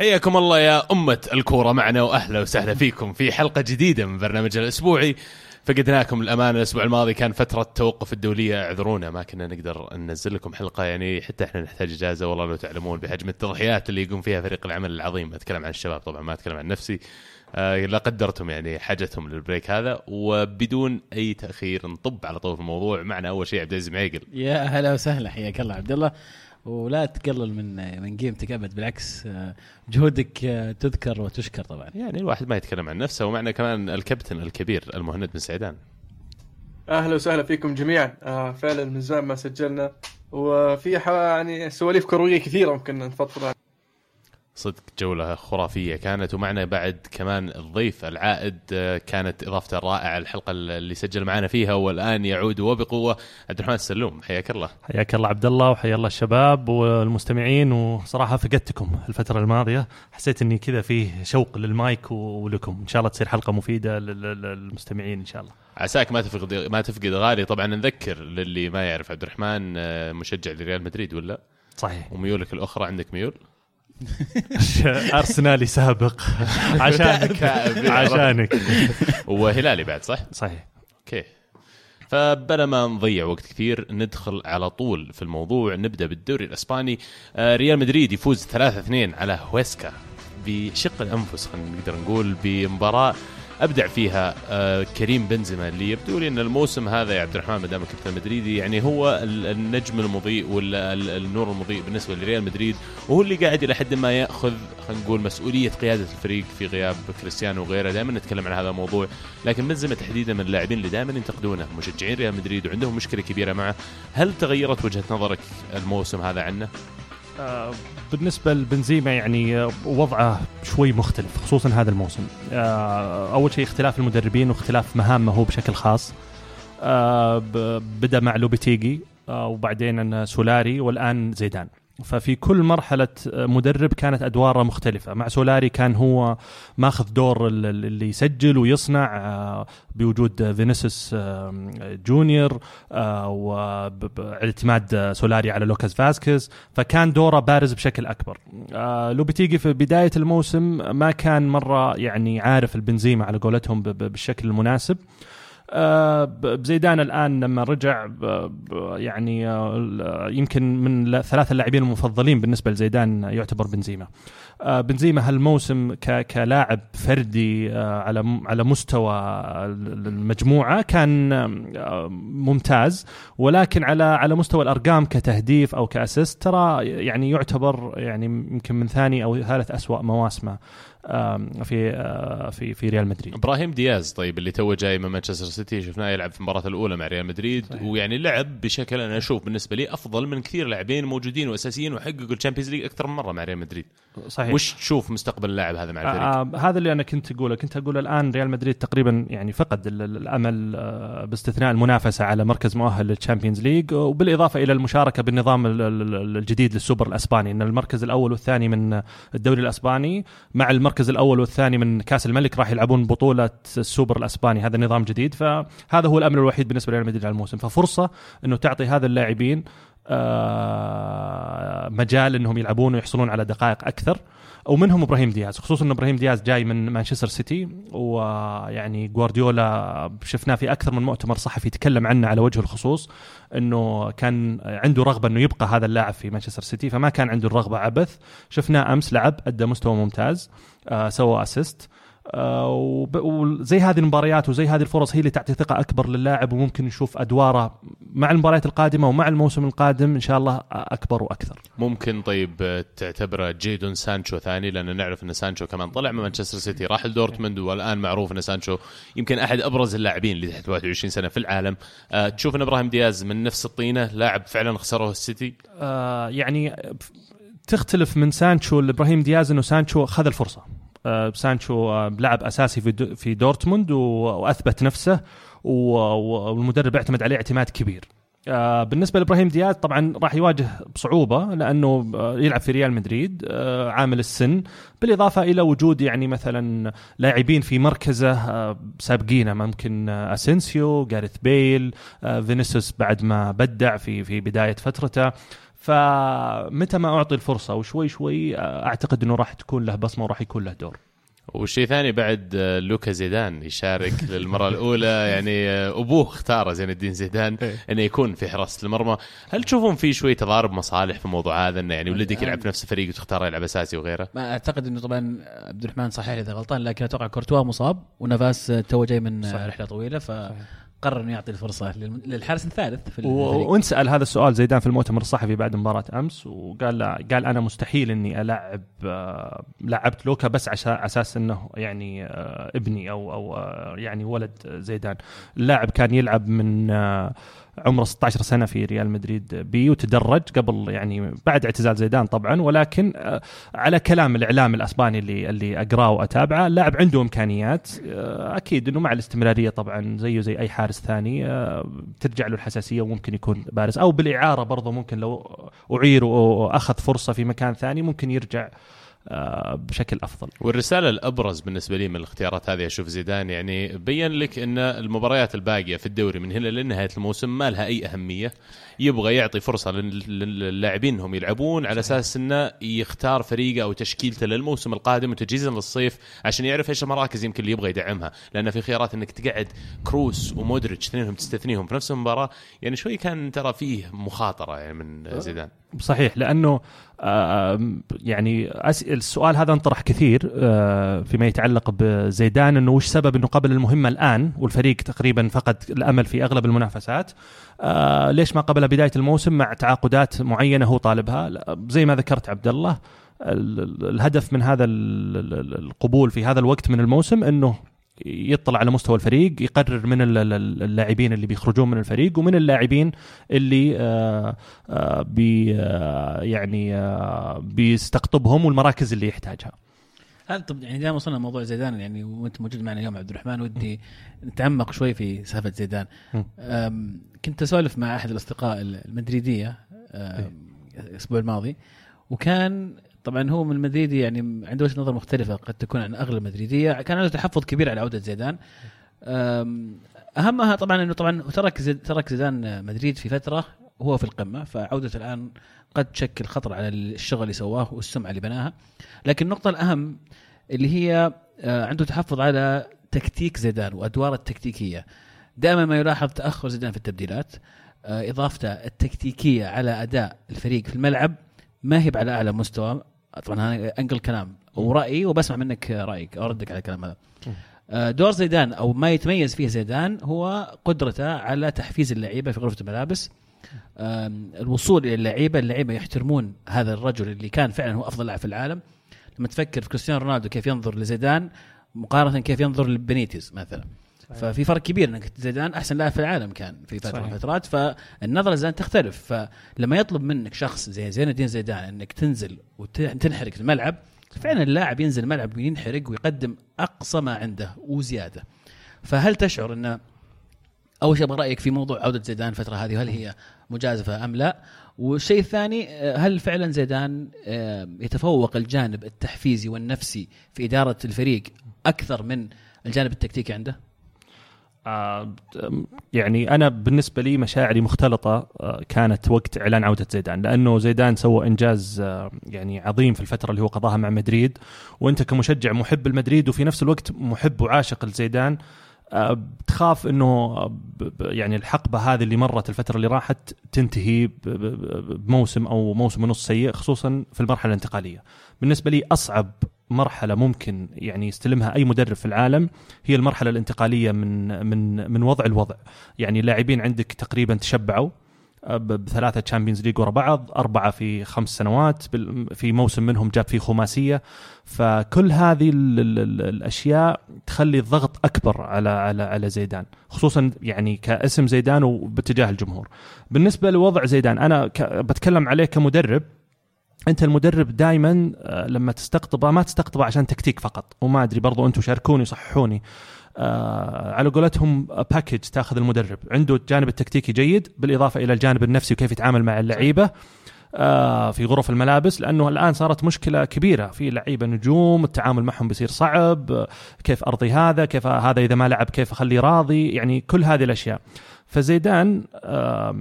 حياكم الله يا أمة الكورة معنا وأهلا وسهلا فيكم في حلقة جديدة من برنامجنا الأسبوعي. فقدناكم الأمانة الأسبوع الماضي كان فترة توقف الدولية اعذرونا ما كنا نقدر ننزل لكم حلقة يعني حتى إحنا نحتاج إجازة والله لو تعلمون بحجم التضحيات اللي يقوم فيها فريق العمل العظيم. أتكلم عن الشباب طبعا ما أتكلم عن نفسي. آه لا قدرتم يعني حاجتهم للبريك هذا وبدون أي تأخير نطب على طول في الموضوع. معنا أول شيء عبد العزيز معيقل. يا هلا وسهلا حياك الله عبد الله. ولا تقلل من من قيمتك أبد بالعكس آه، جهودك آه، تذكر وتشكر طبعا. يعني الواحد ما يتكلم عن نفسه ومعنا كمان الكابتن الكبير المهند بن سعيدان أهلا وسهلا فيكم جميعا. آه فعلا من زمان ما سجلنا. وفي يعني سواليف كروية كثيرة ممكن نفضفض عنها. صدق جولة خرافية كانت ومعنا بعد كمان الضيف العائد آه، كانت إضافته رائعة الحلقة اللي سجل معنا فيها والآن يعود وبقوة. عبد الرحمن السلوم حياك الله. حياك الله عبد الله وحيا الله الشباب والمستمعين وصراحة فقدتكم الفترة الماضية. حسيت إني كذا فيه شوق للمايك ولكم. إن شاء الله تصير لل- لل- للمستمعين إن شاء الله. عساك ما تفقد ما تفقد غالي. طبعا نذكر للي ما يعرف عبد الرحمن آه، مشجع لريال مدريد ولا؟ صحيح. وميولك الأخرى عندك ميول؟ ارسنالي سابق. عشانك. عشانك. وهلالي بعد صح؟ صحيح. okay. فبلا ما نضيع وقت كثير ندخل على طول في الموضوع. نبدأ بالدوري الإسباني. آه، ريال مدريد يفوز 3-2 على هويسكا. بشق الأنفس خلينا نقدر نقول بمباراة أبدع فيها آه، كريم بنزيما اللي يبدو لي إن الموسم هذا يا عبد الرحمن ما دامك انت مدريدي يعني هو ال- النجم المضيء ولا ال- النور المضيء بالنسبة لريال مدريد وهو اللي قاعد إلى حد ما يأخذ خلينا نقول مسؤولية قيادة الفريق في غياب كريستيانو وغيره. دائما نتكلم عن هذا الموضوع لكن بنزيما تحديدا من اللاعبين اللي دائما ينتقدونه مشجعين ريال مدريد وعندهم مشكلة كبيرة معه. هل تغيرت وجهة نظرك الموسم هذا عنه؟ بالنسبة لبنزيما يعني آه، وضعه شوي مختلف خصوصا هذا الموسم. آه، أول شيء اختلاف المدربين واختلاف مهامه هو بشكل خاص. آه، بدأ مع لوبيتيجي آه، وبعدين سولاري والآن زيدان. ففي كل مرحلة آه، مدرب كانت أدواره مختلفة. مع سولاري كان هو ماخذ دور ال- ال- اللي يسجل ويصنع آه، بوجود فينيسيوس آه، جونيور واعتماد سولاري على لوكاس فاسكيز. فكان دوره بارز بشكل أكبر. آه لوبيتيجي في بداية الموسم ما كان مرة يعني عارف البنزيمه على قولتهم بالشكل المناسب. آه، بزيدان الآن لما رجع يعني آه، يمكن من ل- ثلاث اللاعبين المفضلين بالنسبة لزيدان يعتبر بنزيما. آه، بنزيما هالموسم كلاعب فردي آه، على على مستوى ال- المجموعة كان آه، ممتاز. ولكن على على مستوى الأرقام كتهديف أو ك assist ترى يعني يعتبر يعني يمكن من ثاني أو ثالث أسوأ مواسمه. في آه، في في ريال مدريد. إبراهيم دياز طيب اللي تو جاي من مانشستر سيتي شفناه يلعب في المباراة الأولى مع ريال مدريد. صحيح. ويعني لعب بشكل أنا أشوف بالنسبة لي أفضل من كثير لاعبين موجودين وأساسيين وحققوا ال Champions League أكثر من مرة مع ريال مدريد. صحيح. وش تشوف مستقبل اللاعب هذا مع الفريق؟ آه هذا اللي أنا كنت أقوله. كنت أقول الآن ريال مدريد تقريبا يعني فقد ال- ال- الأمل آه باستثناء المنافسة على مركز مؤهل لل Champions League وبالإضافة إلى المشاركة بالنظام ال- ال- الجديد للسوبر الأسباني. إن المركز الأول والثاني من الدوري الأسباني مع المركز الأول والثاني من كأس الملك راح يلعبون بطولة السوبر الأسباني. هذا نظام جديد. فهذا هو الامل الوحيد بالنسبة لريال مدريد على الموسم. ففرصة إنه تعطي هذا اللاعبين آه، مجال إنهم يلعبون ويحصلون على دقائق أكثر. ومنهم إبراهيم دياز. خصوصا إن إبراهيم دياز جاي من مانشستر سيتي ويعني جوارديولا شفناه في أكثر من مؤتمر صحفي يتكلم عنه على وجه الخصوص إنه كان عنده رغبة إنه يبقى هذا اللاعب في مانشستر سيتي فما كان عنده الرغبة عبث. شفناه أمس لعب أدى مستوى ممتاز. سوى assist آه، وزي هذه المباريات وزي هذه الفرص هي اللي تعطي ثقة أكبر للاعب وممكن نشوف أدواره مع المباريات القادمة ومع الموسم القادم إن شاء الله أكبر وأكثر. ممكن طيب آه، تعتبره جادون سانشو ثاني لأن نعرف إن سانشو كمان طلع من مانشستر سيتي راح لدورتموند والآن معروف إن سانشو يمكن أحد أبرز اللاعبين اللي تحت 21 سنة في العالم. آه، تشوف إن إبراهيم دياز من نفس الطينة لاعب فعلا خسره السيتي؟ آه يعني تختلف من سانشو لإبراهيم دياز إنه سانشو خذ الفرصة. آه سانشو آه لعب أساسي في دو في دورتموند وأثبت نفسه والمدرب اعتمد عليه اعتماد كبير. آه بالنسبة لإبراهيم دياز طبعا راح يواجه بصعوبه لأنه يلعب في ريال مدريد عامل السن. بالإضافة إلى وجود يعني مثلا لاعبين في مركزه سابقينه ممكن أسينسيو جاريث بيل فينيسيوس بعد ما بدع في في بداية فترته. فمتى ما أعطي الفرصة وشوي شوي آه، أعتقد إنه راح تكون له بصمة وراح يكون له دور والشيء ثاني بعد آه، لوكا زيدان يشارك للمرة الأولى يعني آه، أبوه اختاره زين الدين زيدان إيه. انه يكون في حراسة المرمى، هل تشوفون في شوي تضارب مصالح في الموضوع هذا إنه يعني ولدك يلعب في نفس الفريق وتختار يلعب أساسي وغيره؟ ما أعتقد إنه طبعا عبد الرحمن صحيح إذا غلطان لكن أتوقع كورتوا مصاب ونافاس تو جاي من صحيح. رحلة طويلة فقرر إنه يعطي الفرصة للحارس الثالث في وانسأل هذا السؤال زيدان في المؤتمر الصحفي بعد مباراة أمس وقال لا قال أنا مستحيل إني ألعب آه، لعبت لوكا بس على أساس إنه يعني آه، ابني أو أو آه، يعني ولد زيدان. اللاعب كان يلعب من عمره 16 سنة في ريال مدريد B وتدرج قبل يعني بعد اعتزال زيدان طبعا ولكن على كلام الإعلام الأسباني اللي اللي أقراه وأتابعه اللاعب عنده إمكانيات أكيد إنه مع الاستمرارية طبعا زيه زي أي حارس ثاني آه، ترجع له الحساسية وممكن يكون بارز. أو بالإعارة برضه ممكن لو أعير واخذ فرصة في مكان ثاني ممكن يرجع آه، بشكل أفضل. والرسالة الأبرز بالنسبة لي من الاختيارات هذه أشوف زيدان يعني بين لك إن المباريات الباقية في الدوري من هنا لنهاية الموسم ما لها أي أهمية. يبغى يعطي فرصة لل- للاعبين إنهم يلعبون على أساس إنه يختار فريقه أو تشكيلته للموسم القادم وتجهيزا للصيف عشان يعرف إيش المراكز يمكن اللي يبغى يدعمها. لأن في خيارات إنك تقعد كروس ومودريتش اثنينهم تستثنيهم في نفس المباراة يعني شوي كان ترى فيه مخاطرة يعني من زيدان. صحيح لأنه يعني السؤال هذا انطرح كثير فيما يتعلق بزيدان إنه وش سبب إنه قبل المهمة الآن والفريق تقريبا فقد الأمل في أغلب المنافسات؟ ليش ما قبل بداية الموسم مع تعاقدات معينة هو طالبها. زي ما ذكرت عبد الله ال- ال- الهدف من هذا ال- ال- القبول في هذا الوقت من الموسم إنه يطلع على مستوى الفريق يقرر من ال- ال- اللاعبين اللي بيخرجون من الفريق ومن اللاعبين اللي آه، آه، بي آه، يعني بيستقطبهم والمراكز اللي يحتاجها. طب يعني دائما وصلنا موضوع زيدان يعني وأنت موجود معنا اليوم عبد الرحمن ودي نتعمق شوي في سالفة زيدان. كنت أسولف مع أحد الأصدقاء المدريدية أم، الأسبوع الماضي وكان طبعا هو من المدريدي يعني عنده وجهة نظر مختلفة قد تكون عن أغلب المدريدية. كان عنده تحفظ كبير على عودة زيدان. أهمها طبعا إنه طبعا ترك زيد ترك زيدان مدريد في فترة هو في القمة فعودته الآن قد تشكل خطر على الشغل اللي سواه والسمعة اللي بناها. لكن النقطة الأهم اللي هي آه، عنده تحفظ على تكتيك زيدان وادواره التكتيكية. دائما ما يلاحظ تأخر زيدان في التبديلات آه، إضافته التكتيكية على أداء الفريق في الملعب ما هي على أعلى مستوى. طبعا هذا أنقل كلام ورايي وبسمع منك رأيك أو ردك على الكلام هذا. آه، دور زيدان أو ما يتميز فيه زيدان هو قدرته على تحفيز اللعيبة في غرفة الملابس. الوصول إلى اللعيبة اللعيبة يحترمون هذا الرجل اللي كان فعلا هو أفضل لاعب في العالم. لما تفكر في كريستيانو رونالدو كيف ينظر لزيدان مقارنة كيف ينظر لبنيتيز مثلا. ففي فرق كبير إنك زيدان أحسن لاعب في العالم كان في فترة من صحيح. الفترات. فالنظرة زيدان تختلف. فلما يطلب منك شخص زي زين الدين زيدان إنك تنزل وتنحرق الملعب فعلا اللاعب ينزل الملعب وينحرق ويقدم أقصى ما عنده وزيادة. فهل تشعر إن أول شيء أبغى رأيك في موضوع عودة زيدان الفترة هذه هل هي مجازفة أم لا؟ والشيء الثاني آه، هل فعلا زيدان آه، يتفوق الجانب التحفيزي والنفسي في إدارة الفريق أكثر من الجانب التكتيكي عنده؟ آه، يعني أنا بالنسبة لي مشاعري مختلطة كانت وقت إعلان عودة زيدان لأنه زيدان سوى إنجاز يعني عظيم في الفترة اللي هو قضاها مع مدريد وأنت كمشجع محب المدريد وفي نفس الوقت محب وعاشق لزيدان آه، بتخاف إنه ب- يعني الحقبة هذه اللي مرت الفترة اللي راحت تنتهي بموسم أو موسم ونص سيء خصوصا في المرحلة الانتقالية. بالنسبة لي أصعب مرحلة ممكن يعني يستلمها أي مدرب في العالم هي المرحلة الانتقالية من من من وضع الوضع يعني اللاعبين عندك تقريبا تشبعوا بثلاثة Champions League ورا بعض أربعة في خمس سنوات في موسم منهم جاب فيه خماسية. فكل هذه ال ال ال الأشياء تخلي الضغط أكبر على على على زيدان خصوصا يعني كاسم زيدان وباتجاه الجمهور. بالنسبة لوضع زيدان أنا بتكلم عليه كمدرب. أنت المدرب دائما لما تستقطبه ما تستقطبه عشان تكتيك فقط وما أدري برضو أنتم شاركوني صححوني. آه على قولتهم باكج تاخذ المدرب. عنده الجانب التكتيكي جيد بالإضافة إلى الجانب النفسي وكيف يتعامل مع اللعيبة آه في غرف الملابس لأنه الآن صارت مشكلة كبيرة في لعيبة نجوم التعامل معهم بيصير صعب آه، كيف أرضي هذا كيف هذا إذا ما لعب كيف أخليه راضي يعني كل هذه الأشياء. فزيدان آه،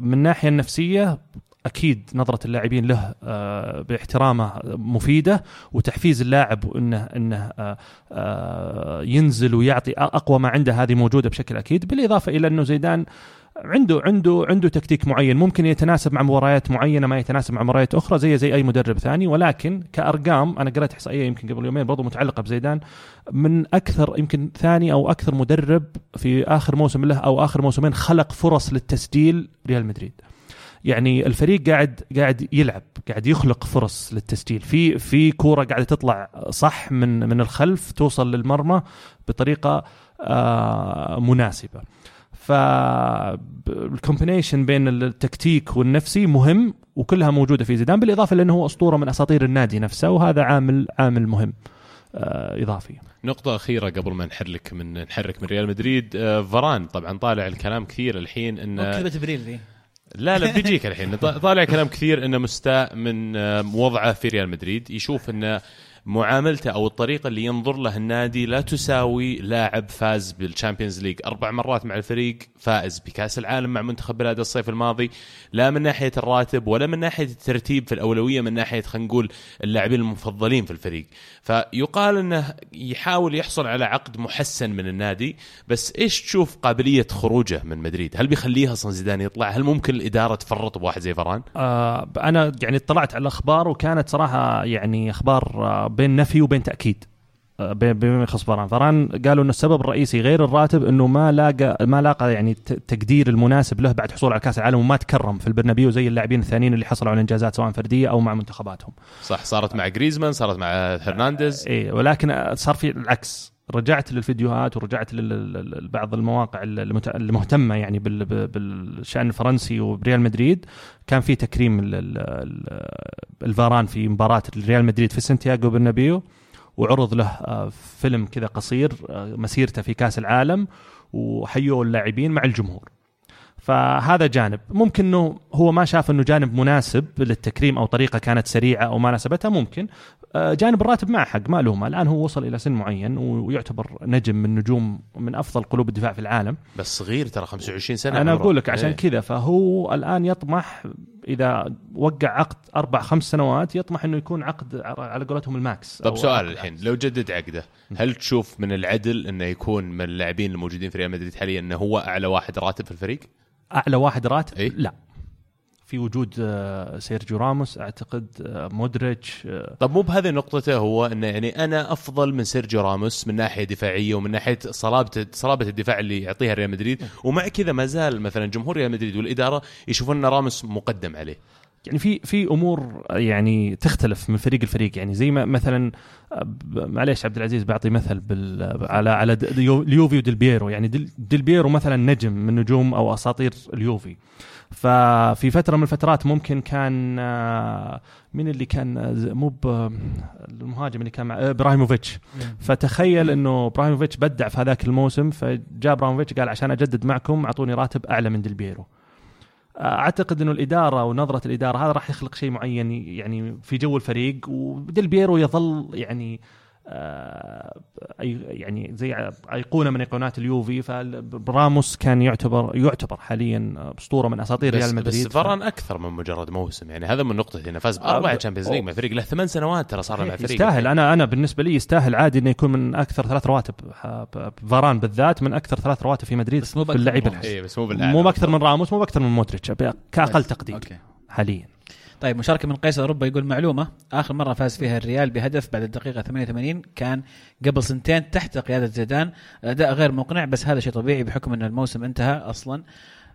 من الناحية النفسية أكيد نظرة اللاعبين له آه، باحترامه مفيدة وتحفيز اللاعب إنه إنه آه، آه، ينزل ويعطي أقوى ما عنده هذه موجودة بشكل أكيد. بالإضافة إلى إنه زيدان عنده عنده عنده تكتيك معين. ممكن يتناسب مع مباريات معينة ما يتناسب مع مباريات أخرى زي زي أي مدرب ثاني. ولكن كأرقام أنا قرأت احصائيه يمكن قبل يومين برضو متعلقة بزيدان من أكثر يمكن ثاني أو أكثر مدرب في آخر موسم له أو آخر موسمين خلق فرص للتسجيل ريال مدريد. يعني الفريق قاعد قاعد يلعب قاعد يخلق فرص للتسجيل. في في كورة قاعدة تطلع صح من من الخلف توصل للمرمى بطريقة آه مناسبة. فالكومبينيشن بين التكتيك والنفسي مهم وكلها موجودة في زيدان بالإضافة لأنه هو أسطورة من أساطير النادي نفسه وهذا عامل عامل مهم آه إضافي. نقطة أخيرة قبل ما نتحرك من نتحرك من ريال مدريد آه فاران طبعا طالع الكلام كثير الحين انه كذبة ابريل ذي لا لا بيجيك الحين. طالع كلام كثير إنه مستاء من آه، وضعه في ريال مدريد. يشوف إنه معاملته أو الطريقة اللي ينظر له النادي لا تساوي لاعب فاز بال Champions League. أربع مرات مع الفريق فائز بكأس العالم مع منتخب بلاده الصيف الماضي لا من ناحية الراتب ولا من ناحية الترتيب في الأولوية من ناحية خلينا نقول اللاعبين المفضلين في الفريق. فيقال إنه يحاول يحصل على عقد محسن من النادي بس إيش تشوف قابلية خروجه من مدريد؟ هل بيخليها أصلا زيدان يطلع؟ هل ممكن الإدارة تفرط بواحد زي فران آه أنا يعني اطلعت على الأخبار وكانت صراحة يعني أخبار آه بين نفي وبين تأكيد. آه، بما يخص فران فران قالوا ان السبب الرئيسي غير الراتب إنه ما لاقى ما لاقى يعني التقدير المناسب له بعد حصول على كأس العالم وما تكرم في البرنابيو زي اللاعبين الثانيين اللي حصلوا على إنجازات سواء فردية أو مع منتخباتهم. صح صارت مع جريزمان صارت مع هرنانديز. اي ولكن صار في العكس. رجعت للفيديوهات ورجعت لبعض المواقع المهتمة يعني بالشأن الفرنسي وبريال مدريد. كان في تكريم لفاران في مباراة ريال مدريد في سانتياغو برنابيو وعرض له آه، فيلم كذا قصير آه، مسيرته في كأس العالم وحيوا اللاعبين مع الجمهور. فهذا جانب. ممكن إنه هو ما شاف إنه جانب مناسب للتكريم أو طريقة كانت سريعة أو ما ناسبتها ممكن. آه، جانب الراتب مع حق ما لومه الآن هو وصل إلى سن معين ويعتبر نجم من نجوم من أفضل قلوب الدفاع في العالم. بس صغير ترى 25 سنة أنا أقول لك عشان إيه. كذا فهو الآن يطمح إذا وقع عقد أربع خمس سنوات يطمح إنه يكون عقد على قولتهم الماكس طب سؤال الحين لو جدد عقده هل تشوف من العدل إنه يكون من اللاعبين الموجودين في ريال مدريد حاليا إنه هو أعلى واحد راتب في الفريق؟ أعلى واحد راتب؟ إيه؟ لا في وجود آه، سيرجيو راموس أعتقد آه، مودريتش آه. طب مو بهذه نقطته هو إنه يعني أنا أفضل من سيرجيو راموس من ناحية دفاعية ومن ناحية صلابة صلابة الدفاع اللي يعطيها ريال مدريد ومع كذا ما زال مثلا جمهور ريال مدريد والإدارة يشوفون إن راموس مقدم عليه يعني في في أمور يعني تختلف من فريق لفريق. يعني زي ما مثلا معليش عبد العزيز بعطي مثال على على اليوفي وديل بيرو. يعني ديل بيرو مثلا نجم من نجوم أو أساطير اليوفي ففي فترة من الفترات ممكن كان مين اللي كان مو المهاجم اللي كان مع آه، إبراهيموفيتش. فتخيل إنه إبراهيموفيتش بدع في هذاك الموسم فجاء إبراهيموفيتش قال عشان أجدد معكم أعطوني راتب أعلى من ديل بيرو أعتقد إنه الإدارة ونظرة الإدارة هذا راح يخلق شيء معين يعني في جو الفريق وديل بيرو يظل يعني آه، يعني زي أيقونة من أيقونات اليوفي فراموس كان يعتبر يعتبر حاليا أسطورة من أساطير ريال مدريد. بس فاران ف... أكثر من مجرد موسم يعني هذا من نقطه إنه فاز بأربع Champions League مع فريق له ثمان سنوات ترى صار مع فريق. يستاهل. أنا أنا بالنسبة لي يستاهل عادي إنه يكون من أكثر ثلاث رواتب. فاران بالذات من أكثر ثلاث رواتب في مدريد بس مو باللعيبه إيه بس مو مو بأكثر من راموس مو بأكثر من مودريتش كأقل تقدير. حاليا. طيب مشاركة من قيس اوروبا يقول معلومة آخر مرة فاز فيها الريال بهدف بعد الدقيقة 88 كان قبل سنتين تحت قيادة زيدان. اداء غير مقنع بس هذا شيء طبيعي بحكم إن الموسم انتهى أصلا.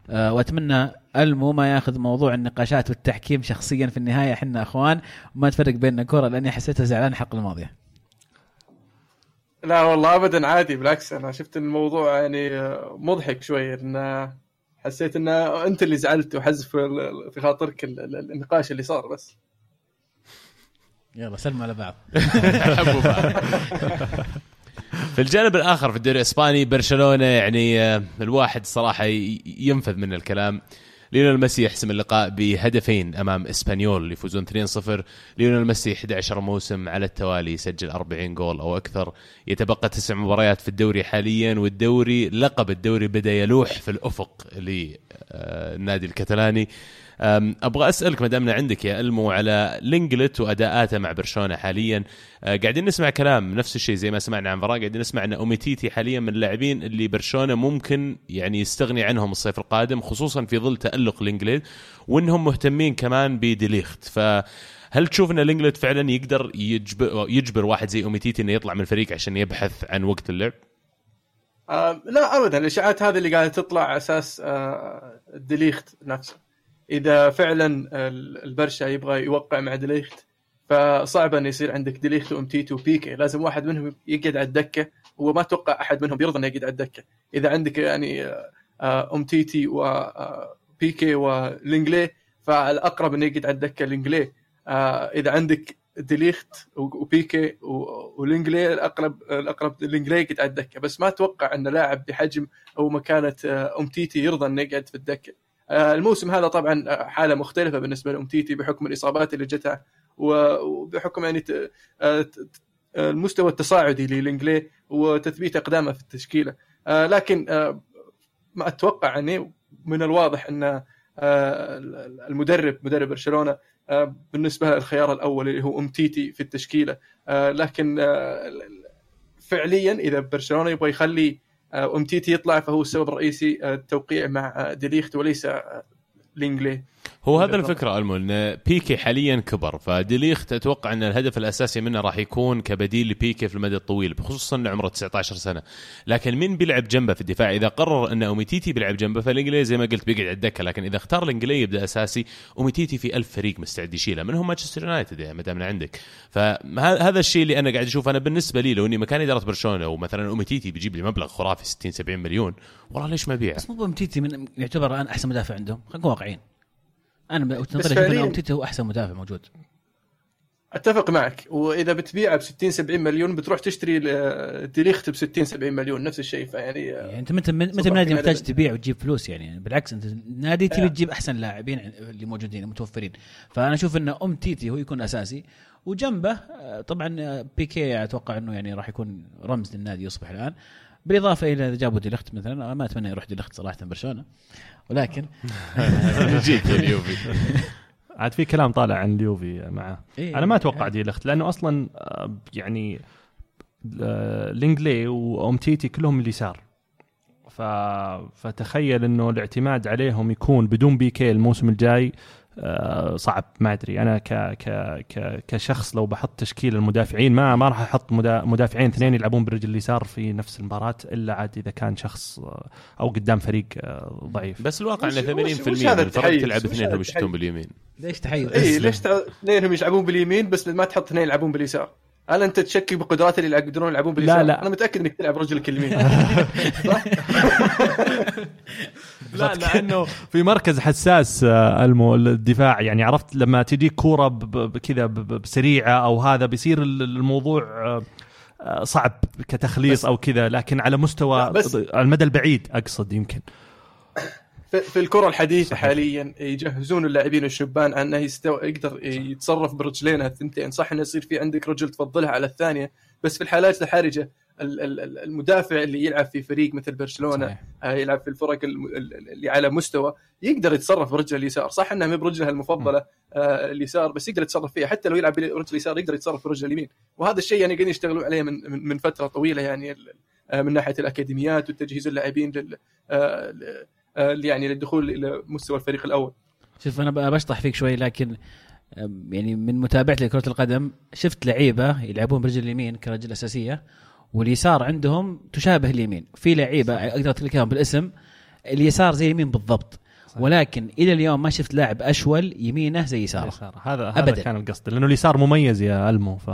أه وأتمنى ألمو ما يأخذ موضوع النقاشات والتحكيم شخصيا في النهاية إحنا إخوان وما تفرق بيننا كرة لأني حسيتها زعلان الحلقة الماضيه لا والله ابدا عادي بالعكس أنا شفت الموضوع يعني مضحك شوي انه حسيت إن أنت اللي زعلت وحزف في خاطرك النقاش اللي صار بس. يلا سلموا على بعض. في الجانب الآخر في الدوري الإسباني برشلونة يعني آه، الواحد صراحة ينفذ من الكلام. ليونيل ميسي يحسم اللقاء بهدفين أمام إسبانيول يفوزون 2-0 ليونيل ميسي 11 موسم على التوالي يسجل 40 جول أو أكثر. يتبقى تسع مباريات في الدوري حاليا والدوري لقب الدوري بدأ يلوح في الأفق للنادي الكتالاني. أبغى أسألك ما دامنا عندك يا إلمو على لينجليت وأداءاته مع برشلونة حاليا. أه، قاعدين نسمع كلام نفس الشيء زي ما سمعنا عن فراغ قاعدين نسمع إن أوميتيتي حاليا من اللاعبين اللي برشلونة ممكن يعني يستغني عنهم الصيف القادم خصوصا في ظل تألق لينجليت وإنهم مهتمين كمان بديليخت. ف هل تشوف إن لينجليت فعلا يقدر يجبر يجبر واحد زي أوميتيتي إنه يطلع من الفريق عشان يبحث عن وقت اللعب؟ آه لا ابدا. الإشاعات هذه اللي قاعدة تطلع على أساس آه ديليخت نفسه. إذا فعلا ال- البرشا يبغى يوقع مع ديليخت فصعب ان يصير عندك ديليخت وامتيتي وبيكي لازم واحد منهم يقعد على الدكة هو ما أتوقع أحد منهم يرضى إنه يقعد على الدكة. إذا عندك يعني آه، آه، امتيتي وبيكي ولينجلي فالأقرب إنه يقعد على الدكة لينجلي. آه، إذا عندك ديليخت وبيكي ولينجلي الأقرب الأقرب لينجلي يقعد على الدكة. بس ما أتوقع إن لاعب بحجم أو مكانة آه، امتيتي يرضى إنه يقعد في الدكة. آه، الموسم هذا طبعا آه، حالة مختلفة بالنسبة لامتيتي بحكم الإصابات اللي جتها وبحكم يعني آه، آه، المستوى التصاعدي للينجلي وتثبيت أقدامه في التشكيلة. آه، لكن آه، ما أتوقع يعني من الواضح أن آه، المدرب مدرب برشلونة آه، بالنسبة له الخيار الأول اللي هو امتيتي في التشكيلة. آه، لكن آه، فعليا إذا برشلونة يبغى يخلي امتيتي يطلع فهو السبب الرئيسي آه، التوقيع مع آه، ديليخت وليس آه، لينجلي. هو هذا. الفكرة ألمو إن بيكي حاليا كبر فديليخت أتوقع إن الهدف الأساسي منه راح يكون كبديل لبيكي في المدى الطويل بخصوصا انه عمره 19 سنة. لكن مين بيلعب جنبه في الدفاع؟ إذا قرر إن أوميتيتي بيلعب جنبه فلينجلي زي ما قلت بيقعد على الدكة لكن إذا اختار لينجلي يبدأ أساسي أوميتيتي في ألف فريق مستعد يشيله منهم مانشستر يونايتد يعني ما دامنا عندك. فهذا الشيء اللي أنا قاعد أشوف أنا بالنسبة لي لو إني مكان إدارة برشلونة ومثلا أوميتيتي بيجيب لي مبلغ خرافي 60 70 مليون والله ليش ما أبيعه؟ بس مو بامتيتي من يعتبر الان أحسن مدافع عندهم خلينا نكون واقعيين. أنا بوجهه بس نظري أشوف ان فعلياً- امتيتي هو أحسن مدافع موجود. أتفق معك. وإذا بتبيعه ب 60 70 مليون بتروح تشتري ديليخت ب 60 70 مليون نفس الشيء. فيعني يعني أنت منت منت صاحب نادي كمان محتاج. تبيع وتجيب فلوس يعني؟ بالعكس أنت نادي تبي آه. تجيب أحسن لاعبين اللي موجودين متوفرين. فأنا أشوف إن أمتيتي هو يكون أساسي. وجنبه آه، طبعا آه، بيكي أتوقع إنه يعني راح يكون رمز للنادي يصبح الآن. بالإضافة إلى إذا جابوا ديليخت مثلا أنا ما أتمنى يروح ديليخت صراحة برشلونة. ولكن جيت اليوفي. عاد في كلام طالع عن اليوفي معه. إيه أنا ما أتوقع ديليخت لأنه أصلا آه، يعني آه، لينجلي وامتيتي كلهم اليسار. ف... فتخيل إنه الاعتماد عليهم يكون بدون بيكي الموسم الجاي آه، صعب. ما أدري. أنا ك... ك... ك... كشخص لو بحط تشكيل المدافعين ما ما راح أحط مدا... مدافعين اثنين يلعبون برجل اليسار في نفس المباراة إلا عاد إذا كان شخص آه، أو قدام فريق آه، ضعيف. بس الواقع ان 80% وش- وش من الفرق؟ تلعب وش اثنين هذا هم يشتون؟ باليمين. ليش تحيز؟ اي ليش اثنينهم يلعبون باليمين بس ما تحط اثنين يلعبون باليسار؟ هل أنت تشكك بقدرات اللي يقدرون يلعبون باليسار؟ لا. أنا متأكد إنك تلعب رجلك اليمين صح؟ لا لأنه في مركز حساس آه، المو الدفاع يعني عرفت لما تجيك كورة ب- ب- كذا ب- ب- بسريعة أو هذا بيصير ال- الموضوع آه، صعب كتخليص أو كذا لكن على مستوى لا، بس- على المدى البعيد أقصد يمكن في, الكرة الحديثة صحيح. حاليا يجهزون اللاعبين الشبان انه يستو... يقدر يتصرف برجلينه الثنتين. صح إنه يصير في عندك رجل تفضلها على الثانية بس في الحالات الحرجة ال- ال- ال- المدافع اللي يلعب في فريق مثل برشلونة صحيح. آه، يلعب في الفرق اللي على مستوى يقدر يتصرف برجله اليسار. صح إنها مو برجلها المفضلة آه، اليسار بس يقدر يتصرف فيها. حتى لو يلعب برجل اليسار يقدر يتصرف برجله اليمين. وهذا الشيء يعني قاعدين يشتغلون عليه من من- فترة طويلة يعني آه، من ناحية الأكاديميات وتجهيز اللاعبين لل يعني للدخول إلى مستوى الفريق الأول. شوف أنا بشطح فيك شوي لكن يعني من متابعتي لكرة القدم شفت لعيبة يلعبون برجل اليمين كرجل أساسية واليسار عندهم تشابه اليمين. في لعيبة أقدر أقول لك بالاسم اليسار زي اليمين بالضبط ولكن إلى اليوم ما شفت لاعب أشول يمينه زي يساره. هذا هذا أبداً. كان القصد لأنه اليسار مميز يا ألمو ف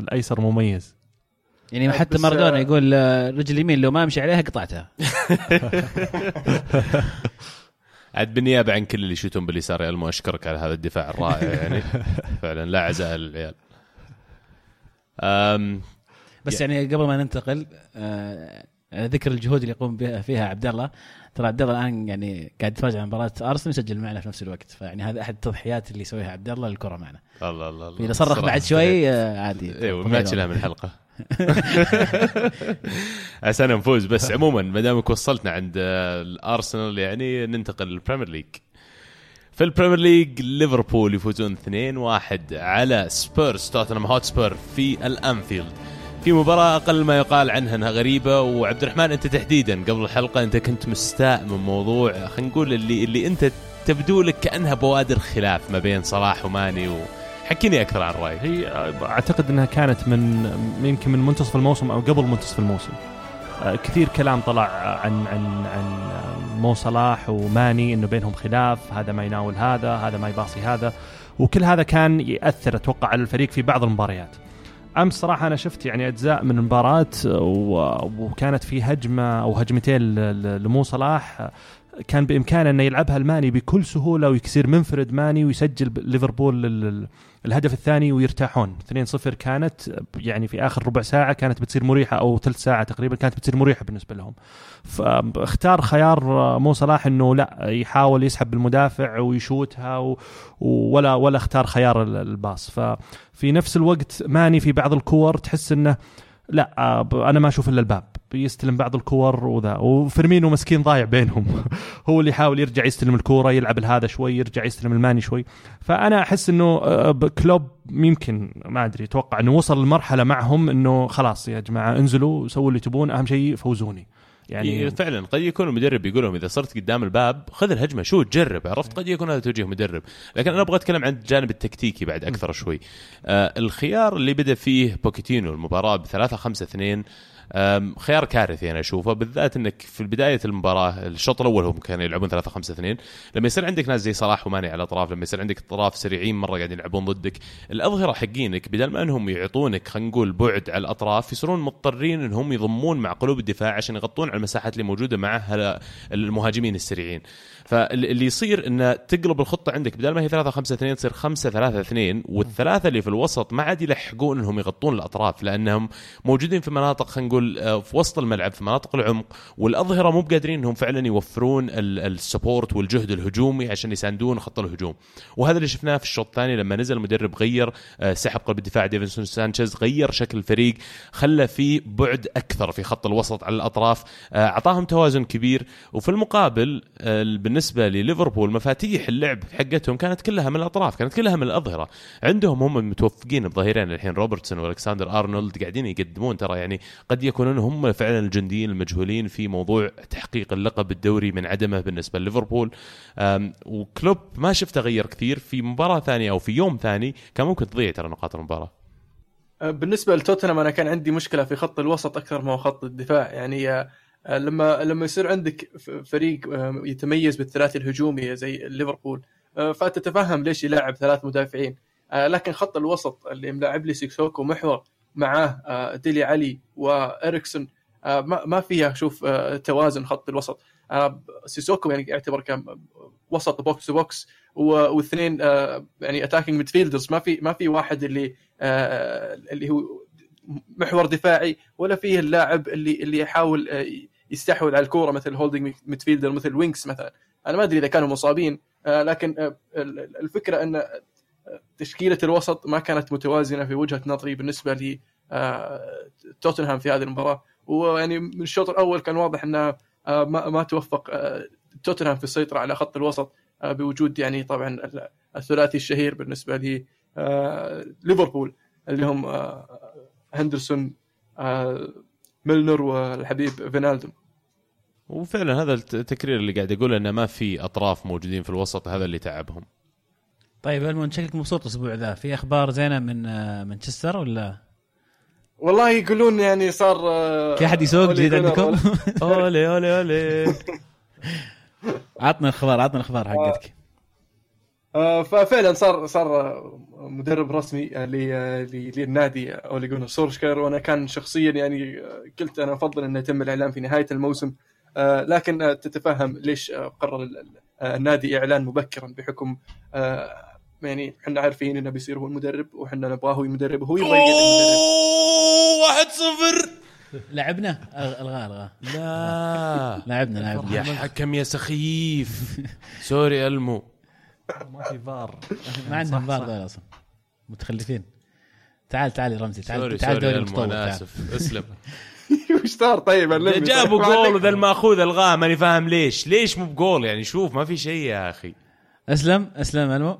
الأيسر مميز. يعني حتى بس، مارادونا آه، يقول آه، رجل اليمين لو ما امشي عليها قطعتها. عاد بالنيابة عن كل اللي يشوتون باليسار يا ألمو أشكرك على هذا الدفاع الرائع يعني. فعلا لا عزاء للعيال. أم بس يعني قبل ما ننتقل آه، ذكر الجهود اللي يقوم بها فيها عبد الله. ترى عبد الله الآن يعني قاعد يتفرج على مباراة أرسنال يسجل معنا في نفس الوقت. فيعني هذا أحد التضحيات اللي يسويها عبد الله للكرة معنا. الله الله الله. إذا صرخ بعد شوي عادي. أيوه ما تشيلها من الحلقة عشان نفوز بس عموما ما دامك وصلتنا عند الأرسنال يعني ننتقل للبريمير ليج. في البريمير ليج ليفربول يفوزون 2-1 على سبيرز توتنهام هوتسبير في الأنفيلد. في مباراة أقل ما يقال عنها أنها غريبة. وعبد الرحمن أنت تحديدا قبل الحلقة أنت كنت مستاء من موضوع خلينا نقول اللي اللي أنت تبدو لك كأنها بوادر خلاف ما بين صلاح وماني وحكيني أكثر عن رأيك. هي أعتقد إنها كانت من يمكن من منتصف الموسم أو قبل منتصف الموسم. آه، كثير كلام طلع عن عن عن مو صلاح وماني إنه بينهم خلاف هذا ما يناول هذا هذا ما يباصي هذا. وكل هذا كان يأثر أتوقع على الفريق في بعض المباريات. أمس صراحة أنا شفت يعني أجزاء من المباراة وكانت في هجمة أو هجمتين لمو صلاح. كان بإمكانه إنه يلعبها الماني بكل سهولة ويصير منفرد ماني ويسجل ليفربول الهدف الثاني ويرتاحون. 2-0 كانت يعني في آخر ربع ساعة كانت بتصير مريحة أو ثلث ساعة تقريبا كانت بتصير مريحة بالنسبة لهم. فاختار خيار مو صلاح إنه لا يحاول يسحب المدافع ويشوتها و- ولا ولا اختار خيار ال- ال pass. ففي نفس الوقت ماني في بعض الكور تحس إنه لا آه، أنا ما أشوف إلا الباب. يستلم بعض الكور وذا. وفيرمينو مسكين ضايع بينهم. هو اللي يحاول يرجع يستلم الكورة يلعب هذا شوي يرجع يستلم الماني شوي. فأنا أحس إنه آه، كلوب يمكن ما أدري أتوقع إنه وصل لمرحلة معهم إنه خلاص يا جماعة انزلوا سووا اللي تبون أهم شيء فوزوني. يعني يعني فعلا. قد يكون المدرب يقول لهم إذا صرت قدام الباب خذ الهجمة شوت جرب عرفت؟ قد يكون هذا توجيه مدرب. لكن أنا أبغى أتكلم عن الجانب التكتيكي بعد أكثر شوي. آه الخيار اللي بدأ فيه بوكيتينو المباراة ب 3 5 2 آم، خيار كارثي أنا أشوفه بالذات إنك في بداية المباراة الشوط الأول هم كانوا يلعبون 3 5 2 لما يصير عندك ناس زي صلاح وماني على الأطراف لما يصير عندك اطراف سريعين مرة قاعدين يلعبون ضدك الأظهرة حقينك بدل ما إنهم يعطونك خلينا نقول بعد على الأطراف يصيرون مضطرين إنهم يضمون مع قلوب الدفاع عشان يغطون على المساحات اللي موجودة مع المهاجمين السريعين. فاللي يصير إنه تقلب الخطة عندك بدل ما هي 3 5 2 تصير 5 3 2 والثلاثة اللي في الوسط ما عاد يلحقون إنهم يغطون الأطراف لأنهم موجودين في مناطق خلينا نقول آه، في وسط الملعب في مناطق العمق والأظهرة مو بقادرين إنهم فعلا يوفرون ال- ال support والجهد الهجومي عشان يساندون خط الهجوم. وهذا اللي شفناه في الشوط الثاني لما نزل المدرب غير آه، سحب قلب الدفاع ديفنسون سانشيز غير شكل الفريق خلى في بعد أكثر في خط الوسط على الأطراف آه، أعطاهم توازن كبير. وفي المقابل آه، بالنسبة لليفربول مفاتيح اللعب حقتهم كانت كلها من الأطراف كانت كلها من الأظهرة. عندهم هم متوفقين بظهيرين الحين روبرتسون والكساندر أرنولد قاعدين يقدمون ترى يعني قد يكونون هم فعلا الجنديين المجهولين في موضوع تحقيق اللقب الدوري من عدمه بالنسبة لليفربول. وكلوب ما شفته غير كثير في مباراة ثانية أو في يوم ثاني كان ممكن تضيع ترى نقاط المباراة. آه، بالنسبة لتوتنهام أنا كان عندي مشكلة في خط الوسط أكثر ما هو خط الدفاع يعني آه، لما لما يصير عندك فريق آه، يتميز بالثلاثي الهجومي زي ليفربول آه، فتتفهم ليش يلعب ثلاث مدافعين. آه، لكن خط الوسط اللي ملعب لي سيسوكو محور معاه آه، ديلي علي وإريكسون آه، ما فيها شوف آه، توازن خط الوسط. آه، سيسوكو يعني يعتبر كان وسط box to box واثنين آه، يعني attacking midfielders ما في ما في واحد اللي آه، اللي هو محور دفاعي ولا فيه اللاعب اللي اللي يحاول آه، يستحوذ على الكورة مثل holding midfielder مثل وينكس مثلا. أنا ما أدري إذا كانوا مصابين آه، لكن آه، ال- الفكرة إن آه، تشكيلة الوسط ما كانت متوازنة في وجهة نظري بالنسبة ل توتنهام في هذه المباراة. ويعني من الشوط الأول كان واضح إنه ما توفق توتنهام في السيطرة على خط الوسط بوجود يعني طبعا ال- الثلاثي الشهير بالنسبة ل آه، ليفربول اللي هم هندرسون ميلنر والحبيب فينالدوم وفعلا هذا الت- التكرير اللي قاعد اقوله إنه ما في أطراف موجودين في الوسط هذا اللي تعبهم. طيب المهم شكلك مبسوط الأسبوع ذا. في أخبار زينة من آه، مانشستر ولا؟ والله يقولون يعني صار آه، في أحد يسوق جديد عندكم؟ أولي أولي أولي. عطنا الأخبار عطنا الأخبار حقتك. ففعلا صار صار آه، مدرب رسمي آه، آه، للنادي أولي جونار سولشاير وأنا كان شخصيا يعني آه، قلت أنا أفضل انه يتم الإعلان في نهاية الموسم آه، لكن آه، تتفهم ليش آه، قرر ال- ال- آه، النادي إعلان مبكرا بحكم آه، يعني إحنا عارفين إنه بيصير هو المدرب وحنا نبغاه هو المدرب وهو يبغى يقعد واحد صفر. لعبنا؟ الغاه الغاه لا. لعبنا لعبنا. يا حكم يا سخيف. sorry ألمو. ما في فار. ما عندهم فار ذول أصلا. متخلفين. تعال تعال يا رمزي تعال sorry تعال دوري المو المتطور أنا تعال. اسف اسلم. وش صار؟ طيب. جابوا ما جول وذا الماخوذ ألغاه ماني فاهم ليش. ليش مو بجول؟ يعني شوف ما في شيء يا أخي. أسلم أسلم ألمو.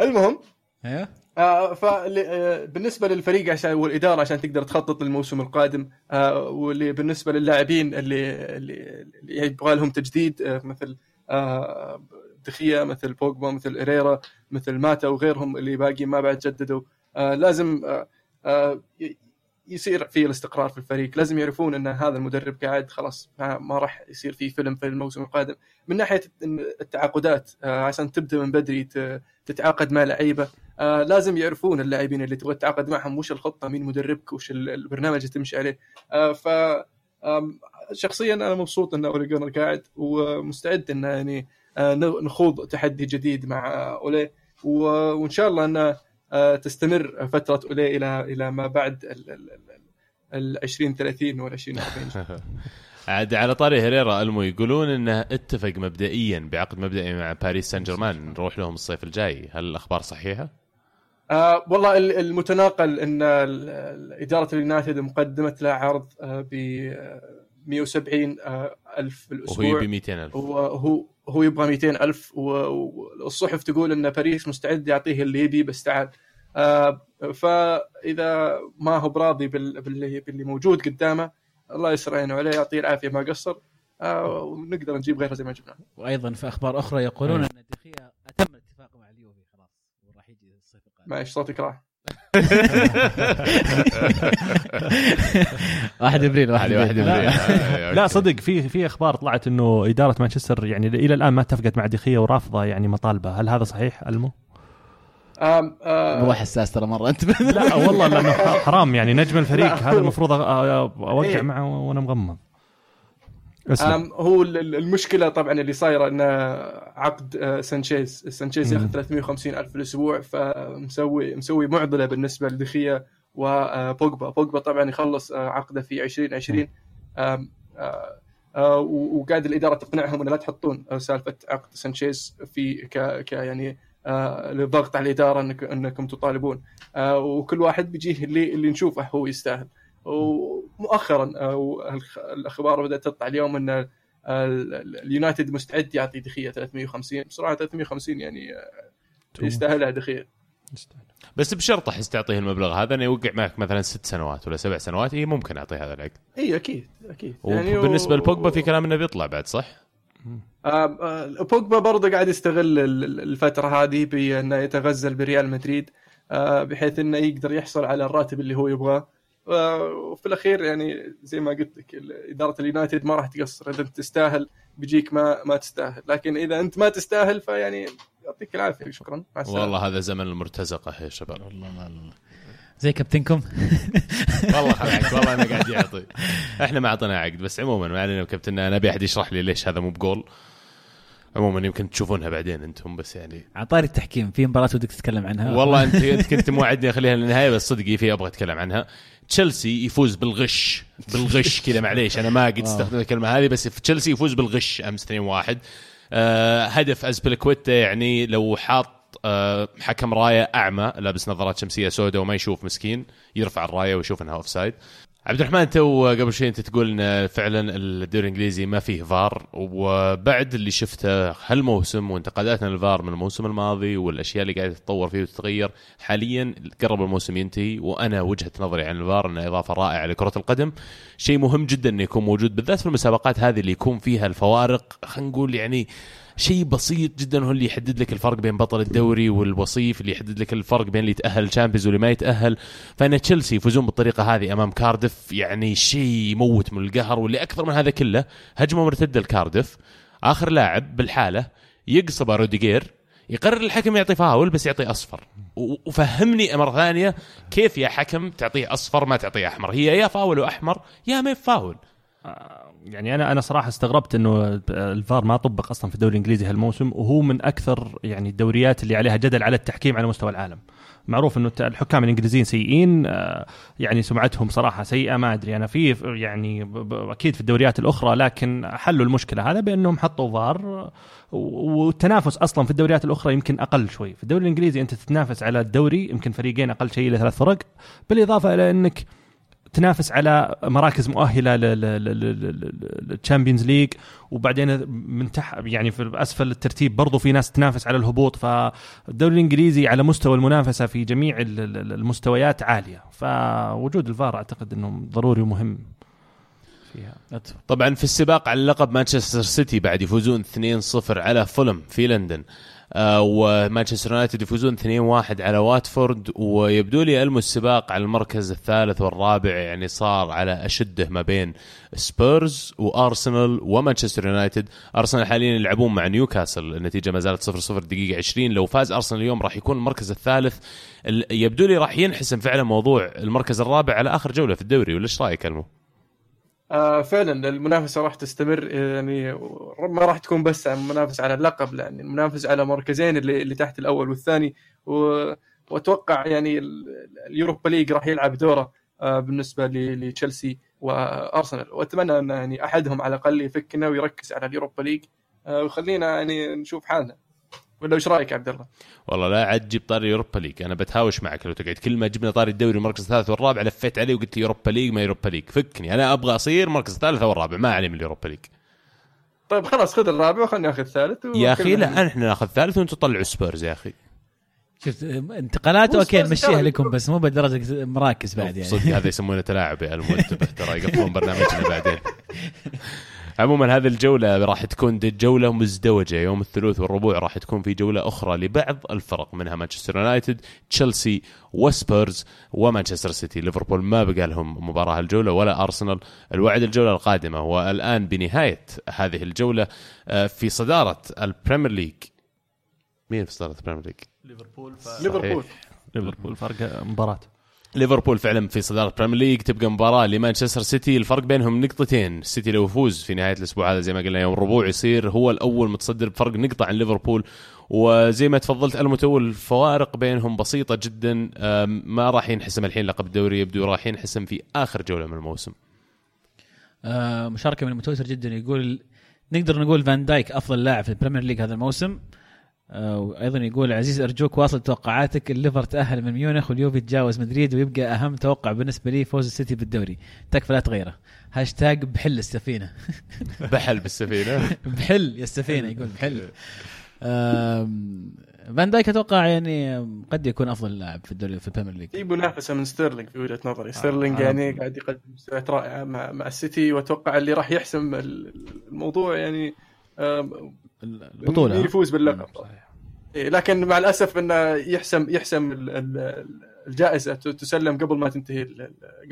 المهم أيوه. آه فبالنسبه للفريق عشان والإدارة عشان تقدر تخطط للموسم القادم آه واللي بالنسبة للاعبين اللي اللي, اللي يبغى لهم تجديد آه مثل آه دخيا مثل بوجبا مثل إريرا مثل ماتا وغيرهم اللي باقي ما بعد جددوا. آه لازم آه آه يصير في الاستقرار في الفريق. لازم يعرفون إن هذا المدرب قاعد خلاص ما, راح يصير في فيلم في الموسم القادم. من ناحية التعاقدات آه عشان تبدأ من بدري تتعاقد مع لعيبة. آه لازم يعرفون اللاعبين اللي تبغى تتعاقد معهم وش الخطة مين مدربك وش البرنامج اللي تمشي عليه. آه ف شخصيا أنا مبسوط إن اولي قاعد ومستعد إنه يعني نخوض تحدي جديد مع أولي. وإن شاء الله انه آه تستمر فترة أولي إلى إلى ما بعد ال 20 30 وال 20 40 عاد على طاري هيريرا ألمو يقولون إنه اتفق مبدئيا بعقد مبدئي مع باريس سان جيرمان نروح لهم الصيف الجاي. هل الأخبار صحيحة؟ آه والله المتناقل إن إدارة اليونايتد مقدمت له عرض آه ب 170 آه ألف الأسبوع. وهو يبي 200 ألف. وهو هو يبغى 200 ألف والصحف تقول إن باريس مستعد يعطيه اللي يبي بس تعال. آه فإذا ما هو براضي باللي, باللي موجود قدامه الله يسر عينه عليه يعطيه العافية ما قصر. آه ونقدر نجيب غيره زي ما جبنا. وأيضا في أخبار أخرى يقولون أن دخيا أتم الاتفاق مع اليوفي خلاص وراح يجي الصيف القادم معلش صوتك راح. 1 ابريل 1 واحد ابريل لا صدق في في أخبار طلعت انه اداره مانشستر يعني إلى الان ما اتفقت مع دخيه ورافضه يعني مطالبه هل هذا صحيح المو؟ آه هو حساس ترى مره انت لا والله لأنه حرام يعني نجم الفريق هذا المفروض اوقع إيه. معه وأنا مغمض أسلم. آم هو ال- ال- المشكلة طبعا اللي صايرة إن عقد آه، سانشيز. سانشيز. ياخذ 350 ألف في الأسبوع فمسوي مسوي معضلة بالنسبة لدخيا وبوجبا بوجبا. طبعا يخلص آه، عقده في 2020 آم، آه، آه، و- وقاعد الإدارة تقنعهم انه لا تحطون آه، سالفة عقد سانشيز في ك, ك يعني آه، للضغط على الإدارة انك إنكم تطالبون. آه، وكل واحد بيجيه اللي اللي نشوفه هو يستاهل. ومؤخرا الأخبار بدأت تطلع اليوم إن ال- ال- اليونايتد مستعد يعطي دخية 350 بصراحه 350 يعني آه، يستاهلها دخية. بس بشرط احس تعطيه المبلغ هذا إنه يوقع معك مثلا ست سنوات ولا سبع سنوات اي ممكن أعطيه هذا العقد. إي أكيد أكيد. وبالنسبه و- لبوجبا في كلام إنه بيطلع بعد صح؟ آه، آه، بوجبا برضه قاعد يستغل ال- ال- الفترة هذه بإنه يتغزل بريال مدريد بحيث إنه يقدر يحصل على الراتب اللي هو يبغاه. وفي الأخير يعني زي ما قلت لك إدارة اليونايتد ما راح تقصر. إذا أنت تستاهل بيجيك ما ما تستاهل. لكن إذا أنت ما تستاهل فيعني يعطيك العافية. شكرا. مع السلامة. والله هذا زمن المرتزقة يا شباب. والله ما زي كابتنكم. والله خلعك والله أنا قاعد يعطي. إحنا ما أعطينا عقد بس عموما ما علينا كابتن. أنا أبي أحد يشرح لي ليش هذا مو بجول. عموما يمكن تشوفونها بعدين أنتم بس يعني عطاري التحكيم في مباراة ودك تتكلم عنها؟ والله أنت أنت كنت موعدني أخليها للنهاية بس صدقي في أبغى أتكلم عنها. تشيلسي يفوز بالغش. بالغش كذا معليش أنا ما قد استخدم الكلمة هذه بس في تشيلسي يفوز بالغش أمس 2-1 آه هدف أزبلكويتا يعني لو حاط آه حكم راية أعمى لابس نظارات شمسية سوداء وما يشوف مسكين يرفع الراية ويشوف إنها offside عبد الرحمن تو قبل شوي انت تقول إن فعلا الدوري الإنجليزي ما فيه فار وبعد اللي شفته هالموسم وانتقاداتنا للفار من الموسم الماضي والأشياء اللي قاعدة تتطور فيه وتتغير حاليا قرب الموسم ينتهي وأنا وجهة نظري عن الفار إنه إضافة رائعة لكرة القدم. شيء مهم جدا إنه يكون موجود بالذات في المسابقات هذه اللي يكون فيها الفوارق خلينا نقول يعني شيء بسيط جدا هو اللي يحدد لك الفرق بين بطل الدوري والوصيف اللي يحدد لك الفرق بين اللي يتأهل ال Champions واللي ما يتأهل. فإن تشيلسي يفوزون بالطريقة هذه أمام كاردف يعني شيء يموت من القهر واللي أكثر من هذا كله هجمة مرتدة لكاردف آخر لاعب بالحالة يقصب روديجير يقرر الحكم يعطي فاول بس يعطي أصفر. وفهمني مرة ثانية كيف يا حكم تعطيه أصفر ما تعطيه أحمر. هي يا فاول وأحمر يا ما فاول يعني أنا أنا صراحة استغربت إنه الفار ما طبق أصلا في الدوري الإنجليزي هالموسم وهو من أكثر يعني الدوريات اللي عليها جدل على التحكيم على مستوى العالم. معروف إنه الحكام الإنجليزيين سيئين آه، يعني سمعتهم صراحة سيئة ما أدري. أنا في يعني أكيد في الدوريات الأخرى لكن حلوا المشكلة هذا بأنهم حطوا فار والتنافس أصلا في الدوريات الأخرى يمكن أقل شوي. في الدوري الإنجليزي أنت تتنافس على الدوري يمكن فريقين أقل شيء إلى ثلاث فرق بالإضافة إلى إنك تنافس على مراكز مؤهلة لل Champions League وبعدين من تحت يعني في أسفل الترتيب برضو في ناس تنافس على الهبوط. فالدوري الإنجليزي على مستوى المنافسة في جميع المستويات عالية. فوجود الفار أعتقد إنه ضروري ومهم فيها. طبعا في السباق على لقب مانشستر سيتي بعد يفوزون 2-0 على فولهام في لندن. ومانشستر يونايتد يفوزون 2-1 على واتفورد ويبدو لي ألمو السباق على المركز الثالث والرابع يعني صار على أشده ما بين سبيرز وأرسنال ومانشستر يونايتد. أرسنال حاليا يلعبون مع نيوكاسل النتيجة ما زالت 0-0 دقيقة 20 لو فاز أرسنال اليوم راح يكون المركز الثالث. يبدو لي راح ينحسم فعلا موضوع المركز الرابع على آخر جولة في الدوري ولا إيش رأيك ألمو؟ آه فعلا المنافسة راح تستمر يعني ما راح تكون بس عن منافسه على اللقب لأن المنافسه على مركزين اللي, اللي تحت الأول والثاني. و... وأتوقع يعني ال Europa League راح يلعب دوره آه بالنسبة لتشيلسي وأرسنال. وأتمنى أن يعني أحدهم على الأقل يفكنا ويركز على ال Europa League آه ويخلينا يعني نشوف حالنا. ولا إيش رأيك عبد الله؟ والله لا عاد جيب طاري Europa League. أنا بتهاوش معك لو تقعد. كل ما جبنا طاري الدوري المركز الثالث والرابع لفيت عليه وقلت لي Europa League ما Europa League. فكني. أنا أبغى أصير مركز الثالث أو الرابع ما علي من ال Europa League. طيب خلاص خذ الرابع وخلنا ناخذ الثالث يا أخي لا إحنا ناخذ ثالث وأنتم تطلعوا سبيرز يا أخي. شفت انتقالات okay نمشيها لكم بس مو بدرجة مراكز بعد يعني. صدق هذا يسمونه تلاعب يا المنتبه. ترى يقفلون برنامجنا بعدين. عموما هذه الجولة راح تكون جولة مزدوجة. يوم الثلاث والربوع راح تكون في جولة أخرى لبعض الفرق منها مانشستر يونايتد تشيلسي وسبيرز ومانشستر سيتي. ليفربول ما بقى لهم مباراة الجولة ولا أرسنال الوعد الجولة القادمة. والآن بنهاية هذه الجولة آه، في صدارة ال Premier League. مين في صدارة ال Premier League؟ ليفربول ليفربول. ليفربول فرق مباراة. ليفربول فعلا في صدارة ال Premier League تبقى مباراة لمانشستر سيتي. الفرق بينهم نقطتين. السيتي لو يفوز في نهاية الأسبوع هذا زي ما قلنا يوم الربوع يصير هو الأول متصدر بفرق نقطة عن ليفربول. وزي ما تفضلت المتول الفوارق بينهم بسيطة جدا. ما راح ينحسم الحين لقب الدوري يبدو راح ينحسم في آخر جولة من الموسم. آه مشاركة من المتوتر جدا يقول نقدر نقول فان دايك أفضل لاعب في ال Premier League هذا الموسم. وأيضا يقول عزيز أرجوك واصل توقعاتك. الليفر تاهل من ميونخ واليوفي تجاوز مدريد ويبقى أهم توقع بالنسبة لي فوز السيتي بالدوري. تكفى لا تغيره. هاشتاج بحل السفينة. بحل بالسفينة. بحل يا السفينة يقول بحل. فان دايك أتوقع يعني قد يكون أفضل لاعب في الدوري في ال Premier League. في منافسة من ستيرلينج في وجهة نظري. ستيرلينج آه. يعني قاعد يقدم مستويات رائعة مع مع السيتي وأتوقع اللي راح يحسم الموضوع يعني البطولة يفوز باللقب صحيح إيه لكن مع الأسف إنه يحسم يحسم الجائزة تسلم قبل ما تنتهي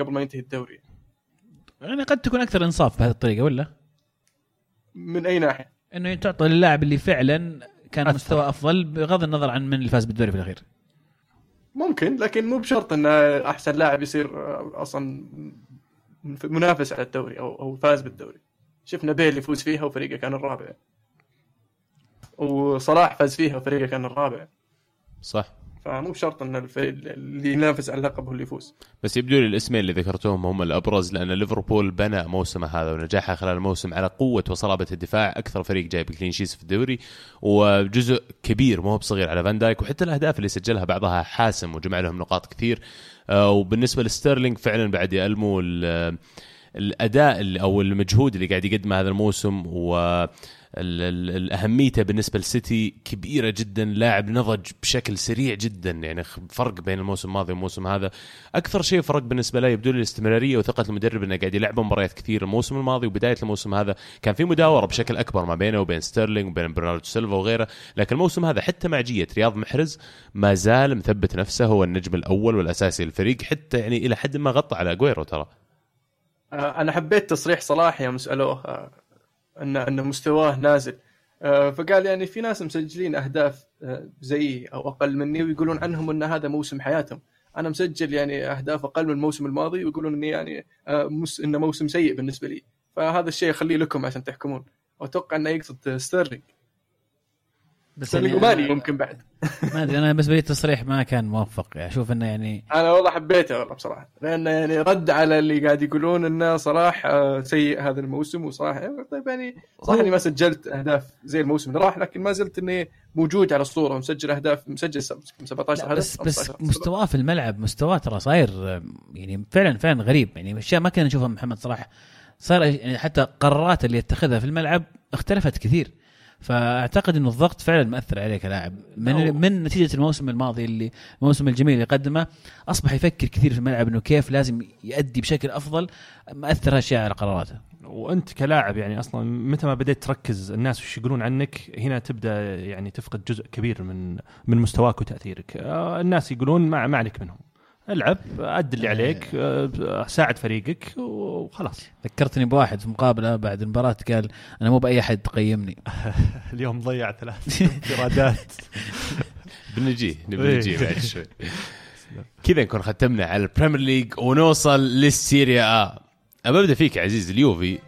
قبل ما ينتهي الدوري يعني قد تكون أكثر إنصاف بهذه الطريقة ولا؟ من أي ناحية؟ إنه تعطى للاعب اللي فعلا كان. مستوى أفضل بغض النظر عن من اللي فاز بالدوري في الأخير. ممكن لكن مو بشرط انه أحسن لاعب يصير أصلا منافس على الدوري أو أو فاز بالدوري. شفنا بيل يفوز فيها وفريقه كان الرابع وصلاح فاز فيها وفريقه كان الرابع. صح. فمو بشرط إن الفريق اللي ينافس على اللقب هو اللي يفوز. بس يبدو لي الاسمين اللي ذكرتهم هم الأبرز لأن ليفربول بنى موسمه هذا ونجاحه خلال الموسم على قوة وصلابة الدفاع. أكثر فريق جايب كلين شيس في الدوري وجزء كبير مو بصغير على فان دايك وحتى الأهداف اللي سجلها بعضها حاسم وجمع لهم نقاط كثير. آه، وبالنسبة لستيرلينج فعلا بعد يألموا الأداء أو المجهود اللي قاعد يقدمه هذا الموسم وأهميته بالنسبة للسيتي كبيرة جدا لاعب نضج بشكل سريع جدا يعني فرق بين الموسم الماضي والموسم هذا. أكثر شيء فرق بالنسبة له يبدو لي الاستمرارية وثقة المدرب إنه قاعد يلعب مباريات كثير الموسم الماضي وبداية الموسم هذا كان في مداورة بشكل أكبر ما بينه وبين ستيرلينج وبين برناردو سيلفا وغيره. لكن الموسم هذا حتى مع جية رياض محرز ما زال مثبت نفسه هو النجم الأول والأساسي للفريق حتى يعني إلى حد ما غطى على اجويرو ترى. آه، أنا حبيت تصريح صلاح يوم سألوه آه، ان أن مستواه نازل. آه، فقال يعني في ناس مسجلين أهداف زيي أو أقل مني ويقولون عنهم أن هذا موسم حياتهم. أنا مسجل يعني أهداف أقل من الموسم الماضي ويقولون إني يعني إنه موسم سيء بالنسبة لي. فهذا الشيء اخليه لكم عشان تحكمون. واتوقع إنه يقصد ستيرلينج. بس يعني سليماني ممكن بعد. ما أدري أنا بالنسبة لي التصريح ما كان موفق. يعني أشوف إنه يعني أنا والله حبيته والله بصراحة. لأنه يعني رد على اللي قاعد يقولون إنه صلاح سيء هذا الموسم وصراحة طيب يعني صح إني ما سجلت أهداف زي الموسم اللي راح لكن ما زلت إني موجود على الصورة ومسجل أهداف مسجل 17 لا هدف بس بس 15 مستواه في الملعب مستواه ترى صاير يعني فعلا فعلا غريب. يعني أشياء ما كنا نشوفها من محمد صلاح. صار يعني حتى قرارات اللي يتخذها في الملعب اختلفت كثير. فأعتقد إنه الضغط فعلا مأثر عليه كلاعب. من من نتيجة الموسم الماضي اللي الموسم الجميل اللي قدمه أصبح يفكر كثير في الملعب إنه كيف لازم يؤدي بشكل أفضل مأثر هالشيء على قراراته. وأنت كلاعب يعني أصلا متى ما بديت تركز الناس وش يقولون عنك هنا تبدأ يعني تفقد جزء كبير من من مستواك وتأثيرك. آه، الناس يقولون ما, ما عليك منهم. العب أد اللي عليك آه، ساعد فريقك وخلاص. ذكرتني بواحد في مقابلة بعد المباراة قال أنا مو بأي أحد تقيمني. اليوم ضيع ثلاث انفرادات بنجي نبي إيه. نجي بعد شوي. كذا نكون ختمنا على ال Premier League ونوصل لل Serie A. ابى أبدأ فيك يا عزيز اليوفي.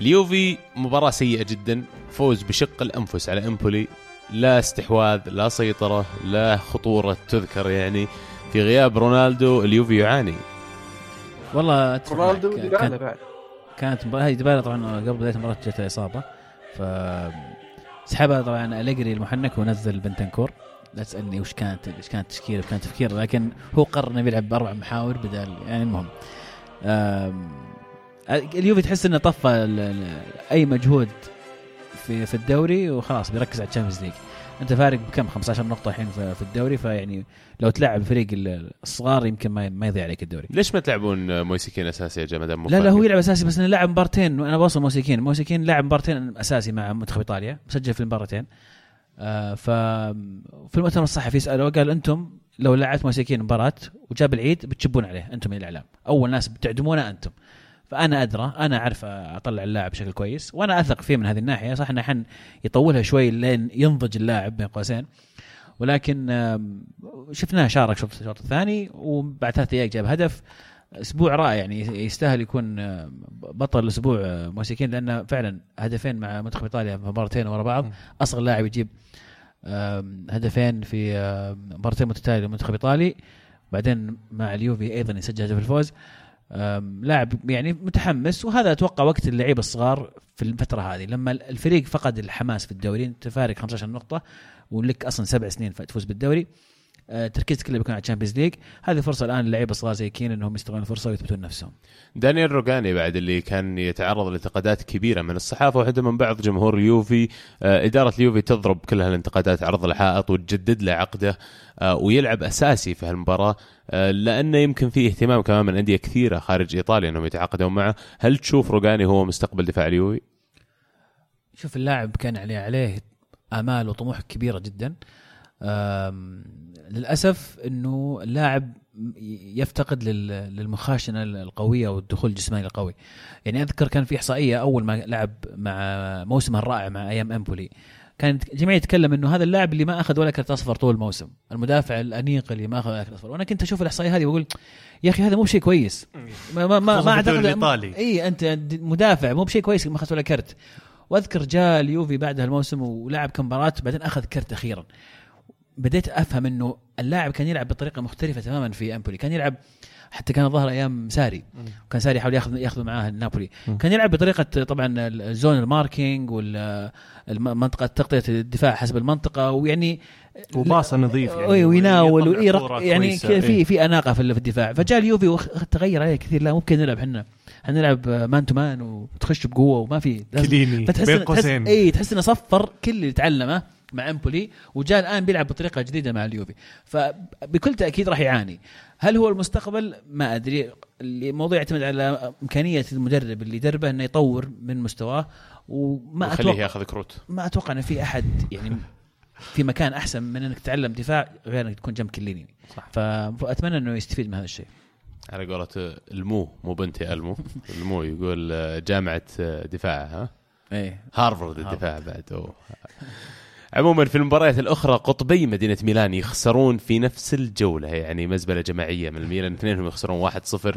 اليوفي مباراة سيئة جدا فوز بشق الأنفس على إمبولي. لا استحواذ لا سيطرة لا خطورة تذكر يعني. في غياب رونالدو اليوفي يعاني. والله رونالدو. ديبالا كان- بعد. كانت هي ديبالا طبعا قبل بدايه المباراه جت إصابة. ف سحبها طبعا أليجري المحنك ونزل بنتنكور. لا تسألني وش كانت إيش كانت تشكيلة وش كان تفكير لكن هو قرر إنه بيلعب بأربع محاور بدل يعني المهم. اليوفي تحس إنه طفى أي مجهود في في الدوري وخلاص بيركز على ال Champions League. انت فارق بكم 15 نقطة الحين في الدوري فيعني لو تلعب فريق ال- الصغار يمكن ما ما يضيع عليك الدوري. ليش ما تلعبون مويس كين أساسي يا جماعة؟ لا لا؟ هو يلعب أساسي بس إنه لعب مبارتين. وأنا بوصل مويس كين مويس كين لعب مبارتين أساسي مع منتخب إيطاليا مسجل في المباراتين. آه ف في المؤتمر الصحفي سألوه قال أنتم لو لعبت مويس كين مباراة وجاب العيد بتشبون عليه أنتم الإعلام. أول ناس بتعدمونه أنتم. فأنا أدرى أنا أعرف أطلع اللاعب بشكل كويس وأنا أثق فيه من هذه الناحية. صح إنه حن يطولها شوي لين ينضج اللاعب بين قوسين. ولكن شفناه شارك شوط الشوط الثاني وبعد ثلاث دقائق جاب هدف. أسبوع رائع يعني يستاهل يكون بطل الأسبوع آه، موسيكين لأنه فعلا هدفين مع منتخب إيطاليا في مباراتين ورا بعض. أصغر لاعب يجيب هدفين في مباراتين متتالية للمنتخب الايطالي بعدين مع اليوفي أيضا يسجل هدف الفوز. لاعب يعني متحمس وهذا أتوقع وقت اللعيبة الصغار في الفترة هذه. لما الفريق فقد الحماس في الدوري أنت فارق 15 نقطة ولك أصلا سبع سنين تفوز بالدوري. تركيزك كله بيكون على ال Champions League هذه فرصة الآن للعيبة الصغار زي كين إنهم يستغلون الفرصة ويثبتون نفسهم. دانيال روجاني بعد اللي كان يتعرض لانتقادات كبيرة من الصحافة وحتى من بعض جمهور اليوفي آه، إدارة اليوفي تضرب كل هالانتقادات عرض الحائط وتجدد له عقده آه، ويلعب أساسي في هالمباراة. آه، لأنه يمكن فيه اهتمام كمان من أندية كثيرة خارج إيطاليا إنهم يتعاقدون معه. هل تشوف روجاني هو مستقبل دفاع اليوفي؟ شوف اللاعب كان عليه عليه آمال وطموح كبيرة جدا. للأسف إنه اللاعب يفتقد لل- للمخاشنة القوية والدخول الجسماني القوي. يعني أذكر كان في إحصائية أول ما لعب مع موسمه الرائع مع أيام إمبولي. كان الجميع يتكلم إنه هذا اللاعب اللي ما أخذ ولا كرت أصفر طول الموسم. المدافع الأنيق اللي ما أخذ ولا كرت أصفر. وأنا كنت أشوف الإحصائية هذه وأقول يا أخي هذا مو بشيء كويس. ما ما ما, ما أعتقد. إي أنت مدافع مو بشيء كويس ما أخذت ولا كرت. وأذكر جاء اليوفي بعد هالموسم ولعب كم مباراة بعدين أخذ كرت أخيرا. بديت أفهم إنه اللاعب كان يلعب بطريقة مختلفة تماما في أمبولي. كان يلعب حتى كان ظهر أيام ساري. كان ساري يحاول ياخذ ياخذ معاه نابولي. كان يلعب بطريقة طبعا ال zone ال marking والمنطقة تغطية الدفاع حسب المنطقة ويعني وباصة نظيف يعني ويناول يعني في إيه. في أناقة في الدفاع. فجاء اليوفي وتغير عليه كثير. لا ممكن نلعب إحنا. حنلعب man to man وتخش بقوة وما في كيليني بين قوسين. اي تحس إنه صفر كل اللي تعلمه. مع امبولي وجاء الآن بيلعب بطريقة جديدة مع اليوفي. فبكل تأكيد راح يعاني. هل هو المستقبل؟ ما أدري. الموضوع يعتمد على إمكانية المدرب اللي يدربه إنه يطور من مستواه وما أتوقع ياخذ كروت. ما أتوقع ان في أحد يعني في مكان أحسن من إنك تتعلم دفاع غير إنك تكون جنب كليني. صح. فأتمنى إنه يستفيد من هذا الشيء. على قولة المو مو بنتي المو. المو يقول آه، جامعة آه، دفاع ها؟ إيه. هارفرد الدفاع بعد. عموما في المباريات الأخرى قطبي مدينة ميلان يخسرون في نفس الجولة. يعني مزبلة جماعية من الميلان اثنينهم يخسرون 1-0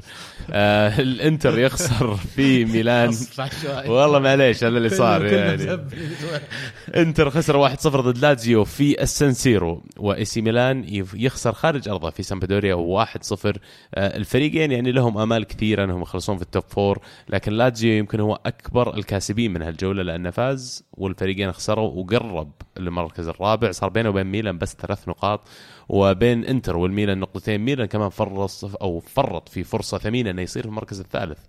آه الإنتر يخسر في ميلان. والله معليش هذا اللي صار يعني. إنتر خسر 1-0 ضد لاتزيو في السنسيرو وإي سي ميلان يخسر خارج أرضه في سامبدوريا 1-0 آه، الفريقين يعني لهم آمال كثيرة إنهم يخلصون في ال top four لكن لاتزيو يمكن هو أكبر الكاسبين من هالجولة لأنه فاز والفريقين خسروا وقرب للمركز الرابع. صار بينه وبين ميلان بس ثلاث نقاط وبين إنتر والميلان نقطتين. ميلان كمان فرص أو فرط في فرصة ثمينة إنه يصير في المركز الثالث.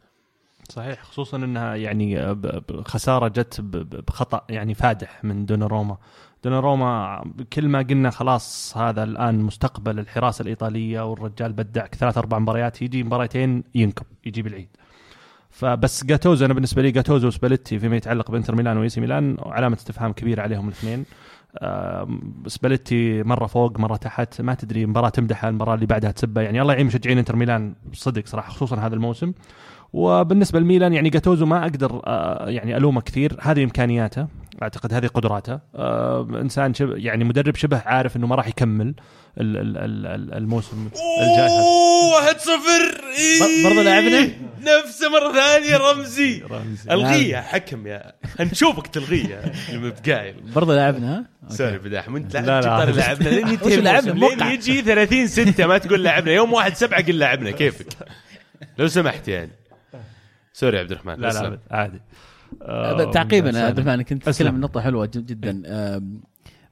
صحيح خصوصا إنها يعني خسارة جت بخطأ يعني فادح من دوناروما. دوناروما كل ما قلنا خلاص هذا الآن مستقبل الحراسة الإيطالية والرجال يبدع لك ثلاث أربع مباريات يجي مباراتين ينكب يجيب العيد فبس جاتوزو أنا بالنسبة لي جاتوزو وسباليتي فيما يتعلق بإنتر ميلان وإي سي ميلان علامة استفهام كبيرة عليهم الاثنين. سباليتي مرة فوق مرة تحت ما تدري مباراة تمدحها المباراة اللي بعدها تسبه يعني الله يعين مشجعين إنتر ميلان صدق صراحة خصوصا هذا الموسم. وبالنسبة لميلان يعني جاتوزو ما أقدر آه، يعني ألومه كثير. هذه إمكانياته. أعتقد هذه قدراته آه، إنسان شبه يعني مدرب شبه عارف إنه ما راح يكمل ال- ال- ال- ال- الموسم الجاي هذا. واحد صفر بر- برضو لاعبنا؟ نفسه مرة ثانية رمزي رمزي. الغية حكم يا نشوفك تلغيه المبقايل برضه؟ أوكي. سوري بداح انت لا، لا لا. لا لعبنا لين ينتهي لعبنا؟ لين. يجي 30 6 ما تقول لعبنا يوم 1 7 قل لعبنا كيفك لو سمحت يعني سوري عبد الرحمن لا. لا عادي تعقيبا. عبد الرحمن كنت. تتكلم عن نقطة حلوة جد- جدا.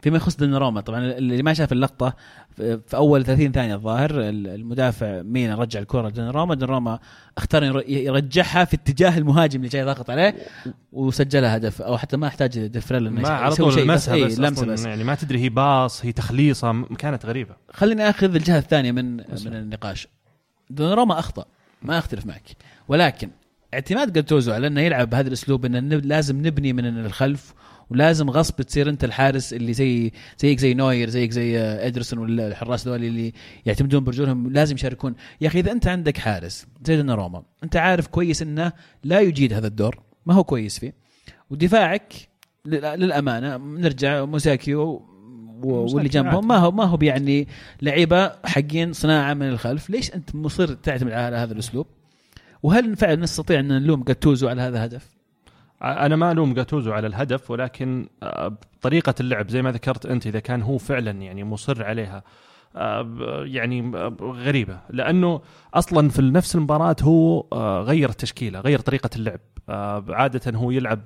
فيما يخص دوناروما طبعا اللي ما شاف اللقطة في أول 30 ثانية الظاهر ال- المدافع مين رجع الكرة لدوناروما دوناروما اختار ير- يرجعها في اتجاه المهاجم اللي جاي ضاغط عليه وسجلها هدف أو حتى ما احتاج دفريل انه ما على يسوي طول شيء بس لمسها اي بس, بس. يعني ما تدري هي pass هي تخليصة كانت غريبة. خليني آخذ الجهة الثانية من من النقاش. دوناروما أخطأ ما أختلف معك. ولكن اعتماد جاتوزو على إنه يلعب بهذا الأسلوب إنه لازم نبني من الخلف ولازم غصب تصير أنت الحارس اللي زي زيك زي نوير زيك زي آه، ادرسون ولا الحراس دول اللي يعتمدون برجولهم لازم يشاركون. يا أخي إذا أنت عندك حارس زي دوناروما أنت عارف كويس إنه لا يجيد هذا الدور ما هو كويس فيه. ودفاعك لل- للأمانة نرجع موساكيو واللي جنبهم. ما هو ما هو يعني لعيبة حقين صناعة من الخلف. ليش أنت مصر تعتمد على هذا الأسلوب؟ وهل فعلا نستطيع أن نلوم جاتوزو على هذا الهدف؟ أنا ما ألوم جاتوزو على الهدف ولكن آه، طريقة اللعب زي ما ذكرت أنت إذا كان هو فعلا يعني مصر عليها آه، يعني آه، غريبة. لأنه أصلا في نفس المباراة هو غير التشكيلة غير طريقة اللعب. عادة هو يلعب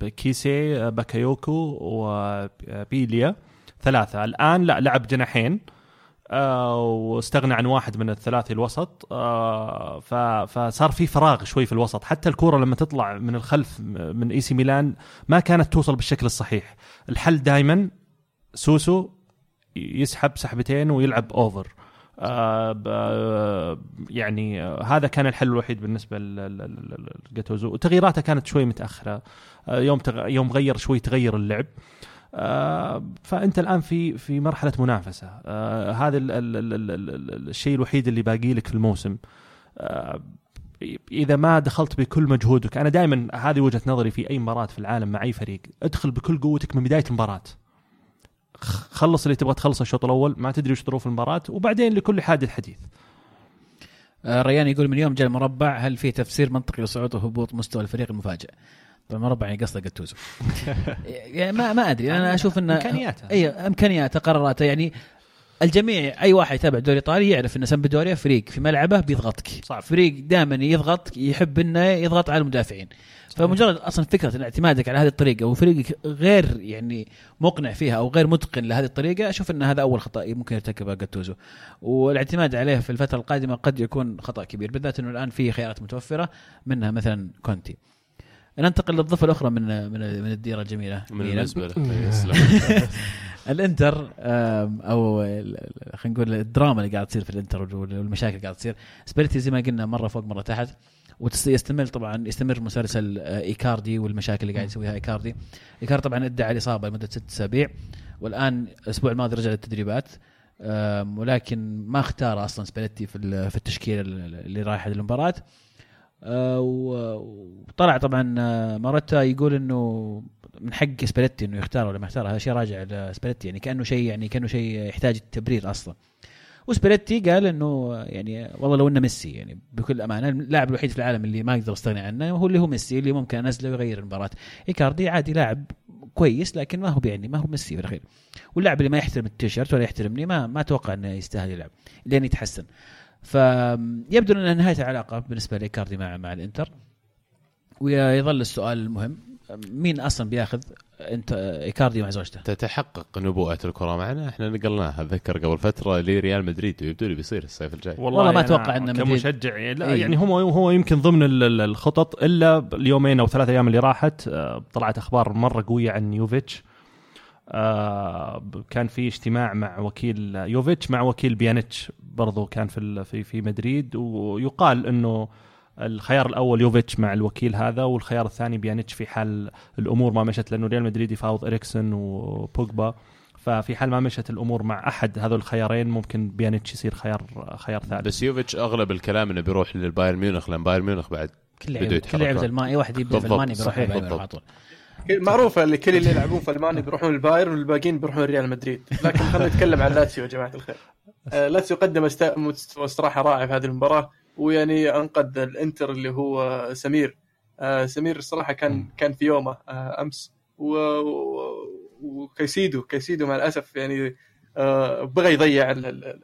بكيسي باكايوكو وبيليا ثلاثة. الآن لا لعب جناحين. آه، واستغنى عن واحد من الثلاثي الوسط. آه، فصار في فراغ شوي في الوسط. حتى الكرة لما تطلع من الخلف من إي سي ميلان ما كانت توصل بالشكل الصحيح. الحل دائما سوسو يسحب سحبتين ويلعب أوفر. آه يعني هذا كان الحل الوحيد بالنسبة لجاتوزو. وتغييراته كانت شوي متأخرة. يوم. يوم غير شوي تغير اللعب. فأنت الآن في في مرحلة منافسة. آه، هذا ال- ال- ال- ال- ال- الشيء الوحيد اللي باقي لك في الموسم. آه، إذا ما دخلت بكل مجهودك أنا دائما هذه وجهة نظري في أي مباراة في العالم مع أي فريق ادخل بكل قوتك من بداية المباراة. خلص اللي تبغى تخلصه الشوط الأول ما تدري وش ظروف المباراة وبعدين لكل حادث حديث. آه، ريان يقول من يوم جاء المربع هل في تفسير منطقي لصعود وهبوط مستوى الفريق المفاجئ؟ المربع يعني قصده جاتوزو يعني ما ما أدري أنا أشوف انه إمكانياته. اي إمكانياته قراراته يعني الجميع أي واحد يتابع الدوري الايطالي يعرف إن سامبدوريا فريق في ملعبه بيضغطك. صعب. فريق دائما يضغط يحب إنه يضغط على المدافعين. فمجرد أصلا فكرة إن اعتمادك على هذه الطريقة وفريقك غير يعني مقنع فيها أو غير متقن لهذه الطريقة أشوف إن هذا أول خطأ ممكن يرتكبه جاتوزو والاعتماد عليه في الفترة القادمة قد يكون خطأ كبير بالذات إنه الآن في خيارات متوفرة منها مثلا كونتي. ننتقل للضفة الأخرى من من من الديرة الجميلة. من. المزبله يسلم. الإنتر أو خلينا نقول الدراما اللي قاعد تصير في الإنتر وال- والمشاكل اللي قاعد تصير. سباليتي زي ما قلنا مرة فوق مرة تحت. ويستمر طبعا يستمر مسلسل آه، إيكاردي والمشاكل اللي قاعد يسويها إيكاردي. إيكاردي طبعا ادعى الاصابه لمدة ست أسابيع. والآن الأسبوع الماضي رجع للتدريبات. ولكن ما اختار أصلا سباليتي في ال- في التشكيلة اللي رايحة للمباراة. وطلع طبعا آه، ماروتا يقول إنه من حق سباليتي إنه يختار ولا ما يختار هذا شيء راجع لسباليتي يعني كأنه شيء يعني كأنه شيء يحتاج تبرير أصلا. وسباليتي قال إنه يعني والله لو إنه ميسي يعني بكل أمانة اللاعب الوحيد في العالم اللي ما أقدر أستغني عنه هو اللي هو ميسي اللي ممكن أنزله ويغير المباراة. إيكاردي عادي لاعب كويس لكن ما هو يعني ما هو ميسي في الاخير واللاعب اللي ما يحترم التيشيرت ولا يحترمني ما ما أتوقع إنه يستاهل يلعب لين يتحسن. فيبدو ان نهاية العلاقة بالنسبة لإيكاردي مع مع الإنتر. ويظل السؤال المهم مين أصلا بيأخذ انت إيكاردي مع زوجته؟ تتحقق نبوءة الكرة معنا. إحنا نقلناها أتذكر قبل فترة لريال مدريد ويبدو لي بيصير الصيف الجاي. والله ما أنا أتوقع إن مدريد- كمشجع لا إيه. يعني هو هو يمكن ضمن ال- ال- الخطط إلا اليومين أو ثلاث أيام اللي راحت آه، طلعت أخبار مرة قوية عن يوفيتش. آه، كان في اجتماع مع وكيل يوفيتش مع وكيل بيانيتش برضو كان في في في مدريد ويقال إنه الخيار الأول يوفيتش مع الوكيل هذا والخيار الثاني بيانيتش في حال الأمور ما مشت لأنه ريال مدريد يفاوض اريكسن وبوجبا ففي حال ما مشت الأمور مع أحد هذول الخيارين ممكن بيانيتش يصير خيار خيار ثالث بس يوفيتش أغلب الكلام إنه بيروح للبايرن ميونخ لأن بايرن ميونخ بعد كل لعيبه كل. لعيبه المانيا أي واحد يبدأ في المانيا بيروح صحيح، بالضبط. على طول معروفة اللي كل اللي يلعبون في ألمانيا بيروحون البايرن والباقيين بيروحون ريال مدريد. لكن خلينا نتكلم عن لاتسيو يا جماعة الخير. آه، لاتسيو قدم مستوى الصراحة رائع في هذه المباراة ويعني أنقذ الإنتر اللي هو سمير. آه، سمير الصراحه كان كان في يومه آه، أمس. وكيسيدو كيسيدو مع الأسف يعني بغى يضيع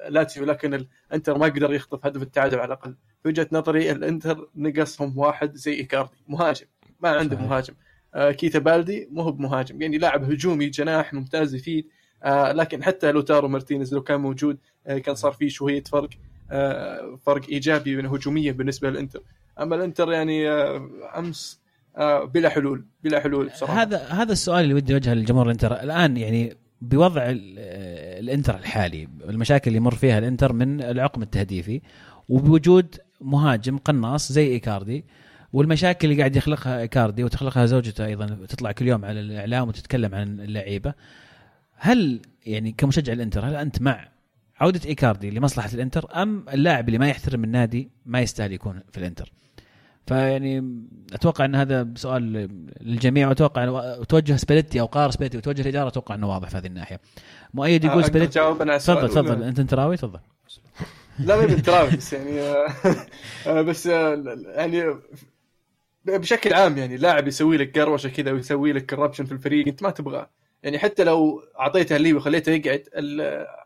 لاتسيو لكن الإنتر ما قدر يخطف هدف التعادل على الأقل. في وجهة نظري الإنتر نقصهم واحد زي إيكاردي مهاجم. ما عنده. مهاجم. كيتا بالدي مو هو بمهاجم. يعني لاعب هجومي جناح ممتاز يفيد. آه، لكن حتى لوتارو مارتينيز لو كان موجود آه، كان صار فيه شوية فرق آه، فرق إيجابي من هجوميا بالنسبة للإنتر. أما الإنتر يعني آه، أمس آه، بلا حلول بلا حلول بصراحة. هذا هذا السؤال اللي ودي أوجهه للجمهور الإنتر. الآن يعني بوضع ال- آه، الإنتر الحالي المشاكل اللي يمر فيها الإنتر من العقم التهديفي وبوجود مهاجم قناص زي إيكاردي والمشاكل اللي قاعد يخلقها ايكاردي وتخلقها زوجته أيضا تطلع كل يوم على الإعلام وتتكلم عن اللعيبة. هل يعني كمشجع الإنتر هل أنت مع عودة إيكاردي لمصلحة الإنتر أم اللاعب اللي ما يحترم النادي ما يستاهل يكون في الإنتر؟ فيعني أتوقع إن هذا سؤال للجميع وأتوقع وتوجه سباليتي أو قرار سباليتي وتوجه الإدارة أتوقع إنه واضح في هذه الناحية. مؤيد يقول أقدر سباليتي تفضل تفضل. أنت انتراوي تفضل. لا ما بس يعني آه، آه، بس آه، يعني بشكل عام يعني لاعب يسوي لك قروشة كذا ويسوي لك corruption في الفريق انت ما تبغاه. يعني حتى لو أعطيته اللي وخليته يقعد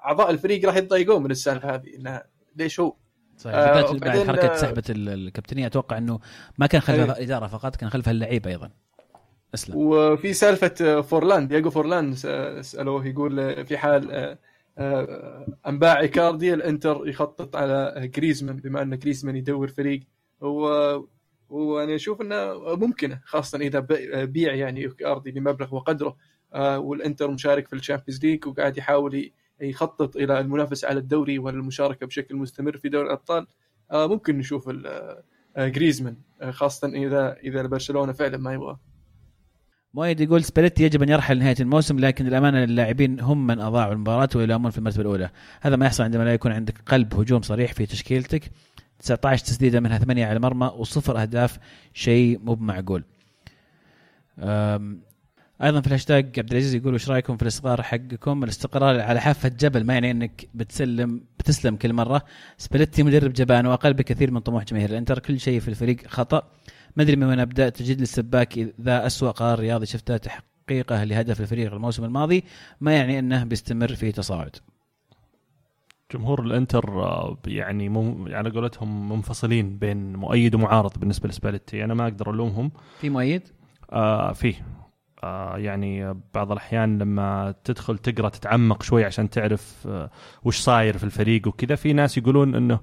أعضاء الفريق راح يتضايقون من السالفة هذه انها ليش هو؟ صحيح. آه، بعد حركة آه، سحبة ال- الكابتنية أتوقع إنه ما كان خلفها. الاداره فقط كان خلفها اللعيبه أيضا. أسلم. وفي سالفة فورلان دياغو فورلان س- سألوه يقول في حال آه، آه، انباع إيكاردي الإنتر يخطط على جريزمان بما أن جريزمان يدور فريق. و وأنا أشوف إنه ممكنة خاصة إذا بيع يعني ايكاردي بمبلغ وقدره. آه، والإنتر مشارك في ال Champions League وقاعد يحاول يخطط إلى المنافسه على الدوري والمشاركة بشكل مستمر في دوري الأبطال. آه، ممكن نشوف جريزمان آه، خاصة اذا إذا برشلونه فعلا ما يبغاه مؤيد يقول سباليتي يجب أن يرحل نهاية الموسم لكن الامانه اللاعبين هم من أضاعوا المباراة ويلامون في المرتبة الأولى. هذا ما يحصل عندما لا يكون عندك قلب هجوم صريح في تشكيلتك. 19 تسديدة منها 8 على المرمى وصفر أهداف شيء مو بمعقول. أيضا في الهاشتاج عبد العزيز يقول وش رأيكم في الاصرار حقكم؟ الاستقرار على حافة جبل ما يعني إنك بتسلم بتسلم كل مرة. سباليتي مدرب جبان وأقل بكثير من طموح جماهير الإنتر كل شيء في الفريق خطأ. ما أدري من وين أبدأ تجديد السباك ذا اسوء قرار رياضي شفته تحقيقه لهدف الفريق الموسم الماضي ما يعني إنه بيستمر في تصاعد. جمهور الانتر آه، يعني مم على قولتهم منفصلين بين مؤيد ومعارض بالنسبة لسباليتي. أنا ما أقدر ألومهم. في مؤيد؟ آه فيه آه يعني بعض الأحيان لما تدخل تقرأ تتعمق شوي عشان تعرف آه وش صاير في الفريق وكذا في ناس يقولون إنه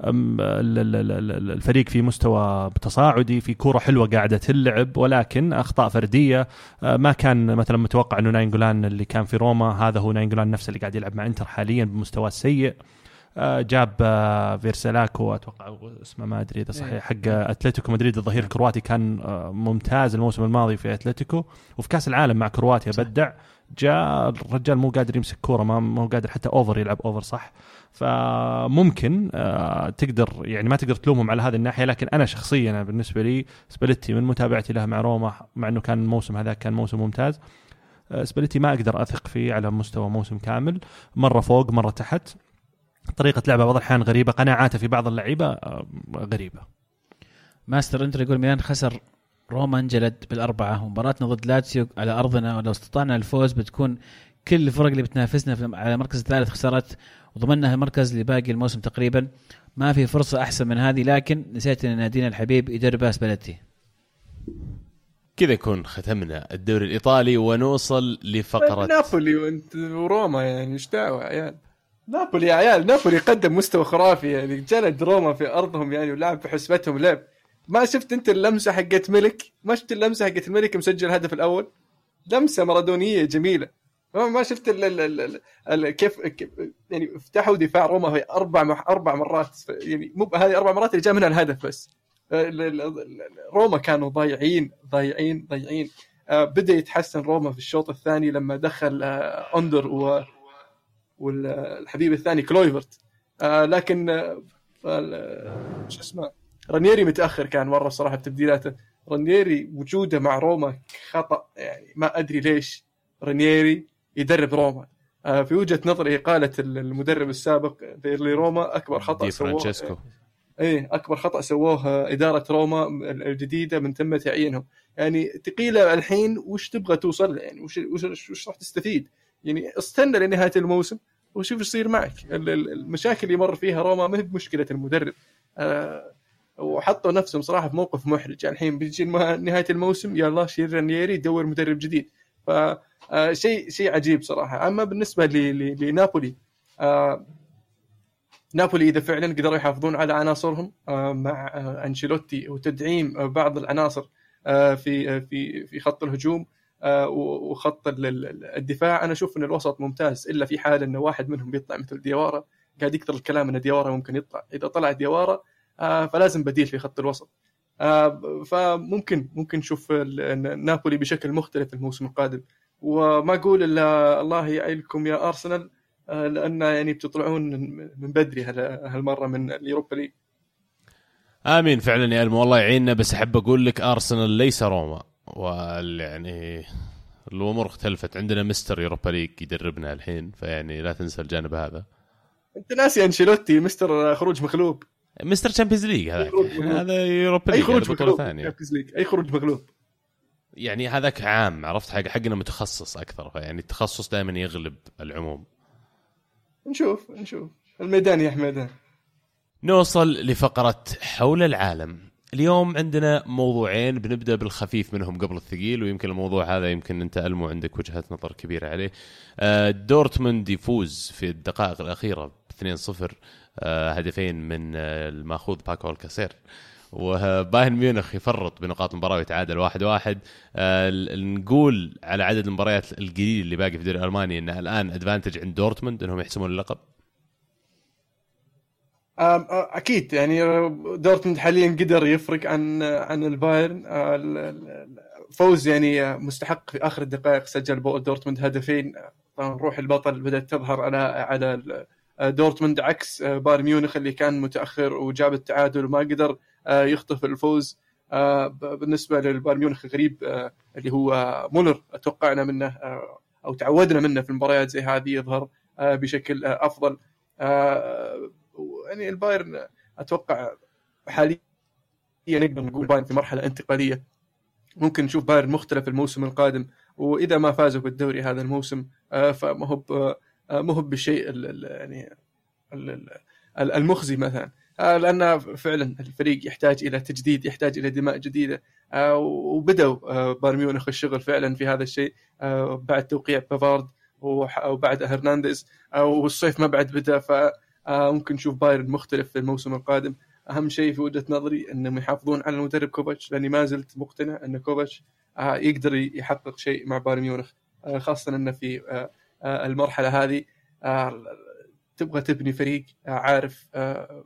الفريق في مستوى تصاعدي في كورة حلوة قاعدة تلعب ولكن أخطاء فردية. آه، ما كان مثلا متوقع إنه ناينجولان اللي كان في روما هذا هو ناينجولان نفسه اللي قاعد يلعب مع إنتر حاليا بمستوى سيء. آه، جاب آه، فيرسلاكو أتوقع اسمه ما أدري إذا صحيح حق أتلتيكو مدريد الظهير الكرواتي كان ممتاز الموسم الماضي في أتلتيكو. وفي كأس العالم مع كرواتيا بدع جاء الرجال مو قادر يمسك كورة ما مو قادر حتى over يلعب over صح؟ فممكن آه، تقدر يعني ما تقدر تلومهم على هذه الناحية لكن أنا شخصيا بالنسبة لي سباليتي من متابعتي له مع روما مع إنه كان الموسم هذا كان موسم ممتاز. آه، سباليتي ما أقدر أثق فيه على مستوى موسم كامل. مرة فوق مرة تحت. طريقة لعبه بعض الأحيان غريبة قناعاته في بعض اللعيبة آه، غريبة. ماستر انتر يقول ميلان خسر روما انجلد بالأربعة. ومباراتنا ضد لاتسيو على أرضنا ولو استطعنا الفوز بتكون كل الفرق اللي بتنافسنا على المركز الثالث خسرت وضمننا المركز لباقي الموسم تقريبا. ما في فرصة أحسن من هذه لكن نسيت أن نادينا الحبيب يدربها سباليتي كذا يكون ختمنا الدوري الإيطالي ونوصل لفقرة. نابولي وانت وروما يعني إيش دعوة يا عيال؟ نابولي يا عيال نابولي قدم مستوى خرافي يعني. جلد روما في أرضهم يعني ولعب في حسبتهم لعب. ما شفت أنت اللمسة حقت ملك ما شفت اللمسة حقت الملك مسجل الهدف الأول؟ لمسة مارادونية جميلة. ما شفت ال ال ال ال ال كيف يعني فتحوا دفاع روما في أربع أربع مرات يعني مو هذه أربع مرات اللي جاء منها الهدف بس. ال- روما كانوا ضايعين ضايعين ضايعين. آه، بدأ يتحسن روما في الشوط الثاني لما دخل آه، أوندر والحبيب الثاني كلويفرت. آه، لكن آه، شو اسمه؟ رانييري متأخر كان مرة صراحة بتبديلاته رانييري وجوده مع روما خطأ يعني ما أدري ليش. رانييري يدرب روما. آه، في وجهة نظري اقاله المدرب السابق لروما أكبر خطأ اللي سووه. فرانشيسكو. إيه أكبر خطأ سووه إدارة روما الجديدة من تم تعيينهم. يعني ثقيله الحين وش تبغى توصل؟ يعني وش وش, وش راح تستفيد؟ يعني استنى لنهاية الموسم وشوف إيش يصير معك. ال- ال- المشاكل اللي مر فيها روما ما هي بمشكلة المدرب. آه وحطوا نفسهم صراحة في موقف محرج. يعني الحين بيجي نهاية الموسم يلا شيل رانييري دور مدرب جديد. ف آه، شيء شيء عجيب صراحة. أما بالنسبة لنابولي آه نابولي إذا فعلا قدروا يحافظون على عناصرهم آه، مع أنشيلوتي وتدعيم بعض العناصر في في في خط الهجوم وخط ال- ال- الدفاع. أنا أشوف إن الوسط ممتاز إلا في حال انه واحد منهم بيطلع مثل ديوارا. قاعد يكثر الكلام إن ديوارا ممكن يطلع. إذا طلع ديوارا فلازم بديل في خط الوسط. فممكن ممكن نشوف نابولي بشكل مختلف الموسم القادم. وما أقول إلا الله يعينكم يا أرسنال آه، لأن يعني بتطلعون من بدري هال- هالمرة من ال Europa League. آمين. فعلا يا المو الله يعيننا بس أحب أقول لك أرسنال is روما. وال يعني الأمور اختلفت. عندنا Mr. Europa League يدربنا الحين فيعني لا تنسى الجانب هذا. أنت ناسي أنشيلوتي Mr. خروج مغلوب. Mr. Champions League مغلوب. هذا Europa أي League هذا خروج مغلوب؟ ثانية. أي خروج مغلوب. يعني هذاك عام عرفت؟ حق حقنا متخصص أكثر فيعني التخصص دائما يغلب العموم. نشوف نشوف. الميدان يا حميدان نوصل لفقرة حول العالم. اليوم عندنا موضوعين بنبدأ بالخفيف منهم قبل الثقيل ويمكن الموضوع هذا يمكن انت المو عندك وجهة نظر كبيرة عليه. آه، دورتموند يفوز في الدقائق الأخيرة 2-0 آه، هدفين من آه، المأخوذ باكو الكاسير وبايرن ميونخ يفرط بنقاط المباراة ويتعادل واحد واحد. آه، نقول على عدد المباريات القليل اللي باقي في الدوري الألماني انه الآن advantage عند دورتموند إنهم يحسمون اللقب. آه، أكيد يعني دورتموند حاليا قدر يفرق عن عن البايرن. آه، فوز يعني مستحق في آخر الدقائق. سجل دورتموند هدفين. آه، روح البطل بدأت تظهر على على دورتموند عكس بايرن ميونخ اللي كان متأخر وجاب التعادل وما قدر يخطف الفوز. آه، بالنسبة للبايرن ميونخ غريب آه، اللي هو مولر توقعنا منه آه، أو تعودنا منه في المباريات زي هذه يظهر آه، بشكل آه، أفضل. آه، يعني البايرن أتوقع حاليا نقدر نقول بايرن في مرحلة انتقالية. ممكن نشوف بايرن مختلف الموسم القادم وإذا ما فازوا بالدوري هذا الموسم آه، فما هو آه، ما هو بالشيء ال- ال- يعني ال- ال- ال- المخزي مثلا. آه، لأن فعلا الفريق يحتاج إلى تجديد يحتاج إلى دماء جديدة. آه، وبدأوا آه، بايرن ميونخ الشغل فعلا في هذا الشيء آه، بعد توقيع بافارد وبعد هرنانديز. آه، والصيف ما بعد بدأ ف آه، ممكن نشوف بايرن مختلف في الموسم القادم. أهم شيء في وجهة نظري إنهم يحافظون على المدرب كوفاتش لأني ما زلت مقتنع إن كوفاتش آه، يقدر يحقق شيء مع بايرن ميونخ. آه، خاصة إنه في آه، آه، المرحلة هذه آه، تبغى تبني فريق آه، عارف آه، آه،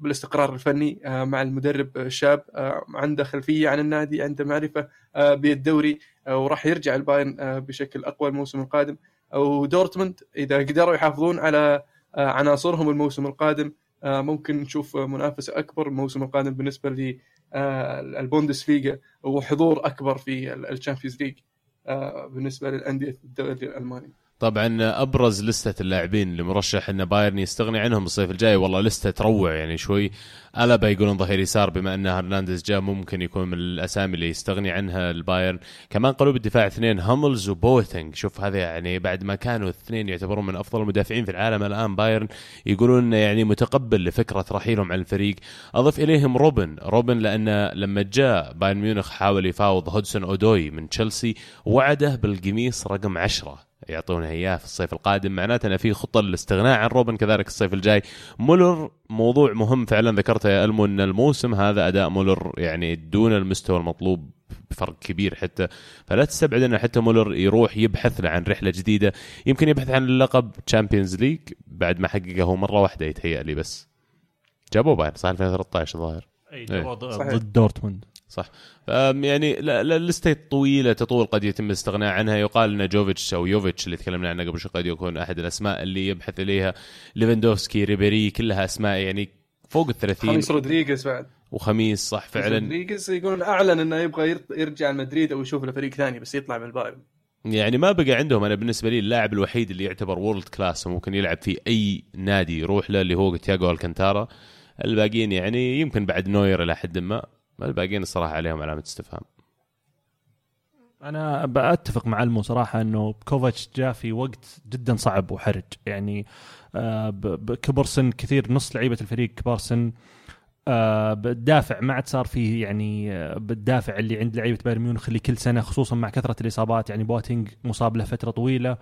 بالاستقرار الفني آه، مع المدرب شاب آه، عنده خلفية عن النادي عنده معرفة آه، بالدوري آه، وراح يرجع البايرن آه، بشكل أقوى الموسم القادم. ودورتموند إذا قدروا يحافظون على آه، عناصرهم الموسم القادم آه، ممكن نشوف منافسة أكبر الموسم القادم بالنسبة لل Bundesliga وحضور أكبر في ال Champions League آه، بالنسبة للأندية الدوري الالماني طبعا أبرز list ة اللاعبين اللي مرشح أن بايرن يستغني عنهم الصيف الجاي. والله list ة تروع يعني شوي. ألابا يقولون ظهير يسار بما أن هرنانديز جاء ممكن يكون من الأسامي اللي يستغني عنها البايرن. كمان قلوب الدفاع اثنين هاملز وبوتنج شوف هذا يعني بعد ما كانوا الاثنين يعتبرون من أفضل المدافعين في العالم الآن بايرن يقولون إنه يعني متقبل لفكرة رحيلهم عن الفريق. أضف إليهم روبن. روبن لأن لما جاء بايرن ميونخ حاول يفاوض هودسون أودوي من تشيلسي وعده بالقميص رقم 10 يعطونا إياه في الصيف القادم. معناته إن في خطة للاستغناء عن روبن كذلك الصيف الجاي. مولر موضوع مهم فعلا ذكرته يا ألمو إن الموسم هذا أداء مولر يعني دون المستوى المطلوب بفرق كبير حتى. فلا تستبعد إن حتى مولر يروح يبحث له عن رحلة جديدة. يمكن يبحث عن اللقب Champions League بعد ما حققه مرة واحدة يتهيأ لي بس. جابوه بعد صح؟ 2013 الظاهر أي إيه. ضد دورتموند. صح. يعني لا- لا- list ة طويلة تطول قد يتم الاستغناء عنها. يقال إن جوفيتش أو يوفيتش اللي تكلمنا عنه قبل شوي قد يكون أحد الأسماء اللي يبحث إليها. ليفاندوفسكي ريبيري كلها أسماء يعني فوق ال 30 خميس رودريغيز بعد. وخميس صح فعلا. رودريغيز يقولون أعلن إنه يبغى يرجع مدريد أو يشوف له فريق ثاني بس يطلع من البايرن. يعني ما بقى عندهم. أنا بالنسبة لي اللاعب الوحيد اللي يعتبر world class وممكن يلعب في أي نادي يروح له اللي هو تياجو ألكانتارا. الباقيين يعني يمكن بعد نوير إلى حد ما. الباقيين الصراحة عليهم علامة استفهام. أنا باتفق مع المو صراحة إنه كوفاتش جاء في وقت جدا صعب وحرج. يعني آه، بكبر سن كثير نص لعيبة الفريق كبار سن. آه، بالدافع ما عاد صار فيه يعني آه، بالدافع اللي عند لعيبة بايرن ميونخ اللي كل سنة خصوصا مع كثرة الإصابات يعني بواتينج مصاب له فترة طويلة.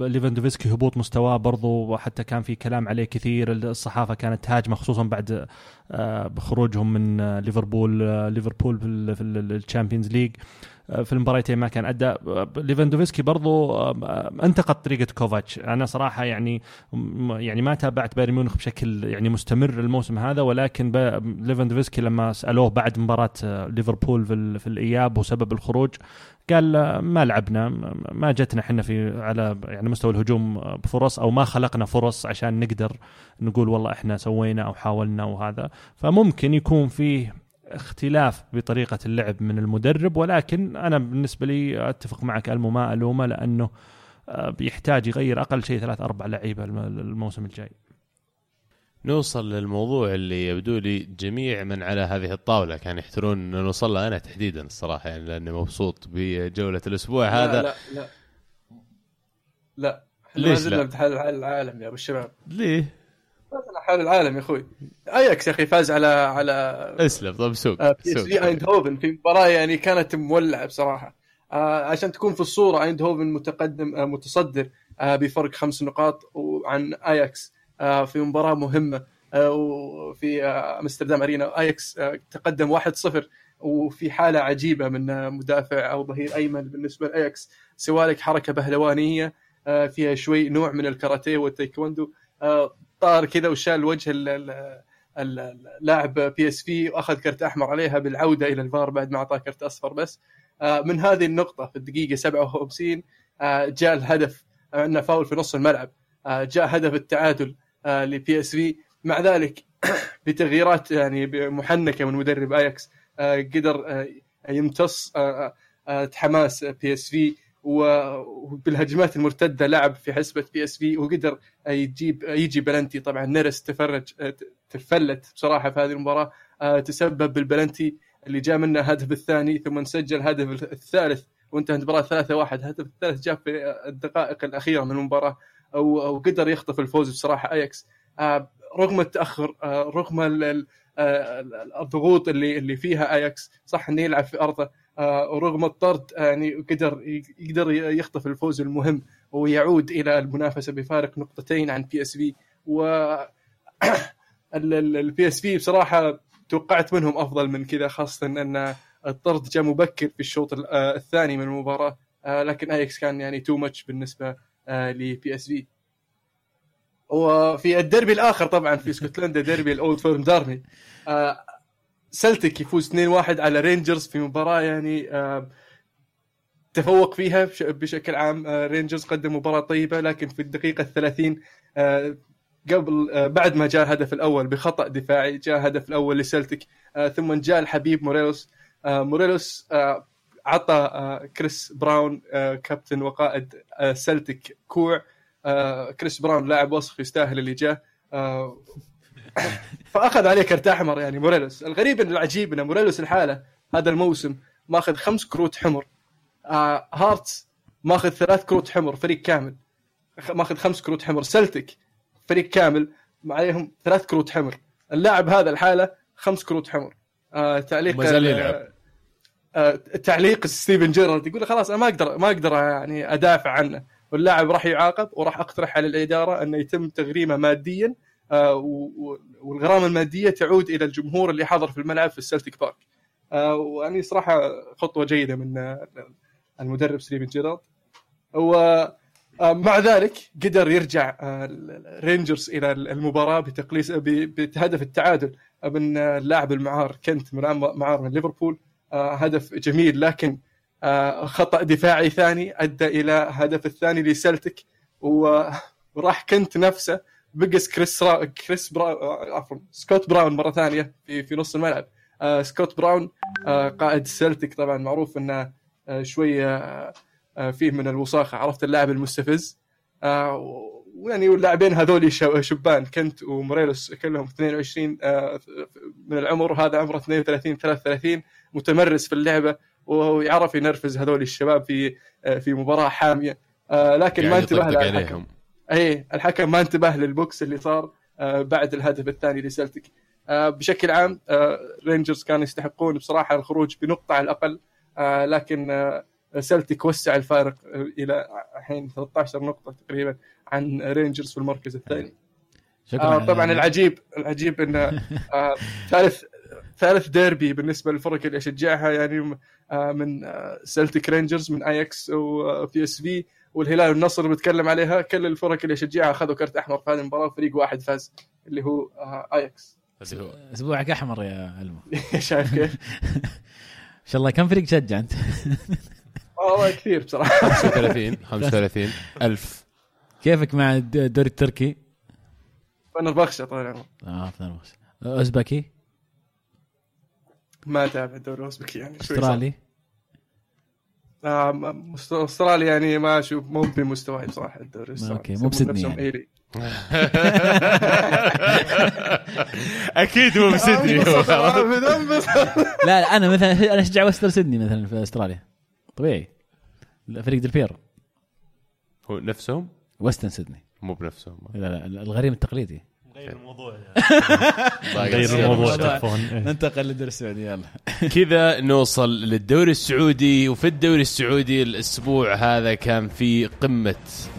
ليفاندوفسكي هبوط مستواه برضو وحتى كان في كلام عليه كثير. الصحافة كانت هاجمة خصوصا بعد آه، بخروجهم من آه، ليفربول آه، ليفربول في ال- في ال Champions League. آه، في المباراتين ما كان ادى آه، ليفاندوفسكي برضو آه، آه، انتقد طريقة كوفاتش. أنا صراحة يعني يعني ما تابعت بايرن ميونخ بشكل يعني مستمر الموسم هذا ولكن ليفاندوفسكي لما سألوه بعد مباراة آه، ليفربول في, في الإياب وسبب الخروج قال ما لعبنا ما جتنا إحنا في على يعني مستوى الهجوم بفرص أو ما خلقنا فرص عشان نقدر نقول والله إحنا سوينا أو حاولنا وهذا. فممكن يكون فيه اختلاف بطريقة اللعب من المدرب ولكن أنا بالنسبة لي أتفق معك ألمو ما ألومه لأنه آه، بيحتاج يغير أقل شيء ثلاث أربع لعيبة الم- الموسم الجاي. نوصل للموضوع اللي يبدو لي جميع من على هذه الطاولة كان يحترون أن نوصل له أنا تحديدا الصراحة يعني لأني مبسوط بجولة الأسبوع هذا لا لا لا لا إحنا ليش ما زلنا لا؟ بحال العالم يا أبو الشباب ليه؟ ما زلنا حال العالم يا أخوي اياكس يا أخي فاز على على اسلم طب سوق بي اس. في ايندهوفن في مباراة يعني كانت مولعة بصراحة آه، عشان تكون في الصورة ايندهوفن متقدم آه، متصدر آه، بفرق خمس نقاط عن اياكس في مباراة مهمة آه، وفي آه، أمستردام أرينا. آياكس آه، تقدم 1-0 وفي حالة عجيبة من آه، مدافع أو ظهير أيمن بالنسبة لآياكس. سوالك حركة بهلوانية آه، فيها شوي نوع من الكاراتيه والتايكوندو آه، طار كذا وشال وجه ال- ال- ال- اللاعب PSV وأخذ كرت أحمر عليها بالعودة إلى الفار بعد ما أعطاه كرت أصفر بس. آه، من هذه النقطة في الدقيقة 57 آه، جاء الهدف آه، أنه فاول في نص الملعب. آه، جاء هدف التعادل. ل PSV مع ذلك بتغييرات يعني محنكة من مدرب اياكس آه، قدر آه، يمتص آه، حماس PSV وبالهجمات المرتدة لعب في حسبة PSV وقدر يجيب يجي بلنتي. طبعا نيرس تفرج تفلت بصراحة في هذه المباراة. تسبب بالبلنتي اللي جاء منه الهدف الثاني ثم سجل الهدف الثالث وانتهت المباراة 3 1 الهدف الثالث جاء في الدقائق الأخيرة من المباراة. أو وقدر يخطف الفوز بصراحة اياكس آه، رغم التأخر آه، رغم آه، الضغوط اللي اللي فيها اياكس صح إنه يلعب في أرضه ورغم الطرد يعني قدر يقدر يخطف الفوز المهم ويعود إلى المنافسة بفارق نقطتين عن PSV و ال PSV بصراحة توقعت منهم أفضل من كذا خاصة أن الطرد جاء مبكر في الشوط ال- الثاني من المباراة لكن اياكس كان يعني too much بالنسبة ل PSV وفي الديربي الآخر طبعا في اسكتلندا ديربي ال Old Firm دارمي. آه، سلتك يفوز 2-1 على رينجرز في مباراة يعني آه، تفوق فيها بش- بشكل عام. آه، رينجرز قدم مباراة طيبة لكن في الدقيقة الثلاثين آه، قبل آه، بعد ما جاء الهدف الأول بخطأ دفاعي جاء الهدف الأول لسلتك آه، ثم جاء الحبيب موريلوس. آه، موريلوس آه، عطى آه، كريس براون آه، كابتن وقائد آه، سلتك كوع. كريس براون لاعب وسخ يستاهل اللي جاه فأخذ عليه كرت أحمر يعني موريلوس. الغريب العجيب ان موريلوس لحاله هذا الموسم ماخذ خمس كروت حمر. هارتس ماخذ ثلاث كروت حمر فريق كامل. ماخذ خمس كروت حمر. سلتك فريق كامل عليهم ثلاث كروت حمر. اللاعب هذا لحاله خمس كروت حمر. آه تعليق ما زال ال- يلعب. آه تعليق ستيفن جيرارد يقول خلاص أنا ما أقدر ما أقدر يعني أدافع عنه. واللاعب راح يعاقب وراح أقترح على الإدارة انه يتم تغريمه ماديا آه، والغرامة المادية تعود إلى الجمهور اللي حضر في الملعب في السلتيك بارك. آه، ويعني صراحة خطوة جيدة من المدرب ستيفن جيرارد. ومع ذلك قدر يرجع الرينجرز إلى المباراة بتقليص بهدف التعادل من اللاعب المعار كنت معار من ليفربول. هدف جميل لكن آه، خطأ دفاعي ثاني أدى إلى هدف الثاني لسلتك وراح كنت نفسه بقس كريس را... كريس براون آه، عفوا سكوت براون مرة ثانية في في نص الملعب. آه، سكوت براون آه، قائد سلتك طبعا معروف إنه آه، شوية آه، آه، فيه من الوساخة عرفت اللاعب المستفز. آه، ويعني واللاعبين هذول شبان كنت وموريلوس كلهم 22 آه، من العمر هذا عمره 32 33 متمرس في اللعبة ويعرف ينرفز هذول الشباب في آه، في مباراة حامية. آه، لكن ما قاعد انتبه الحكم اي الحكم ما انتبه للبوكس اللي صار بعد الهدف الثاني لسلتك. بشكل عام رينجرز كانوا يستحقون بصراحة الخروج بنقطة على الأقل لكن سلتك وسع الفارق آه، إلى الحين 13 نقطة تقريبا عن رينجرز في المركز الثاني. شكرا آه طبعا العجيب العجيب إن آه ثالث ثالث ديربي بالنسبة للفرق اللي أشجعها يعني آه من آه سلتيك رينجرز من اياكس و PSV والهلال والنصر بتكلم عليها. كل الفرق اللي أشجعها أخذوا كرت أحمر في هذه المباراة وفريق واحد فاز اللي هو آه اياكس أسبوعك أحمر يا ألمو. شايف كيف؟ إن شاء الله كم فريق تشجع أنت؟ والله كثير بصراحة. 35 35 ألف. كيفك مع الد- الدوري التركي؟ أنا بخشى طال العمر آه فنربخش أوزبكي؟ ما أتابع الدوري الأوزبكي يعني. أسترالي؟ آه استراليا يعني ما أشوف مو بمستواي بصراحة الدوري الاسترالي okay، مو نفسهم يعني. أكيد عارف، انبسط. لا لا أنا مثلا أنا اشجع وستر سيدني مثلا في أستراليا؟ طبيعي. فريق دلبيرو هو نفسهم؟ وستن سيدني. مو بنفسهم. لا لا الغريم التقليدي. غير الموضوع غير الموضوع إيه. ننتقل للدوري السعودي يلا. كذا نوصل للدوري السعودي وفي الدوري السعودي الأسبوع هذا كان في قمة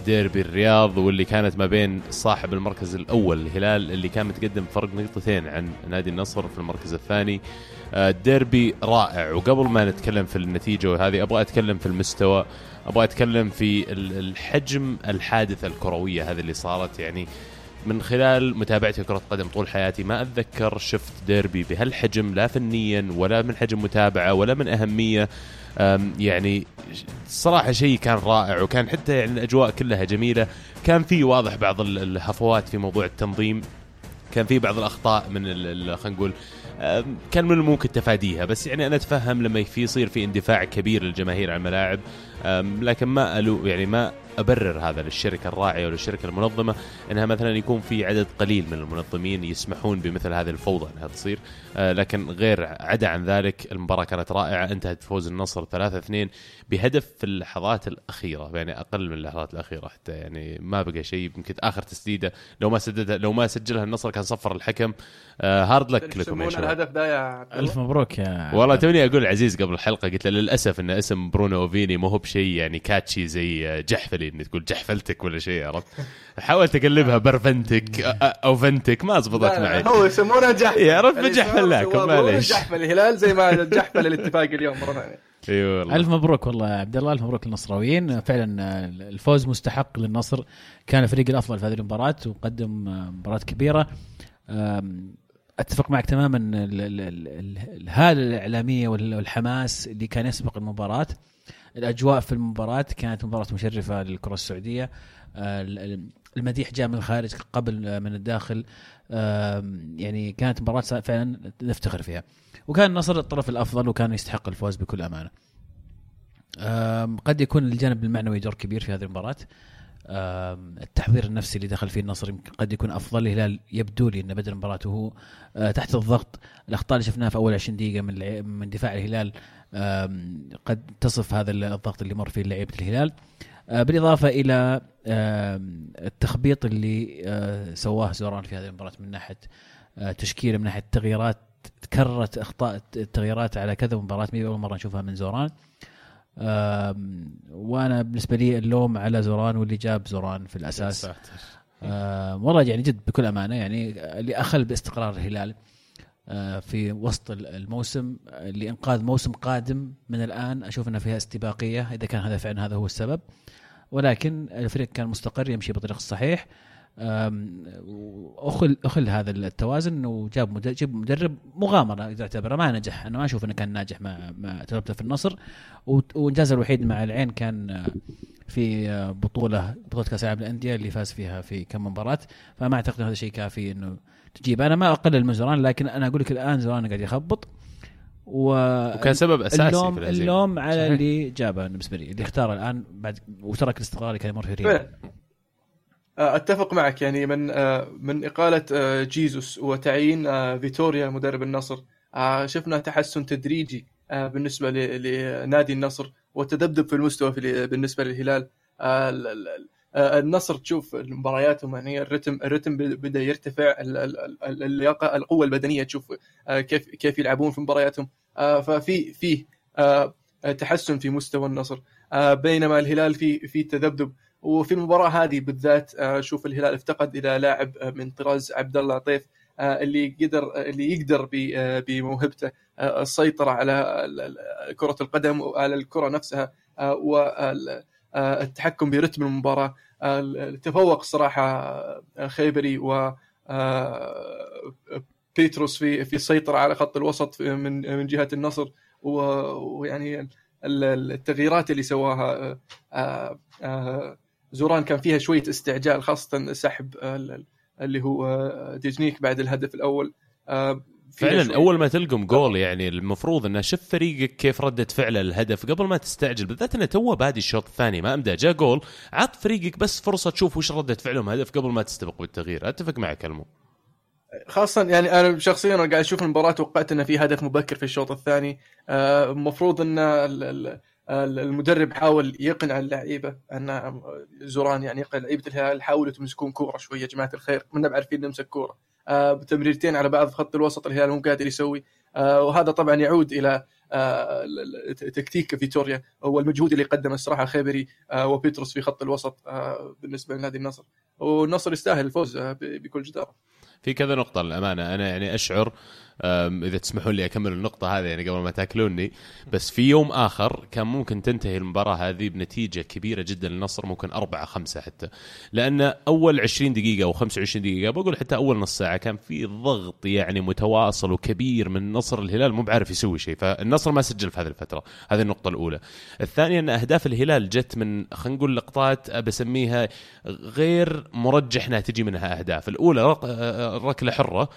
ديربي الرياض واللي كانت ما بين صاحب المركز الأول الهلال اللي كان متقدم فرق نقطتين عن نادي النصر في المركز الثاني. آه، الديربي رائع. وقبل ما نتكلم في النتيجة وهذه أبغى أتكلم في المستوى أبغى أتكلم في ال- الحجم الحادثه الكروية هذه اللي صارت. يعني من خلال متابعتي لكرة قدم طول حياتي ما أتذكر شفت ديربي بهالحجم لا فنيا ولا من حجم متابعة ولا من أهمية. يعني صراحة شيء كان رائع وكان حتى يعني الأجواء كلها جميلة. كان في واضح بعض ال- الهفوات في موضوع التنظيم. كان في بعض الأخطاء من خلينا نقول كان من الممكن تفاديها. بس يعني أنا أتفهم لما في يصير في اندفاع كبير للجماهير على الملاعب. لكن ما ألو يعني ما أبرر هذا للشركة الراعية وللشركة المنظمة إنها مثلا يكون في عدد قليل من المنظمين يسمحون بمثل هذه الفوضى إنها تصير. آه لكن غير عدا عن ذلك المباراة كانت رائعة انتهت بفوز النصر 3-2 بهدف في اللحظات الأخيرة يعني أقل من اللحظات الأخيرة حتى يعني ما بقى شيء يمكن آخر تسديدة لو ما سددها لو ما سجلها النصر كان صفر الحكم. آه هارد لك لكم يا شباب. الهدف ذا يا؟ ألف مبروك يا والله توني أقول عزيز قبل الحلقة قلت له للأسف إن اسم برونو اوفيني مو هو بشيء يعني كاتشي زي جحفلي انك تقول جحفلتك ولا شيء عرفت؟ حاولت أقلبها برفنتك أو فنتك ما زبطت معي. هو يسمونه جحفل. يا رب اللي بجحفل يسمونه لكم، هو معليش. جحفل الهلال زي ما جحفل الاتفاق اليوم مرة ثانية. إي والله. ألف مبروك والله يا عبد الله ألف مبروك للنصراويين. فعلا الفوز مستحق للنصر. كان الفريق الأفضل في هذه المباراة وقدم مباراة كبيرة. أتفق معك تماما ال- ال- ال- ال- الهالة الإعلامية وال- والحماس اللي كان يسبق المباراة. الأجواء في المباراة كانت مباراة مشرفة للكرة السعودية. آه، ال- ال- المديح جاء من الخارج قبل آه، من الداخل. يعني كانت مباراة فعلا نفتخر فيها. وكان النصر الطرف الأفضل وكان يستحق الفوز بكل آم، قد يكون الجانب المعنوي دور كبير في هذه المباراة. آم، التحضير النفسي اللي دخل فيه النصر قد يكون أفضل. الهلال يبدو لي انه بدا المباراه وهو آه، تحت الضغط. الأخطاء اللي شفناها في أول 20 دقيقة من من دفاع الهلال قد تصف هذا الضغط اللي مر فيه لعيبه الهلال. آه، بالإضافة إلى التخبيط اللي آه، سواه زوران في هذه المباراة من ناحية آه، تشكيله من ناحية تغييرات تكررت أخطاء التغييرات على كذا مباراة مي أول مرة نشوفها من زوران. وأنا بالنسبة لي اللوم على زوران واللي جاب زوران في الأساس. والله يعني جد بكل أمانة يعني اللي أخل باستقرار الهلال. في وسط الموسم آه، لإنقاذ موسم قادم من الآن. أشوف أنها فيها استباقية إذا كان هذا فعلا هذا هو السبب. ولكن الفريق كان مستقر يمشي بالطريق الصحيح. اخل أخل هذا التوازن وجاب جاب مدرب مغامرة إذا اعتبره. ما نجح أنا ما أشوف إنه كان ناجح مع مع تجربته في النصر. وانجازه الوحيد مع العين كان آه، في آه، بطولة بطولة كأس العالم للأندية اللي فاز فيها في كم مباراة. فما أعتقد هذا شيء كافي إنه تجيب. أنا ما أقلل من زوران لكن أنا أقول لك الآن زوران قاعد يخبط. و وكان سبب أساسي اللوم في اللوم على صحيح. اللي جابه بالنسبة لي اللي اختاره الآن بعد وترك الاستقرار اللي كان يمر فيه الريال فعلا. آه، أتفق معك. يعني من آه، من إقالة آه، جيزوس وتعيين فيتوريا مدرب النصر شفنا تحسن تدريجي بالنسبة ل- لنادي النصر وتذبذب في المستوى في بالنسبة للهلال. ال- ال- النصر تشوف مبارياتهم يعني الرتم الرتم بدا يرتفع ال- ال- ال- اللياقة القوة البدنية تشوف آه، كيف كيف يلعبون في مبارياتهم. آه، ففي في آه، تحسن في مستوى النصر. آه، بينما الهلال في في تذبذب. وفي المباراة هذه بالذات آه، شوف الهلال افتقد إلى لاعب آه، من طراز عبد الله عطيف آه، اللي قدر آه، اللي يقدر آه، بموهبته آه، السيطرة على كرة القدم وعلى الكرة نفسها والتحكم برتم المباراة. آه، تفوق صراحة آه، خيبري و آه، بيتروس في في السيطره على خط الوسط من من جهة النصر ويعني ال- التغييرات اللي سواها آه، آه، زوران كان فيها شوية استعجال خاصة سحب ال- اللي هو آه، ديجنيك بعد الهدف الأول. آه، فعلا أول ما تلقم جول يعني المفروض إنه شوف فريقك كيف ردة فعله للهدف قبل ما تستعجل بالذات إنه تو بادي الشوط الثاني ما امدا جاء جول عط فريقك بس فرصة تشوف وش ردة فعلهم هدف قبل ما تستبق بالتغيير أتفق معك ألمو. خاصة يعني أنا شخصيا قاعد أشوف المباراة توقعت إنه في هدف مبكر في الشوط الثاني. آه، المفروض إن ال- ال- ال- المدرب حاول يقنع اللعيبة أن زوران يعني يقنع لعيبة الهلال حاولوا تمسكون كورة شوية يا جماعة الخير منا بعرفين نمسك كورة. آه، بتمريرتين على بعض خط الوسط الهلال مو قادر يسوي. آه، وهذا طبعا يعود إلى آه، تكتيك فيتوريا. والمجهود اللي قدمه الصراحة خيبري آه، وبيتروس في خط الوسط آه، بالنسبة لنادي النصر. والنصر يستاهل الفوز آه، بكل جدارة. في كذا نقطة للأمانة. أنا يعني أشعر إذا تسمحون لي أكمل النقطة هذه يعني قبل ما تأكلوني. بس في يوم آخر كان ممكن تنتهي المباراة هذه بنتيجة كبيرة جدا للنصر ممكن أربعة خمسة حتى. لأن أول 20 دقيقة أو 25 دقيقة بقول حتى أول نص ساعة كان في ضغط يعني متواصل وكبير من النصر الهلال مو بعرف يسوي شيء. فالنصر ما سجل في هذه الفترة. هذه النقطة الأولى. الثانية أن أهداف الهلال جت من خلينا نقول لقطات بسميها غير مرجح انها تجي منها أهداف. الأولى ركلة حرة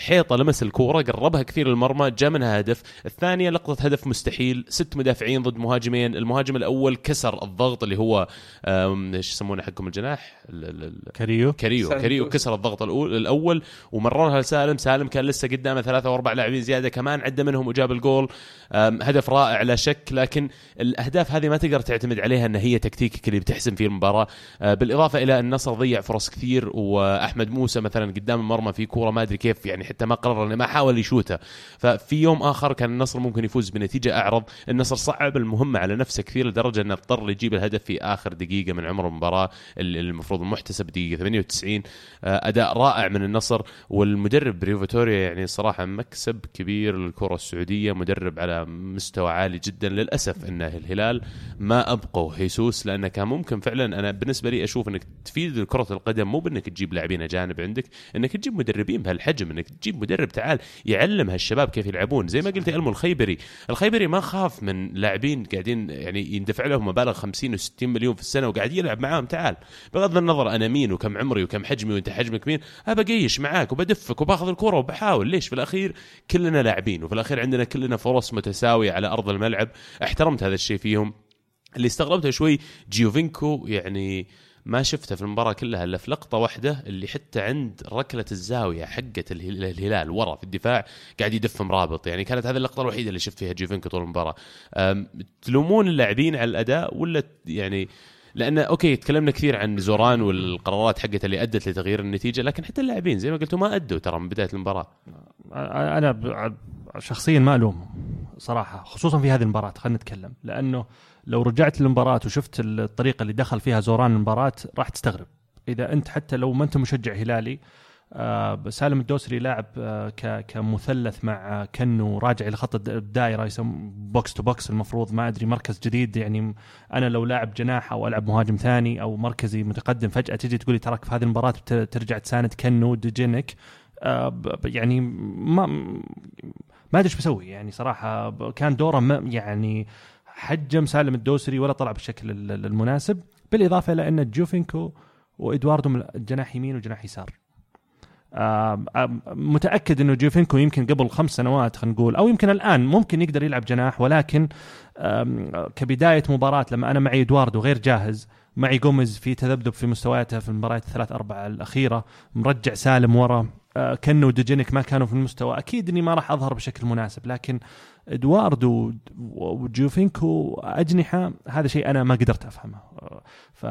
والحيطه لمس الكورة قربها كثير للمرمى جاء منها هدف. الثانية لقطة هدف مستحيل ست مدافعين ضد مهاجمين. المهاجم الأول كسر الضغط اللي هو إيش يسمونه حقهم الجناح؟ ال- ال- ال- كاريو. كريو سانتوس. كريو كسر الضغط الأول, الأول ومررها لسالم. سالم كان لسه قدامه ثلاثة أو أربع لاعبين زيادة كمان عدى منهم وجاب الجول. هدف رائع لا شك لكن الأهداف هذه ما تقدر تعتمد عليها إن هي تكتيكك اللي بتحسم فيه المباراة. أه، بالإضافة إلى النصر ضيع فرص كثير وأحمد موسى مثلا قدام المرمى في كورة ما أدري كيف يعني حتى ما قرر إنه ما حاول يشوتها ففي يوم آخر كان النصر ممكن يفوز بنتيجة أعرض. النصر صعب المهمة على نفسه كثير لدرجة إنه اضطر يجيب الهدف في آخر دقيقة من عمر المباراة المفروض المحتسب دقيقة 98 آه، أداء رائع من النصر. والمدرب بريفاتوريا يعني صراحة مكسب كبير للكرة السعودية مدرب على مستوى عالي جدا. للأسف إن الهلال ما ابقوا هيسوس لأنه كان ممكن فعلا. أنا بالنسبة لي أشوف إنك تفيد كرة القدم مو بإنك تجيب لاعبين أجانب عندك إنك تجيب مدربين بهالحجم إنك تجيب مدرب تعال يعلم هالشباب كيف يلعبون. زي ما قلت ألمو الخيبري. الخيبري ما خاف من لاعبين قاعدين يعني يندفع لهم مبالغ 50 و60 مليون في السنة وقاعد يلعب معاهم. تعال بغض النظر أنا مين وكم عمري وكم حجمي وأنت حجمك مين ابى اقيش معاك وبدفك وباخذ الكرة وبحاول. ليش؟ في الأخير كلنا لاعبين وفي الأخير عندنا كلنا فرص متساوية على أرض الملعب. احترمت هذا الشيء فيهم. اللي استغربته شوي جيوفينكو يعني ما شفته في المباراة كلها إلا في لقطة واحدة اللي حتى عند ركلة الزاوية الهل- الهلال ورا في الدفاع قاعد يدف مرابط يعني كانت هذه اللقطة الوحيدة اللي شفت فيها جيوفينكو طول المباراة. تلومون اللاعبين على الأداء ولا يعني لأن okay تكلمنا كثير عن زوران والقرارات حقته اللي أدت لتغيير النتيجة لكن حتى اللاعبين زي ما قلتوا ما أدوا ترى من بداية المباراة. أنا شخصيا ما ألومهم صراحة خصوصا في هذه المباراة خلينا نتكلم. لأنه لو رجعت للمباراة وشفت الطريقة اللي دخل فيها زوران المباراة راح تستغرب. إذا أنت حتى لو ما أنت مشجع هلالي آه، سالم الدوسري لاعب آه، كمثلث مع كنو راجع إلى خط الد- الدائرة يسمى box to box المفروض ما أدري مركز جديد يعني أنا لو لاعب جناح أو ألعب مهاجم ثاني أو مركزي متقدم فجأة تجي تقول لي تراك في هذه المباراة ترجع تساند كنو ديجينيك آه، يعني ما ما أدري إيش بسوي يعني صراحة كان دوره يعني حجم سالم الدوسري ولا طلع بالشكل ال- ال- المناسب بالإضافة إلى أن جوفينكو وإدواردو من الجناح يمين وجناح يسار. متأكد إنه جوفينكو يمكن قبل خمس سنوات خلينا نقول أو يمكن الآن ممكن يقدر يلعب جناح ولكن كبداية مباراة لما أنا معي إدواردو غير جاهز معي جوميز في تذبذب في مستوياته في المباريات الثلاث أربع الأخيرة مرجع سالم ورا آه، كنو وديجينيك ما كانوا في المستوى أكيد إني ما راح أظهر بشكل مناسب لكن إدواردو وجوفينكو اجنحه هذا شيء أنا ما قدرت أفهمه. ف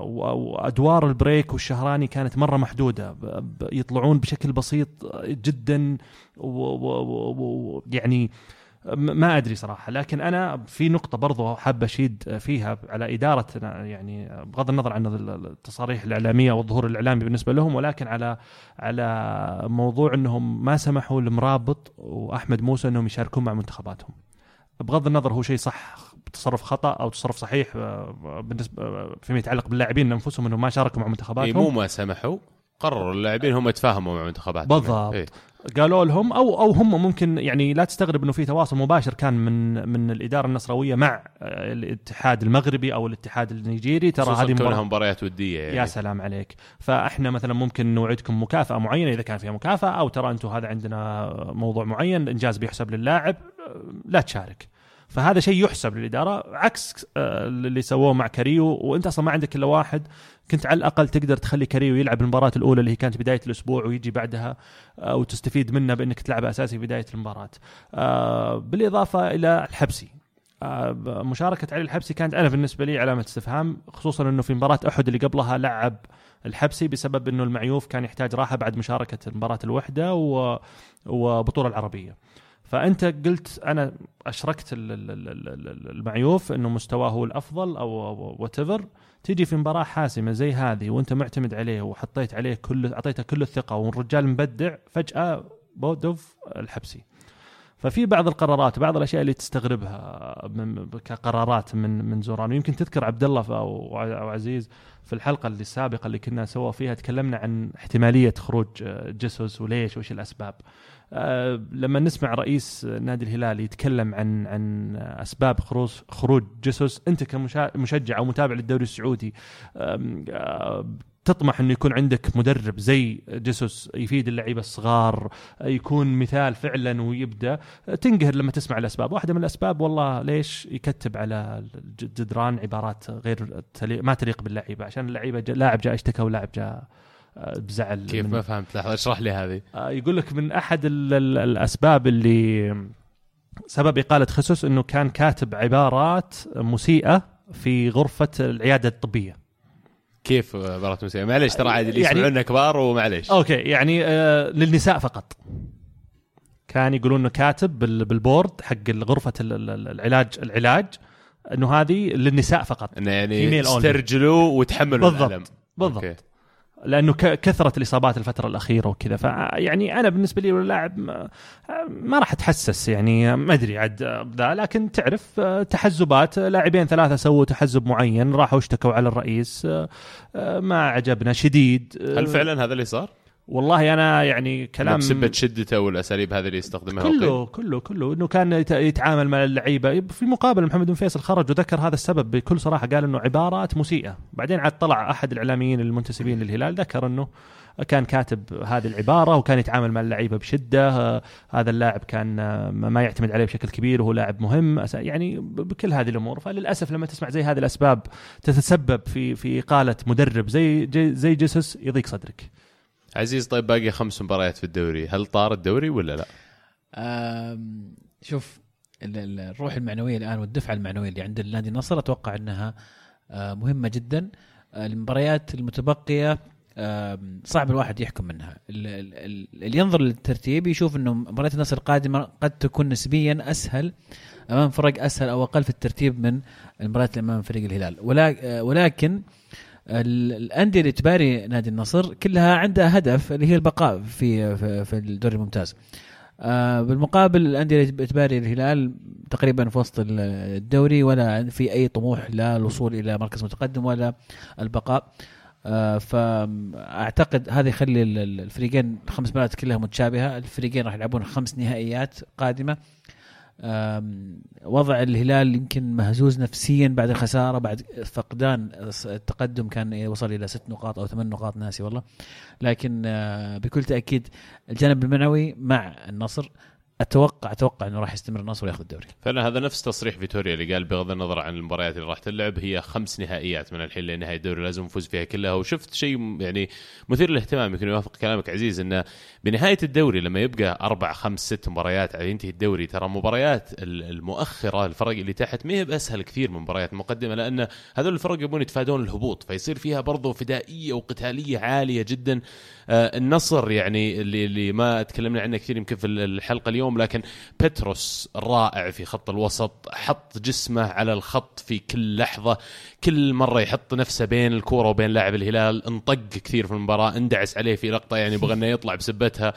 و- وادوار البريك والشهراني كانت مرة محدودة يطلعون بشكل بسيط جدا ويعني ما أدري صراحة لكن أنا في نقطة برضو حاب أشيد فيها على ادارتنا يعني بغض النظر عن التصاريح الإعلامية والظهور الإعلامي بالنسبة لهم ولكن على على موضوع إنهم ما سمحوا لمرابط وأحمد موسى إنهم يشاركون مع منتخباتهم بغض النظر هو شيء صح تصرف خطأ أو تصرف صحيح آه، بالنسبة آه، فيما يتعلق باللاعبين أنفسهم إنهم ما شاركوا مع إيه منتخباتهم مو ما سمحوا قرروا اللاعبين هم يتفاهموا مع منتخباتهم بالضبط. إيه. قالوا لهم أو أو هم ممكن يعني لا تستغرب إنه في تواصل مباشر كان من من الإدارة النصراويه مع آه، الاتحاد المغربي أو الاتحاد النيجيري. ترى هذه كونها مباريات ودية يعني. يا سلام عليك. فإحنا مثلا ممكن نوعدكم مكافأة معينة إذا كان فيها مكافأة أو ترى أنتم هذا عندنا موضوع معين إنجاز بيحسب للاعب آه، لا تشارك. فهذا شيء يحسب للإدارة عكس آه، اللي سووه مع كاريو. وأنت أصلا ما عندك إلا واحد كنت على الأقل تقدر تخلي كاريو يلعب المباراة الأولى اللي هي كانت بداية الأسبوع ويجي بعدها آه، وتستفيد منه بأنك تلعبه أساسي بداية المباراة. آه، بالإضافة إلى الحبسي. آه، مشاركة علي الحبسي كانت أنا بالنسبة لي علامة استفهام خصوصا إنه في مباراة أحد اللي قبلها لعب الحبسي بسبب إنه المعيوف كان يحتاج راحة بعد مشاركة مباراه الوحدة و... وبطولة العربية. فأنت قلت ال- ال- المعيوف إنه مستواه هو الأفضل أو وات تيجي في مباراة حاسمة زي هذه وانت معتمد عليه وحطيت عليه كل أعطيته كل الثقة والرجال مبدع فجأة بودوف الحبسي. ففي بعض القرارات وبعض الأشياء اللي تستغربها من كقرارات من من زوران. ويمكن تذكر عبد الله أو عزيز في الحلقة اللي السابقه اللي كنا سوا فيها تكلمنا عن احتمالية خروج جيسوس وليش وش الأسباب. لما نسمع رئيس نادي الهلال يتكلم عن عن أسباب خروج خروج جيسوس أنت كمشجع أو متابع للدوري السعودي آه، تطمح إنه يكون عندك مدرب زي جيسوس يفيد اللعيبة الصغار يكون مثال فعلا ويبدأ. تنقهر لما تسمع الأسباب. واحدة من الأسباب والله ليش يكتب على الجدران عبارات غير ما تليق باللعيبة عشان اللعيبة لاعب جاء اشتكى ولاعب جاء آه، بزعل كيف ما فهمت؟ لحظه اشرح لي هذه. آه، يقول لك من أحد ال ال الأسباب اللي سبب إقالة خصوص إنه كان كاتب عبارات مسيئة في غرفة العيادة الطبية. كيف مباراه موسيقى معليش ترى عادي اللي يعني- يسمعونا كبار ومعليش. okay يعني آه للنساء فقط. كان يقولون إنه كاتب بال- بال board حق غرفة ال- ال- العلاج العلاج إنه هذه للنساء فقط. إنه يعني. استرجلوا وتحملوا بالضبط. الالم بالضبط. okay. لأنه كثرت الإصابات الفترة الأخيرة وكذا فيعني أنا بالنسبة لي اللاعب ما, راح أتحسس يعني ما أدري عاد ذا لكن تعرف تحزبات لاعبين ثلاثة سووا تحزب معين راحوا اشتكوا على الرئيس ما عجبنا شديد هل فعلا هذا اللي صار؟ والله أنا يعني كلام بسبة شدته والأساليب هذه اللي يستخدمها. كله okay. كله كله إنه كان يت- يتعامل مع اللعيبة. في المقابل محمد بن فيصل خرج وذكر هذا السبب بكل صراحة. قال إنه عبارات مسيئة. بعدين عاد طلع أحد الإعلاميين المنتسبين للهلال ذكر إنه كان كاتب هذه العبارة وكان يتعامل مع اللعيبة بشدة. هذا اللاعب كان ما يعتمد عليه بشكل كبير وهو لاعب مهم. يعني بكل هذه الأمور. فللأسف لما تسمع زي هذه الأسباب تتسبب في في إقالة مدرب زي زي جيسوس يضيق صدرك. عزيز طيب باقي خمس مباريات في الدوري هل طار الدوري ولا لا؟ شوف ال- ال- الروح المعنوية الآن والدفعة المعنوية اللي عند النادي النصر أتوقع إنها آه، مهمة جدا. المباريات المتبقية صعب الواحد يحكم منها. ال- ال- ال- اللي ينظر للترتيب يشوف إنه مباريات النصر القادمة قد تكون نسبيا أسهل أمام فرق أسهل أو أقل في الترتيب من المباريات اللي أمام فريق الهلال. آه، ولكن الأندية اللي تباري نادي النصر كلها عندها هدف اللي هي البقاء في في, الدوري الممتاز. آه بالمقابل الأندية اللي تباري الهلال تقريبا في وسط ال- الدوري ولا في أي طموح لا الوصول إلى مركز متقدم ولا البقاء. آه فأعتقد هذا يخلي ال- ال- الفريقين الخمس مباريات كلها متشابهة. الفريقين راح يلعبون خمس نهائيات قادمة. وضع الهلال يمكن مهزوز نفسيا بعد الخسارة بعد فقدان التقدم كان وصل إلى ست نقاط أو ثمان نقاط ناسي والله. لكن آه، بكل تأكيد الجانب المعنوي مع النصر أتوقع أتوقع إنه راح يستمر النصر وياخذ الدوري. فعلا هذا نفس تصريح فيتوريا اللي قال بغض النظر عن المباريات اللي راح تلعب هي خمس نهائيات من الحين لنهاية الدوري لازم نفوز فيها كلها. وشفت شيء يعني مثير للاهتمام يمكن يوافق كلامك عزيز إنه بنهاية الدوري لما يبقى أربع خمس ست مباريات على ينتهي الدوري ترى مباريات ال- المؤخرة الفرق اللي تحت ما هي بأسهل كثير من مباريات المقدمه لأن هذول الفرق يبون يتفادون الهبوط فيصير فيها برضو فدائية وقتالية عالية جدا. آه، النصر يعني اللي اللي ما تكلمنا عنه كثير يمكن في الحلقة اليوم لكن بتروس رائع في خط الوسط حط جسمه على الخط في كل لحظة كل مرة يحط نفسه بين الكورة وبين لاعب الهلال انطق كثير في المباراة اندعس عليه في لقطة يعني بغى انه يطلع بسبتها.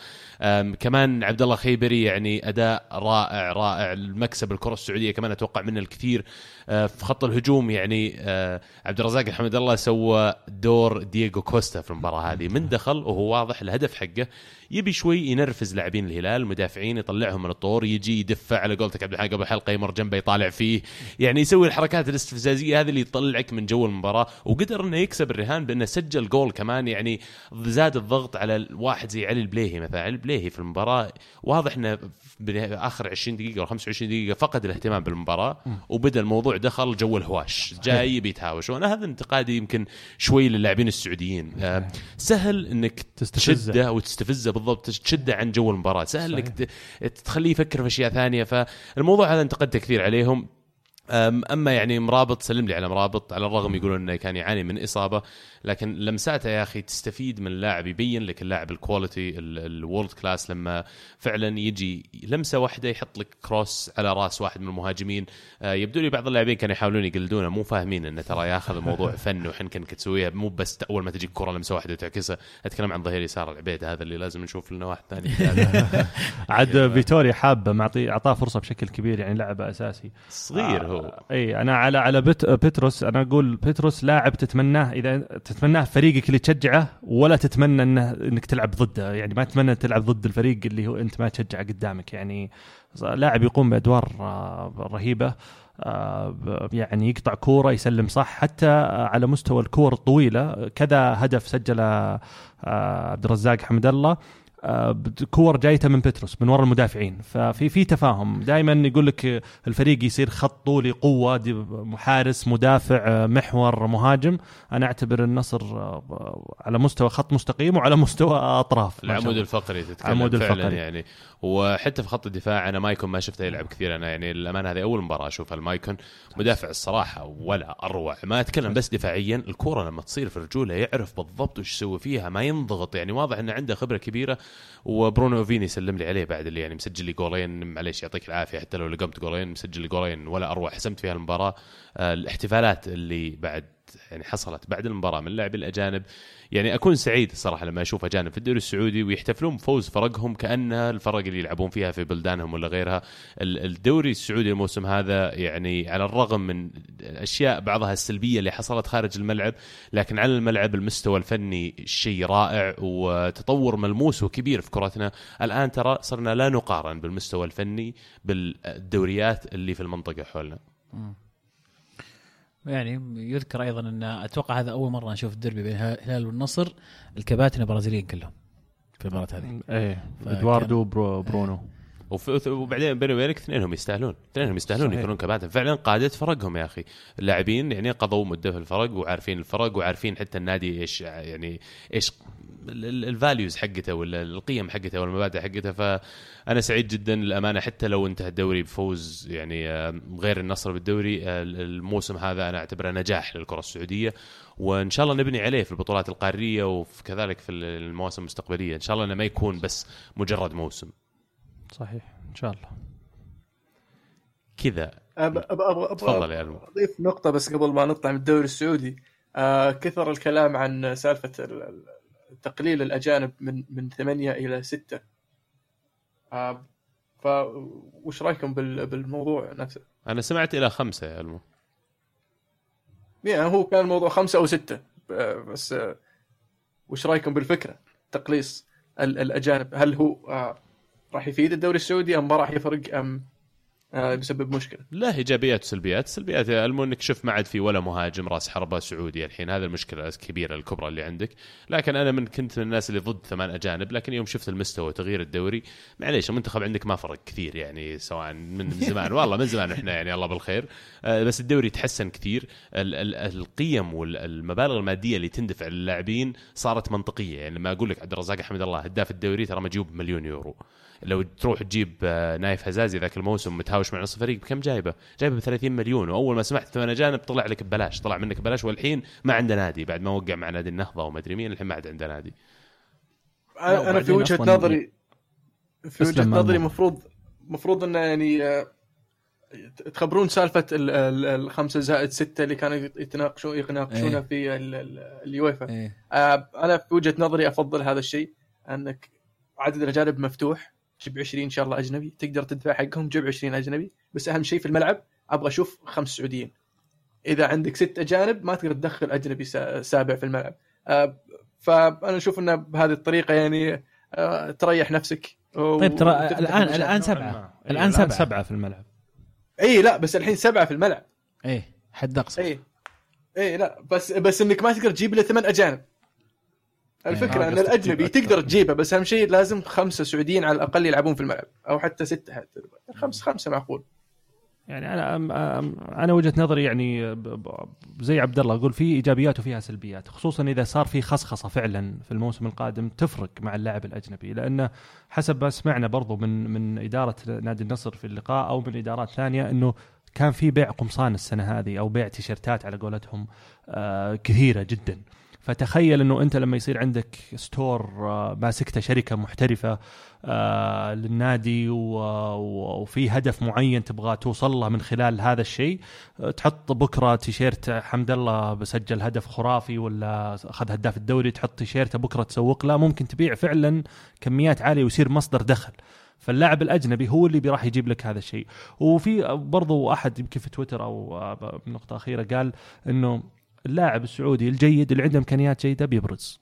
كمان عبد الله خيبري يعني أداء رائع رائع المكسب الكرة السعودية كمان أتوقع منه الكثير. أه، في خط الهجوم يعني أه، عبد الرزاق الحمد الله سوى دور دييغو كوستا في المباراة هذه. من دخل وهو واضح الهدف حقه يبي شوي ينرفز لاعبين الهلال المدافعين يطلعهم من الطور يجي يدفع على قولتك عبد الحق قبل الحلقة يمر جنبه يطالع فيه. يعني يسوي الحركات الاستفزازية هذه اللي تطلعك من جو المباراة. وقدر إنه يكسب الرهان بإنه سجل جول كمان يعني زاد الضغط على واحد زي علي البليهي مثلا. علي البليهي في المباراة واضح إنه آخر 20 دقيقة أو 25 دقيقة فقد الاهتمام بالمباراة وبدأ الموضوع دخل جو الهواش. جاي بيتهاوش وأنا هذا انتقادي يمكن شوي للاعبين السعوديين. آه، سهل إنك تستفزه. وتستفزه بالضبط تشده عن جو المباراة سهل انك ت- تخليه يفكر في أشياء ثانية فالموضوع هذا انتقدته كثير عليهم. أما يعني مرابط سلم لي على مرابط على الرغم يقولون إنه كان يعاني من إصابة لكن لمساته يا أخي تستفيد من اللاعب يبين لك اللاعب ال quality ال world class لما فعلا يجي لمسة واحدة يحط لك cross على راس واحد من المهاجمين. آه، يبدو لي بعض اللاعبين كانوا يحاولون يقلدونه مو فاهمين إنه ترى ياخذ الموضوع فن وحنكه انك تسويها مو بس أول ما تجيك كرة لمسة واحدة وتعكسها. أتكلم عن ظهير يسار العبيد هذا اللي لازم نشوف لنا واحد ثاني. عاد فيتوريا حابة معطي أعطاه فرصة بشكل كبير يعني لعبة أساسي. صغير هو. إي أنا على على بت بتروس أنا أقول بتروس لاعب تتمناه إذا تتمناه فريقك اللي تشجعه ولا تتمنى انه إنك تلعب ضده. يعني ما تتمنى تلعب ضد الفريق اللي هو أنت ما تشجعه قدامك. يعني لاعب يقوم بأدوار آه، رهيبة آه، يعني يقطع كورة يسلم صح حتى على مستوى الكور الطويلة. كذا هدف سجله آه، عبد الرزاق حمد الله. كور جايته من بتروس من ورا المدافعين. ففي في تفاهم. دائما يقول لك الفريق يصير خط طولي قوة محارس مدافع آه، محور مهاجم. أنا أعتبر النصر آه، على مستوى خط مستقيم وعلى مستوى أطراف. العمود. الفقري تتكلم العمود فعلا الفقري. يعني. وحتى في خط الدفاع أنا مايكون ما شفته يلعب كثير. أنا يعني الامانه هذه أول مباراة أشوفها المايكون مدافع الصراحة ولا أروع. ما أتكلم بس دفاعيا الكوره لما تصير في رجوله يعرف بالضبط وش يسوي فيها ما ينضغط. يعني واضح إنه عنده خبرة كبيرة وبرونو فيني سلم لي عليه بعد اللي يعني مسجل لي جولين. معليش يعطيك العافية حتى لو لقمت جولين مسجل لي جولين ولا أروع. حسمت فيها المباراه آه، الاحتفالات اللي بعد يعني حصلت بعد المباراة من اللاعبين الأجانب. يعني أكون سعيد الصراحه لما أشوف أجانب في الدوري السعودي ويحتفلون بفوز فرقهم كانها الفرق اللي يلعبون فيها في بلدانهم ولا غيرها. ال- الدوري السعودي الموسم هذا يعني على الرغم من أشياء بعضها السلبية اللي حصلت خارج الملعب لكن على الملعب المستوى الفني شيء رائع وتطور ملموس وكبير في كرتنا. الآن ترى صرنا لا نقارن بالمستوى الفني بالدوريات اللي في المنطقة حولنا. يعني يذكر أيضا أن أتوقع هذا أول مرة نشوف الدربي بين الهلال والنصر الكباتن البرازيليين كلهم في المباراة هذه. إيه إدواردو برو برونو. وف- وبعدين بيني وبينك اثنينهم يستاهلون. اثنينهم يستاهلون. يكونون كباتن. فعلا قادة فرقهم يا أخي. اللاعبين يعني قضوا مدة في الفرق وعارفين الفرق وعارفين حتى النادي إيش يعني إيش ال values حقته ولا القيم حقته والمبادئ حقته فأنا سعيد جدا للأمانة حتى لو انتهى الدوري بفوز يعني آه، غير النصر بالدوري آه، الموسم هذا أنا أعتبره نجاح للكرة السعودية. وإن شاء الله نبني عليه في البطولات القارية وكذلك في المواسم المستقبلية. إن شاء الله إنه ما يكون بس مجرد موسم. صحيح. إن شاء الله. كذا. أب- أب- أبغى تفضل أبغى يا ألمو. أضيف نقطة بس قبل ما نطلع من الدوري السعودي. آه كثر الكلام عن ال- تقليل الأجانب من من ثمانية إلى ستة. آه ف وش رأيكم بال- بالموضوع نفسه؟ أنا سمعت إلى خمسة يا المو يعني هو كان الموضوع خمسة أو ستة. آه، بس آه، وش رأيكم بالفكرة؟ تقليص ال- الأجانب. هل هو آه راح يفيد الدوري السعودي أم ما راح يفرق؟ أم آه بيسبب مشكلة؟ له إيجابيات وسلبيات، السلبيات يا المو إنك شوف ما عاد في ولا مهاجم راس حربة سعودي الحين. هذا المشكلة الكبيرة الكبرى اللي عندك، لكن أنا من كنت من الناس اللي ضد ثمان أجانب، لكن يوم شفت المستوى وتغيير الدوري معليش المنتخب عندك ما فرق كثير يعني سواء من زمان. والله من زمان إحنا يعني الله بالخير، آه، بس الدوري تحسن كثير، ال- ال- القيم والمبالغ المادية اللي تندفع للاعبين صارت منطقية، يعني لما أقول لك عبد الرزاق أحمد الله هداف الدوري ترى مجيوب مليون يورو. لو تروح تجيب آه، نايف هزازي ذاك الموسم متهاوش مع نص الفريق بكم جايبه؟ جايبه ب 30 مليون وأول ما سمعت ثمان اجانب طلع لك ببلاش، طلع منك ببلاش والحين ما عنده نادي بعد ما وقع مع نادي النهضة وما أدري مين الحين ما عاد عنده نادي. أنا أنا في وجهة نظري في وجهة نظري مأمون. مفروض مفروض إنه يعني آه، تخبرون سالفة ال- ال- الخمسة زائد ستة اللي كانوا يتناقشون يناقشونها إيه. في ال- ال- اليويفا إيه آه، أنا في وجهة نظري أفضل هذا الشيء أنك عدد الاجانب مفتوح جيب 20 إن شاء الله أجنبي. تقدر تدفع حقهم جيب 20 أجنبي. بس أهم شيء في الملعب أبغى أشوف خمس سعوديين. إذا عندك ست أجانب ما تقدر تدخل أجنبي سا- سابع في الملعب. آه، فأنا أشوف إنه بهذه الطريقة يعني آه، تريح نفسك طيب ترى الان. الآن سبعة. ما. الآن إيه، سبعة. سبعة في الملعب. اي لا بس الحين سبعة في الملعب. إيه حد اقصى اي اي لا بس بس إنك ما تقدر تجيب إلا ثمان أجانب. الفكرة آه، أن الأجنبي. تقدر تجيبه بس أهم شيء لازم خمسة سعوديين على الأقل يلعبون في الملعب أو حتى ستة حتى. خمسة خمسه معقول يعني أنا أم- أم- أنا وجهة نظري يعني ب- ب- زي عبد الله أقول في إيجابيات وفيها سلبيات خصوصا إذا صار في خصخصة فعلا في الموسم القادم تفرق مع اللاعب الأجنبي لأنه حسب ما سمعنا برضو من من إدارة نادي النصر في اللقاء أو من إدارات ثانية إنه كان في بيع قمصان السنة هذه أو بيع تيشيرتات على قولتهم آه كثيرة جدا. فتخيل إنه أنت لما يصير عندك ستور آه ماسكته شركة محترفة آه للنادي وفي هدف معين تبغى توصل له من خلال هذا الشيء آه، تحط بكرة تيشيرت حمد الله بسجل هدف خرافي ولا أخذ هداف الدوري تحط تيشيرته بكرة تسوق له ممكن تبيع فعلا كميات عالية ويصير مصدر دخل. فاللاعب الأجنبي هو اللي راح يجيب لك هذا الشيء. وفي برضو أحد يمكن في تويتر أو بنقطة أخيرة قال إنه اللاعب السعودي الجيد اللي عنده إمكانيات جيدة بيبرز.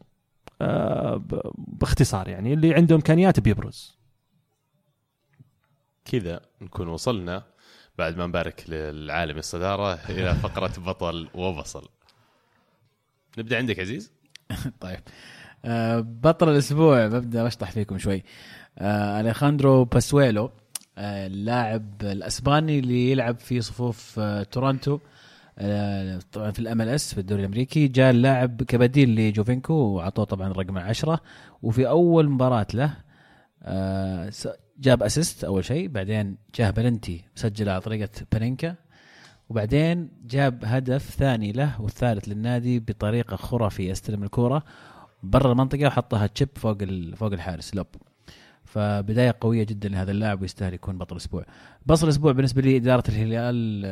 آه، باختصار يعني اللي عنده إمكانيات بيبرز. كذا نكون وصلنا بعد ما نبارك للعالم الصدارة إلى فقرة بطل وبصل. نبدأ عندك عزيز؟ طيب. آه، بطل الأسبوع ببدأ أشطح فيكم شوي. آه، أليخاندرو باسويلو آه، اللاعب الأسباني اللي يلعب في صفوف آه، تورونتو آه، طبعا في ال MLS في الدوري الأمريكي جاء اللاعب كبديل لجوفينكو وعطوه طبعا رقم 10 وفي أول مباراة له آه، جاب assist أول شيء بعدين جاه بلنتي سجل على طريقة بانينكا. وبعدين جاب هدف ثاني له والثالث للنادي بطريقة خرافية استلم الكورة برا المنطقة وحطها chip فوق فوق الحارس lob. فبداية قوية جدا لهذا اللاعب ويستاهل يكون بطل الأسبوع. بطل الأسبوع بالنسبة لي اداره الهلال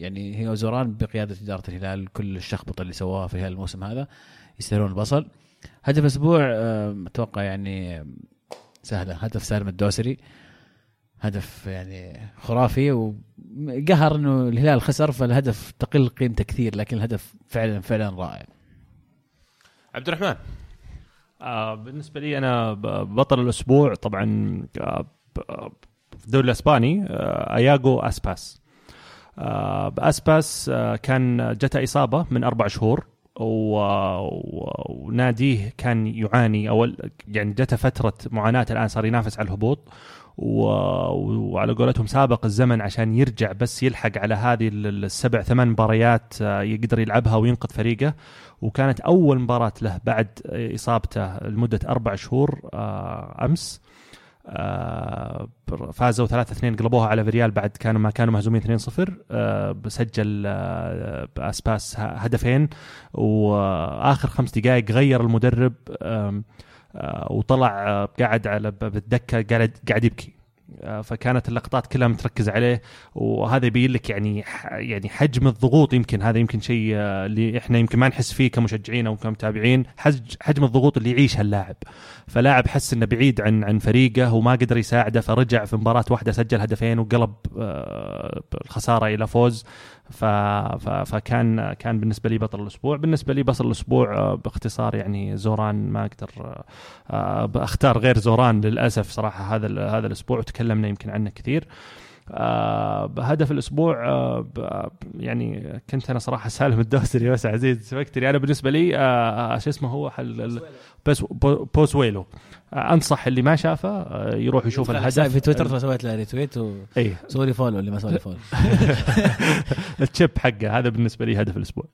يعني هي وزوران بقيادة إدارة الهلال كل الشخبطة اللي سووها في الموسم هذا يستاهلون البصل. هدف الأسبوع آم، أتوقع يعني سهلة. هدف سالم الدوسري. هدف يعني خرافي وقهر إنه الهلال خسر فالهدف تقل قيمته كثير لكن الهدف فعلا فعلا رائع. عبد الرحمن. آه بالنسبة لي أنا بطل الأسبوع طبعا آه ب- في الدوري الإسباني آه أياغو أسباس. آه بأسباس آه كان جته إصابة من أربع شهور وناديه كان يعاني أو يعني جته فترة معاناة الآن صار ينافس على الهبوط. وعلى قولتهم سابق الزمن عشان يرجع بس يلحق على هذه ال- السبع ثمان مباريات آه، يقدر يلعبها وينقذ فريقه وكانت أول مباراة له بعد إصابته لمدة أربع شهور آه، أمس آه، فازوا 3-2 قلبوها على فيريال بعد كانوا ما كانوا مهزومين 2-0 آه، سجل آه، اسباس ه- هدفين. وآخر خمس دقائق غير المدرب آه، وطلع آه، قاعد على بالدكة قاعد قاعد يبكي. آه، فكانت اللقطات كلها متركزه عليه وهذا يبين لك يعني يعني حجم الضغوط يمكن هذا يمكن شيء آه، اللي إحنا يمكن ما نحس فيه كمشجعين أو كمتابعين حج- حجم الضغوط اللي يعيشها اللاعب. فلاعب حس إنه بعيد عن عن فريقه وما قدر يساعده فرجع في مباراة واحدة سجل هدفين وقلب آه، الخساره إلى فوز. ف... ف... فكان كان بالنسبة لي بطل الأسبوع. بالنسبة لي بطل الأسبوع آه، باختصار يعني زوران ما أقدر آه، آه، أختار غير زوران للأسف صراحة هذا هذا الأسبوع وتكلمنا يمكن عنه كثير. آه بهدف الأسبوع آه يعني كنت أنا صراحة سالم الدوسري بس عزيز سبكتري أنا بالنسبة لي آه شو اسمه هو حل ال- بس بو- بوزويلو آه أنصح اللي ما شافه يروح يشوف الهدف. في تويتر فسويت له retweet إي وسوي لي follow اللي ما لي follow ال chip حقه هذا بالنسبة لي هدف الأسبوع.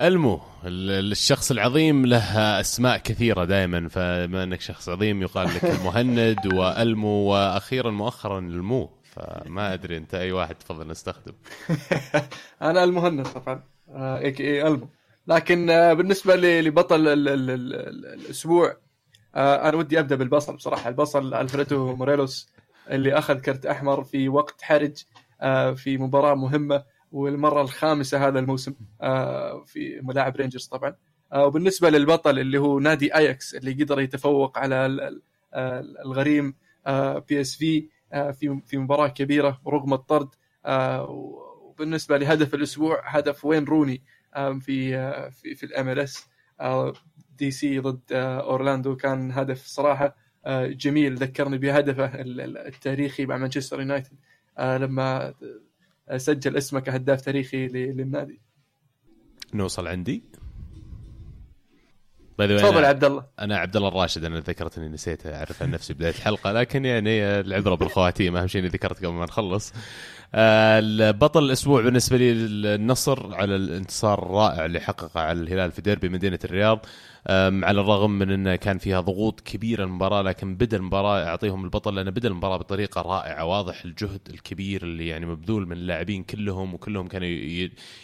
ألمو ال- الشخص العظيم له أسماء كثيرة دائما فبما أنك شخص عظيم يقال لك المهند وألمو وأخيرا مؤخرا المو. فما أدري أنت أي واحد تفضل نستخدم. أنا المهند طبعا a.k.a. ألمو لكن آه، بالنسبة لبطل ال ال ال ال الأسبوع آه، أنا ودي أبدأ بالبصل بصراحة. البصل الفريدو موريلوس اللي أخذ كرت أحمر في وقت حرج آه، في مباراة مهمة والمرة الخامسة هذا الموسم آه، في ملاعب رينجرز طبعا. آه، وبالنسبة للبطل اللي هو نادي أياكس اللي قدر يتفوق على ال- ال- آه، الغريم PSV في في مباراة كبيرة ورغم الطرد آه، وبالنسبة لهدف الأسبوع هدف وين روني آم، في آه، في في ال MLS DC ضد آه، أورلاندو كان هدف صراحة آه، جميل. ذكرني بهدفه ال- ال- التاريخي مع مانشستر يونايتد آه، لما آه، سجل اسمه كهداف تاريخي للنادي. نوصل عندي. تفضل أنا- عبد الله أنا عبد الله الراشد أنا ذكرت إني نسيت أعرف عن نفسي بداية الحلقة لكن يعني العبره بالخواتيم أهم شيء إني ذكرت قبل ما نخلص. آه، البطل الأسبوع بالنسبة لي النصر على الانتصار الرائع اللي حققه على الهلال في ديربي مدينة الرياض. على الرغم من انه كان فيها ضغوط كبيرة المباراة لكن بدا المباراة اعطيهم البطل لأنه بدا المباراة بطريقة رائعة واضح الجهد الكبير اللي يعني مبذول من اللاعبين كلهم وكلهم كانوا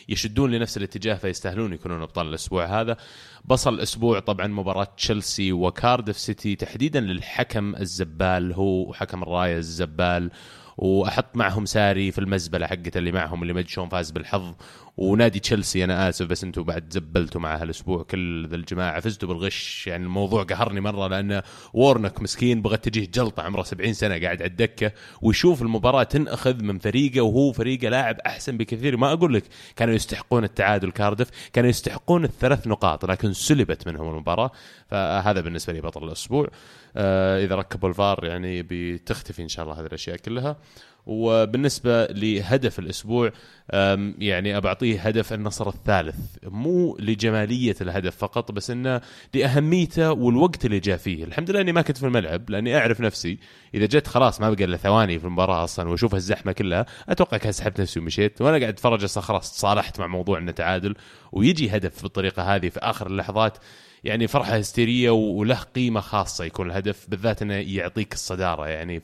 يشدون لنفس الاتجاه فيستاهلون يكونون أبطال الأسبوع هذا. بصل الأسبوع طبعا مباراة تشيلسي وكاردف سيتي تحديدا للحكم الزبال هو حكم الراية الزبال. وأحط معهم ساري في المزبلة حقته اللي معهم اللي ما فاز بالحظ. ونادي تشيلسي أنا آسف بس أنتم بعد زبلتوا مع هالأسبوع كل ذا الجماعة. فزتوا بالغش يعني الموضوع قهرني مرة لأن وورنك مسكين بغت تجيه جلطة عمره 70 سنة قاعد على الدكة ويشوف المباراة تنأخذ من فريقه وهو فريقه لاعب أحسن بكثير. ما أقول لك كانوا يستحقون التعادل كاردف كانوا يستحقون الثلاث نقاط لكن سلبت منهم المباراة. فهذا بالنسبة لي بطل الأسبوع. آه إذا ركبوا الفار يعني بتختفي إن شاء الله هذه الأشياء كلها. وبالنسبة لهدف الأسبوع أم، يعني أبعطيه هدف النصر الثالث. مو لجمالية الهدف فقط بس إنه لأهميته والوقت اللي جاء فيه. الحمد لله إني ما كنت في الملعب لأني أعرف نفسي. إذا جت خلاص ما بقى إلا ثواني في المباراة أصلا وأشوف الزحمة كلها أتوقع كان سحبت نفسي ومشيت. وأنا قاعد أتفرج أصلا خلاص تصالحت مع موضوع إنه تعادل. ويجي هدف بالطريقة هذه في آخر اللحظات يعني فرحة هستيرية وله قيمة خاصة يكون الهدف بالذات إنه يعطيك الصدارة يعني.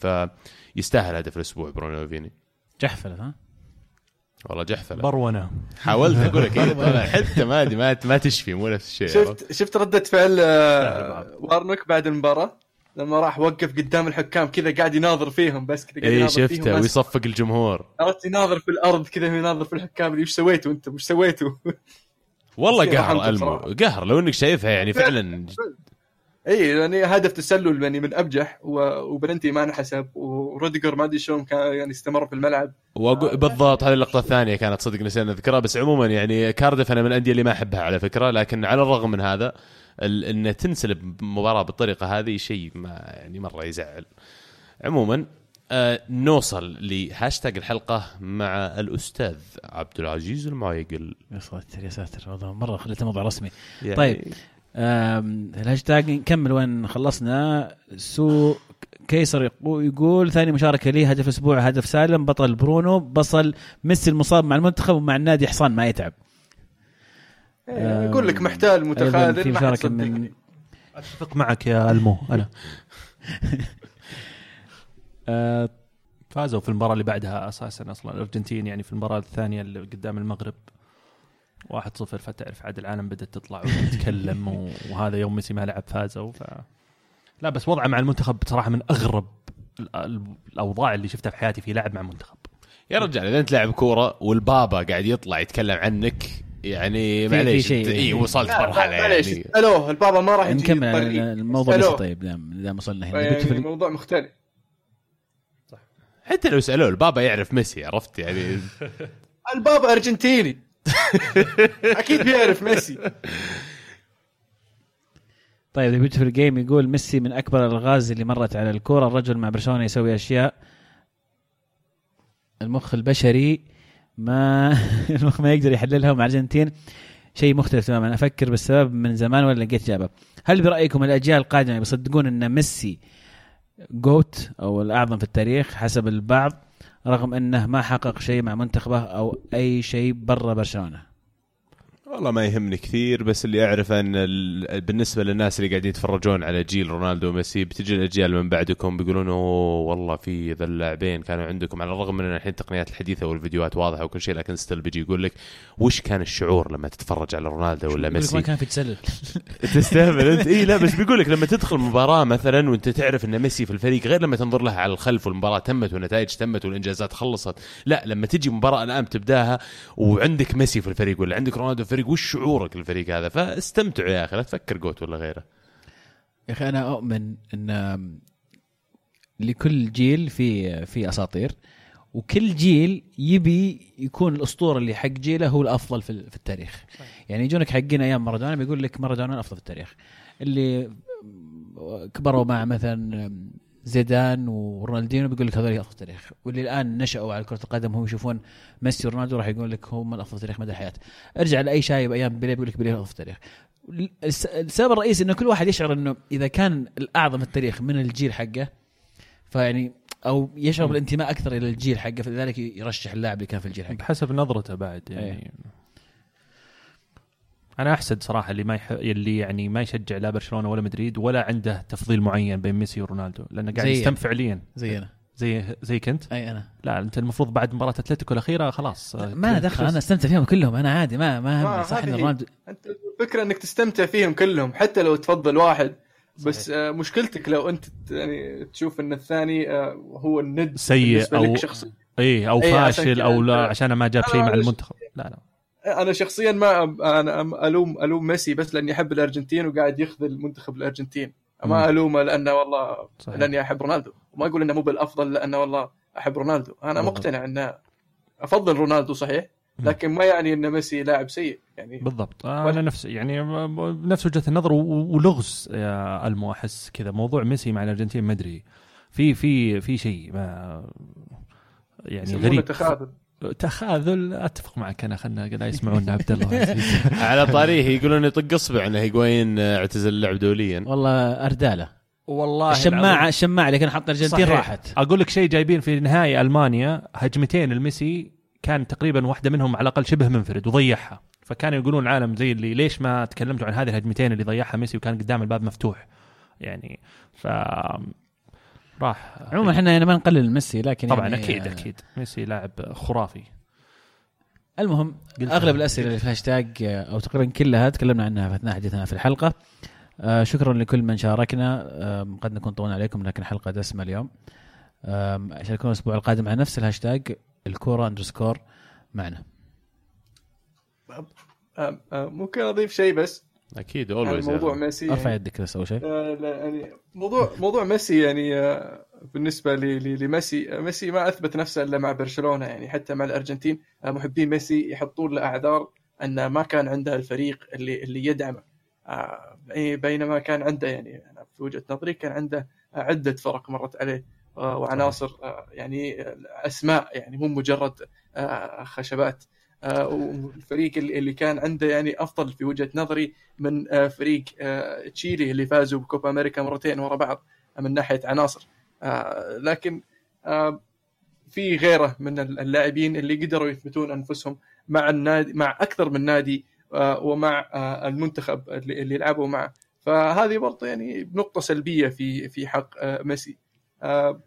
فيستاهل هدف الأسبوع برونو فيني جحفلة ها؟ والله جحفلة. برونة. حاولت أقول لك إيه، حتى ما أدري ما ما تشفي مو نفس الشيء؟ شفت شفت ردة فعل آه، وارنك بعد المباراة؟ لما راح وقف قدام الحكام كذا قاعد يناظر فيهم بس كذا قاعد اي يناظر شفته. ويصفق الجمهور. عرفت يناظر في الأرض كذا يناظر في الحكام اللي وش سويتوا أنتم؟ وش سويتوا؟ والله قهر ألمو. قهر لو إنك شايفها يعني فعلا. إي يعني هدف تسلل يعني من أبجح و- وبلنتي ما انحسب وروديجر ما أدري شلون كان يعني استمر في الملعب. وأقول بالضبط هذه اللقطة الثانية كانت صدق نسينا نذكرها بس عموما يعني كارديف أنا من الأندية اللي ما أحبها على فكرة لكن على الرغم من هذا ال- إن تنسلب مباراة بالطريقة هذه شيء ما يعني مرة يزعل. عموما آه نوصل لهاشتاج الحلقة مع الأستاذ عبد العزيز المعيقل. يا ساتر يا ساتر والله مرة خليته موضوع رسمي. يعني طيب. الهاشتاج نكمل وين خلصنا. سو كيسر يقو- يقول ثاني مشاركة لي هدف أسبوع هدف سالم بطل برونو بصل ميسي المصاب مع المنتخب ومع النادي حصان ما يتعب. إيه، يقول لك محتال متخاذل في مشاركة من أتفق معك يا المو أنا. آه، فازوا في المباراة اللي بعدها أساسا أصلا الأرجنتين يعني في المباراة الثانية اللي قدام المغرب. 1-0 فتعرف عاد العالم بدأت تطلع وتتكلم وهذا يوم ميسي ما لعب فازوا ف لا بس وضعه مع المنتخب بصراحة من أغرب ال- ال- الأوضاع اللي شفتها في حياتي في لاعب مع منتخب. يا رجال إذا أنت لاعب كورة والبابا قاعد يطلع يتكلم عنك يعني في- معليش في شيء. اي وصلت لا، مرحلة معليش. يعني اسالوه البابا ما راح يجي نكمل. الموضوع بس اسألوه. طيب دام دام وصلنا هنا. يعني في- موضوع مختلف. حتى لو سألوه البابا يعرف ميسي عرفت؟ يعني البابا أرجنتيني. أكيد بيعرف ميسي. طيب beautiful game يقول ميسي من أكبر الألغاز اللي مرت على الكورة. الرجل مع برشلونة يسوي أشياء. المخ البشري ما المخ ما يقدر يحللها. ومع الأرجنتين شيء مختلف تماما. أفكر بالسبب من زمان ولا لقيت اجابه هل برأيكم الأجيال القادمة بيصدقون أن ميسي GOAT أو الأعظم في التاريخ حسب البعض؟ رغم أنه ما حقق شيء مع منتخبه أو أي شيء برا برشلونه والله ما يهمني كثير بس اللي اعرفه أن ال- بالنسبة للناس اللي قاعدين يتفرجون على جيل رونالدو وميسي بتجي الأجيال من بعدكم بيقولون أوه والله في ذا اللاعبين كانوا عندكم على الرغم من أن الحين التقنيات الحديثة والفيديوهات واضحة وكل شيء لكن still بيجي يقول لك وش كان الشعور لما تتفرج على رونالدو ولا ميسي؟ ما كان في تسلل. تستهبل أنت. إي لا بس بيقول لك لما تدخل مباراة مثلا وأنت تعرف أن ميسي في الفريق غير لما تنظر لها على الخلف والمباراة تمت والنتائج تمت والإنجازات خلصت لا لما تجي مباراة الآن تبداها وعندك ميسي في الفريق ولا عندك رونالدو في الفريق وش شعورك للفريق هذا؟ فاستمتعوا يا أخي لا تفكر جوت ولا غيره. يا أخي أنا أؤمن إن لكل جيل في في أساطير وكل جيل يبي يكون الأسطورة اللي حق جيله هو الأفضل في في التاريخ. يعني يجونك حقين أيام مارادونا بيقول لك مارادونا الأفضل في التاريخ. اللي كبروا مع مثلا زيدان ورونالدينو بيقول لك هذول أفضل في التاريخ واللي الان نشأوا على كرة القدم. هم يشوفون ميسي ورونالدو راح يقول لك هم الأفضل في التاريخ مدى الحياة. ارجع لأي شايب أيام بيليه بيقول لك بيليه التاريخ الس- السبب الرئيسي إنه كل واحد يشعر إنه إذا كان الأعظم في التاريخ من الجيل حقه فيعني أو يشعر بالانتماء أكثر إلى الجيل حقه فلذلك يرشح اللاعب اللي كان في الجيل حقه. بحسب نظرته بعد يعني. أنا أحسد صراحة اللي ما يح... اللي يعني ما يشجع لا برشلونة ولا مدريد ولا عنده تفضيل معين بين ميسي ورونالدو لأنه قاعد يستمتع فعليا. زي أنا. زي زي كنت؟ أي أنا. لا أنت المفروض بعد مباراة أتلتيكو الأخيرة خلاص. ما دخل أنا أستمتع فيهم كلهم أنا عادي ما ما ما همني. صح إن رونالدو أنت الفكرة إنك تستمتع فيهم كلهم حتى لو تفضل واحد. بس آه، مشكلتك لو أنت يعني تشوف إن الثاني آه، هو الند سيء أو شخصي اي أو إيه، فاشل أو لا عشان ما جاب شيء آه، مع المنتخب. لا لا. أنا شخصيا ما أنا الوم ألوم ميسي بس لأني أحب الأرجنتين وقاعد يخذل منتخب الأرجنتين. ما ألومه لأنه والله صحيح. لأني أحب رونالدو. وما أقول إنه مو بالأفضل لأنه والله أحب رونالدو. أنا بالضبط. مقتنع إنه أفضل رونالدو صحيح لكن ما يعني إن ميسي لاعب سيء. يعني بالضبط. آه، ولا- أنا نفس يعني نفس وجهة النظر ولغز يا ألمو أحس كذا موضوع ميسي مع الأرجنتين ما أدري. في في في شيء ما يعني غريب. تخاذل تخاذل أتفق معك أنا خلنا لا يسمعونا عبد الله. على طاريه يقولون يطق اصبع إنه هيجوين اعتزل اللعب دوليا. والله أردالة. والله الشماعه الشماعة اللي كان حاطها الأرجنتين. راحت. أقول لك شيء جايبين في نهائي ألمانيا هجمتين الميسي كان تقريبا واحدة منهم على الأقل شبه منفرد وضيعها. فكانوا يقولون العالم زي اللي ليش ما تكلمتوا عن هذه الهجمتين اللي ضيعها ميسي وكان قدام الباب مفتوح؟ يعني ف راح عموما إحنا يعني ما نقلل ميسي لكن طبعا يعني أكيد أكيد. ميسي لاعب خرافي. المهم أغلب. الأسئلة اللي في هاشتاج آه، أو تقريبا كلها تكلمنا عنها في أثناء حديثنا في الحلقة. آه، شكرا لكل من شاركنا. آم، قد نكون طولنا عليكم لكن حلقة دسمة اليوم. آم، شاركونا الأسبوع القادم على نفس الهاشتاج الكورة underscore معنا. آه، آه، ممكن أضيف شيء بس؟ أكيد always موضوع ميسي أرفع يعني. يدك بس اول شيء. آه، لا يعني موضوع موضوع ميسي يعني آه، بالنسبة ل- ل- لميسي آه، ميسي ما أثبت نفسه إلا مع برشلونة يعني حتى مع الأرجنتين. محبين ميسي يحطون له أعذار انه ما كان عنده الفريق اللي اللي يدعمه. بي- بينما كان عنده يعني أنا في وجهة نظري كان عنده عدة فرق مرت عليه وعناصر يعني أسماء يعني مو مجرد خشبات. والفريق اللي كان عنده يعني أفضل في وجهة نظري من آه، فريق آه، تشيلي اللي فازوا بكوبا أمريكا مرتين ورا بعض من ناحية عناصر. آه، لكن آه، في غيره من اللاعبين اللي قدروا يثبتون أنفسهم مع النادي مع أكثر من نادي آه، ومع آه، المنتخب اللي لعبوا معه. فهذه برضه يعني نقطة سلبية في في حق آه، ميسي. آه،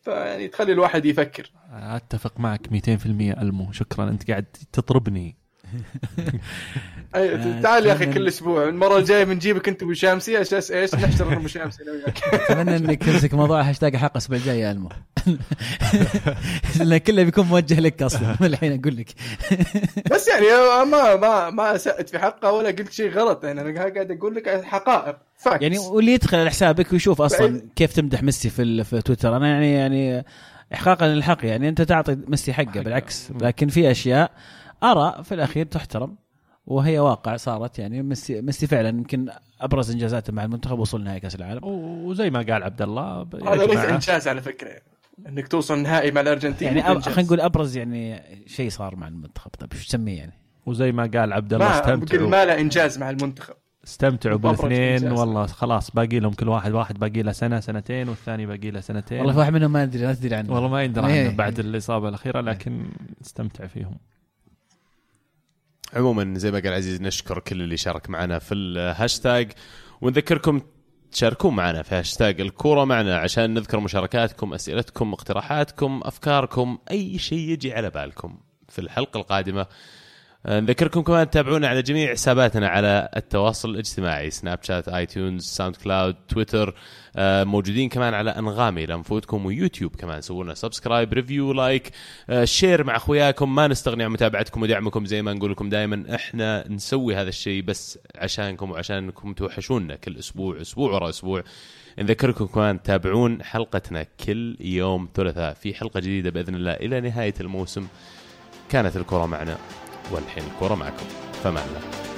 فيعني تخلي الواحد يفكر. أتفق معك 200% ألمو. شكرا. أنت قاعد تطربني. أي آه، تعال يا أخي كل أسبوع المرة الجاية بنجيبك أنت ابو شامسي أساس إيش نحشر أبو شامسي؟ أنا وياك. أتمنى إنك تمسك موضوع هاشتاج حق الأسبوع الجاي يا ألمو. لأن كله بيكون موجه لك أصلا. من الحين أقول لك. بس يعني ما ما ما أسأت في حقه ولا قلت شيء غلط. يعني أنا قاعد أقول لك حقائق facts يعني واللي يدخل على حسابك ويشوف أصلا. كيف تمدح ميسي في ال- في تويتر. أنا يعني يعني احقاقا للحق يعني. أنت تعطي ميسي حقه حقه. بالعكس. لكن في أشياء اراء في الأخير تحترم وهي واقع صارت يعني. ميسي ميسي فعلا يمكن أبرز إنجازاته مع المنتخب وصول نهائي كأس العالم. وزي ما قال عبد الله هذا ليس إنجاز على فكرة يعني. إنك توصل نهائي مع الأرجنتين يعني أب... خلينا نقول أبرز يعني شيء صار مع المنتخب. طيب شو تسميه يعني؟ وزي ما قال عبد الله استمتعوا. ما له إنجاز مع المنتخب. استمتعوا بالاثنين. والله خلاص باقي لهم كل واحد واحد باقي له سنة سنتين والثاني باقي له سنتين. والله في واحد منهم ما ادري ما تدري عنه. والله ما يندرى إيه. عنه بعد الإصابة الأخيرة لكن استمتع فيهم. عموما زي ما قال عزيز نشكر كل اللي شارك معنا في الهاشتاج. ونذكركم تشاركون معنا في هاشتاج الكورة معنا عشان نذكر مشاركاتكم أسئلتكم اقتراحاتكم أفكاركم أي شيء يجي على بالكم. في الحلقة القادمة نذكركم كمان تتابعونا على جميع حساباتنا على التواصل الاجتماعي سناب شات iTunes SoundCloud تويتر موجودين كمان على أنغامي لانفودكم ويوتيوب كمان. سووا لنا subscribe review like share مع أخوياكم. ما نستغني عن متابعتكم ودعمكم زي ما نقول لكم دائما إحنا نسوي هذا الشيء بس عشانكم وعشانكم توحشونا كل أسبوع أسبوع ورا أسبوع. نذكركم كمان تتابعون حلقتنا كل يوم ثلاثاء. في حلقة جديدة بإذن الله إلى نهاية الموسم. كانت الكرة معنا. والحين الكره معكم. فمان الله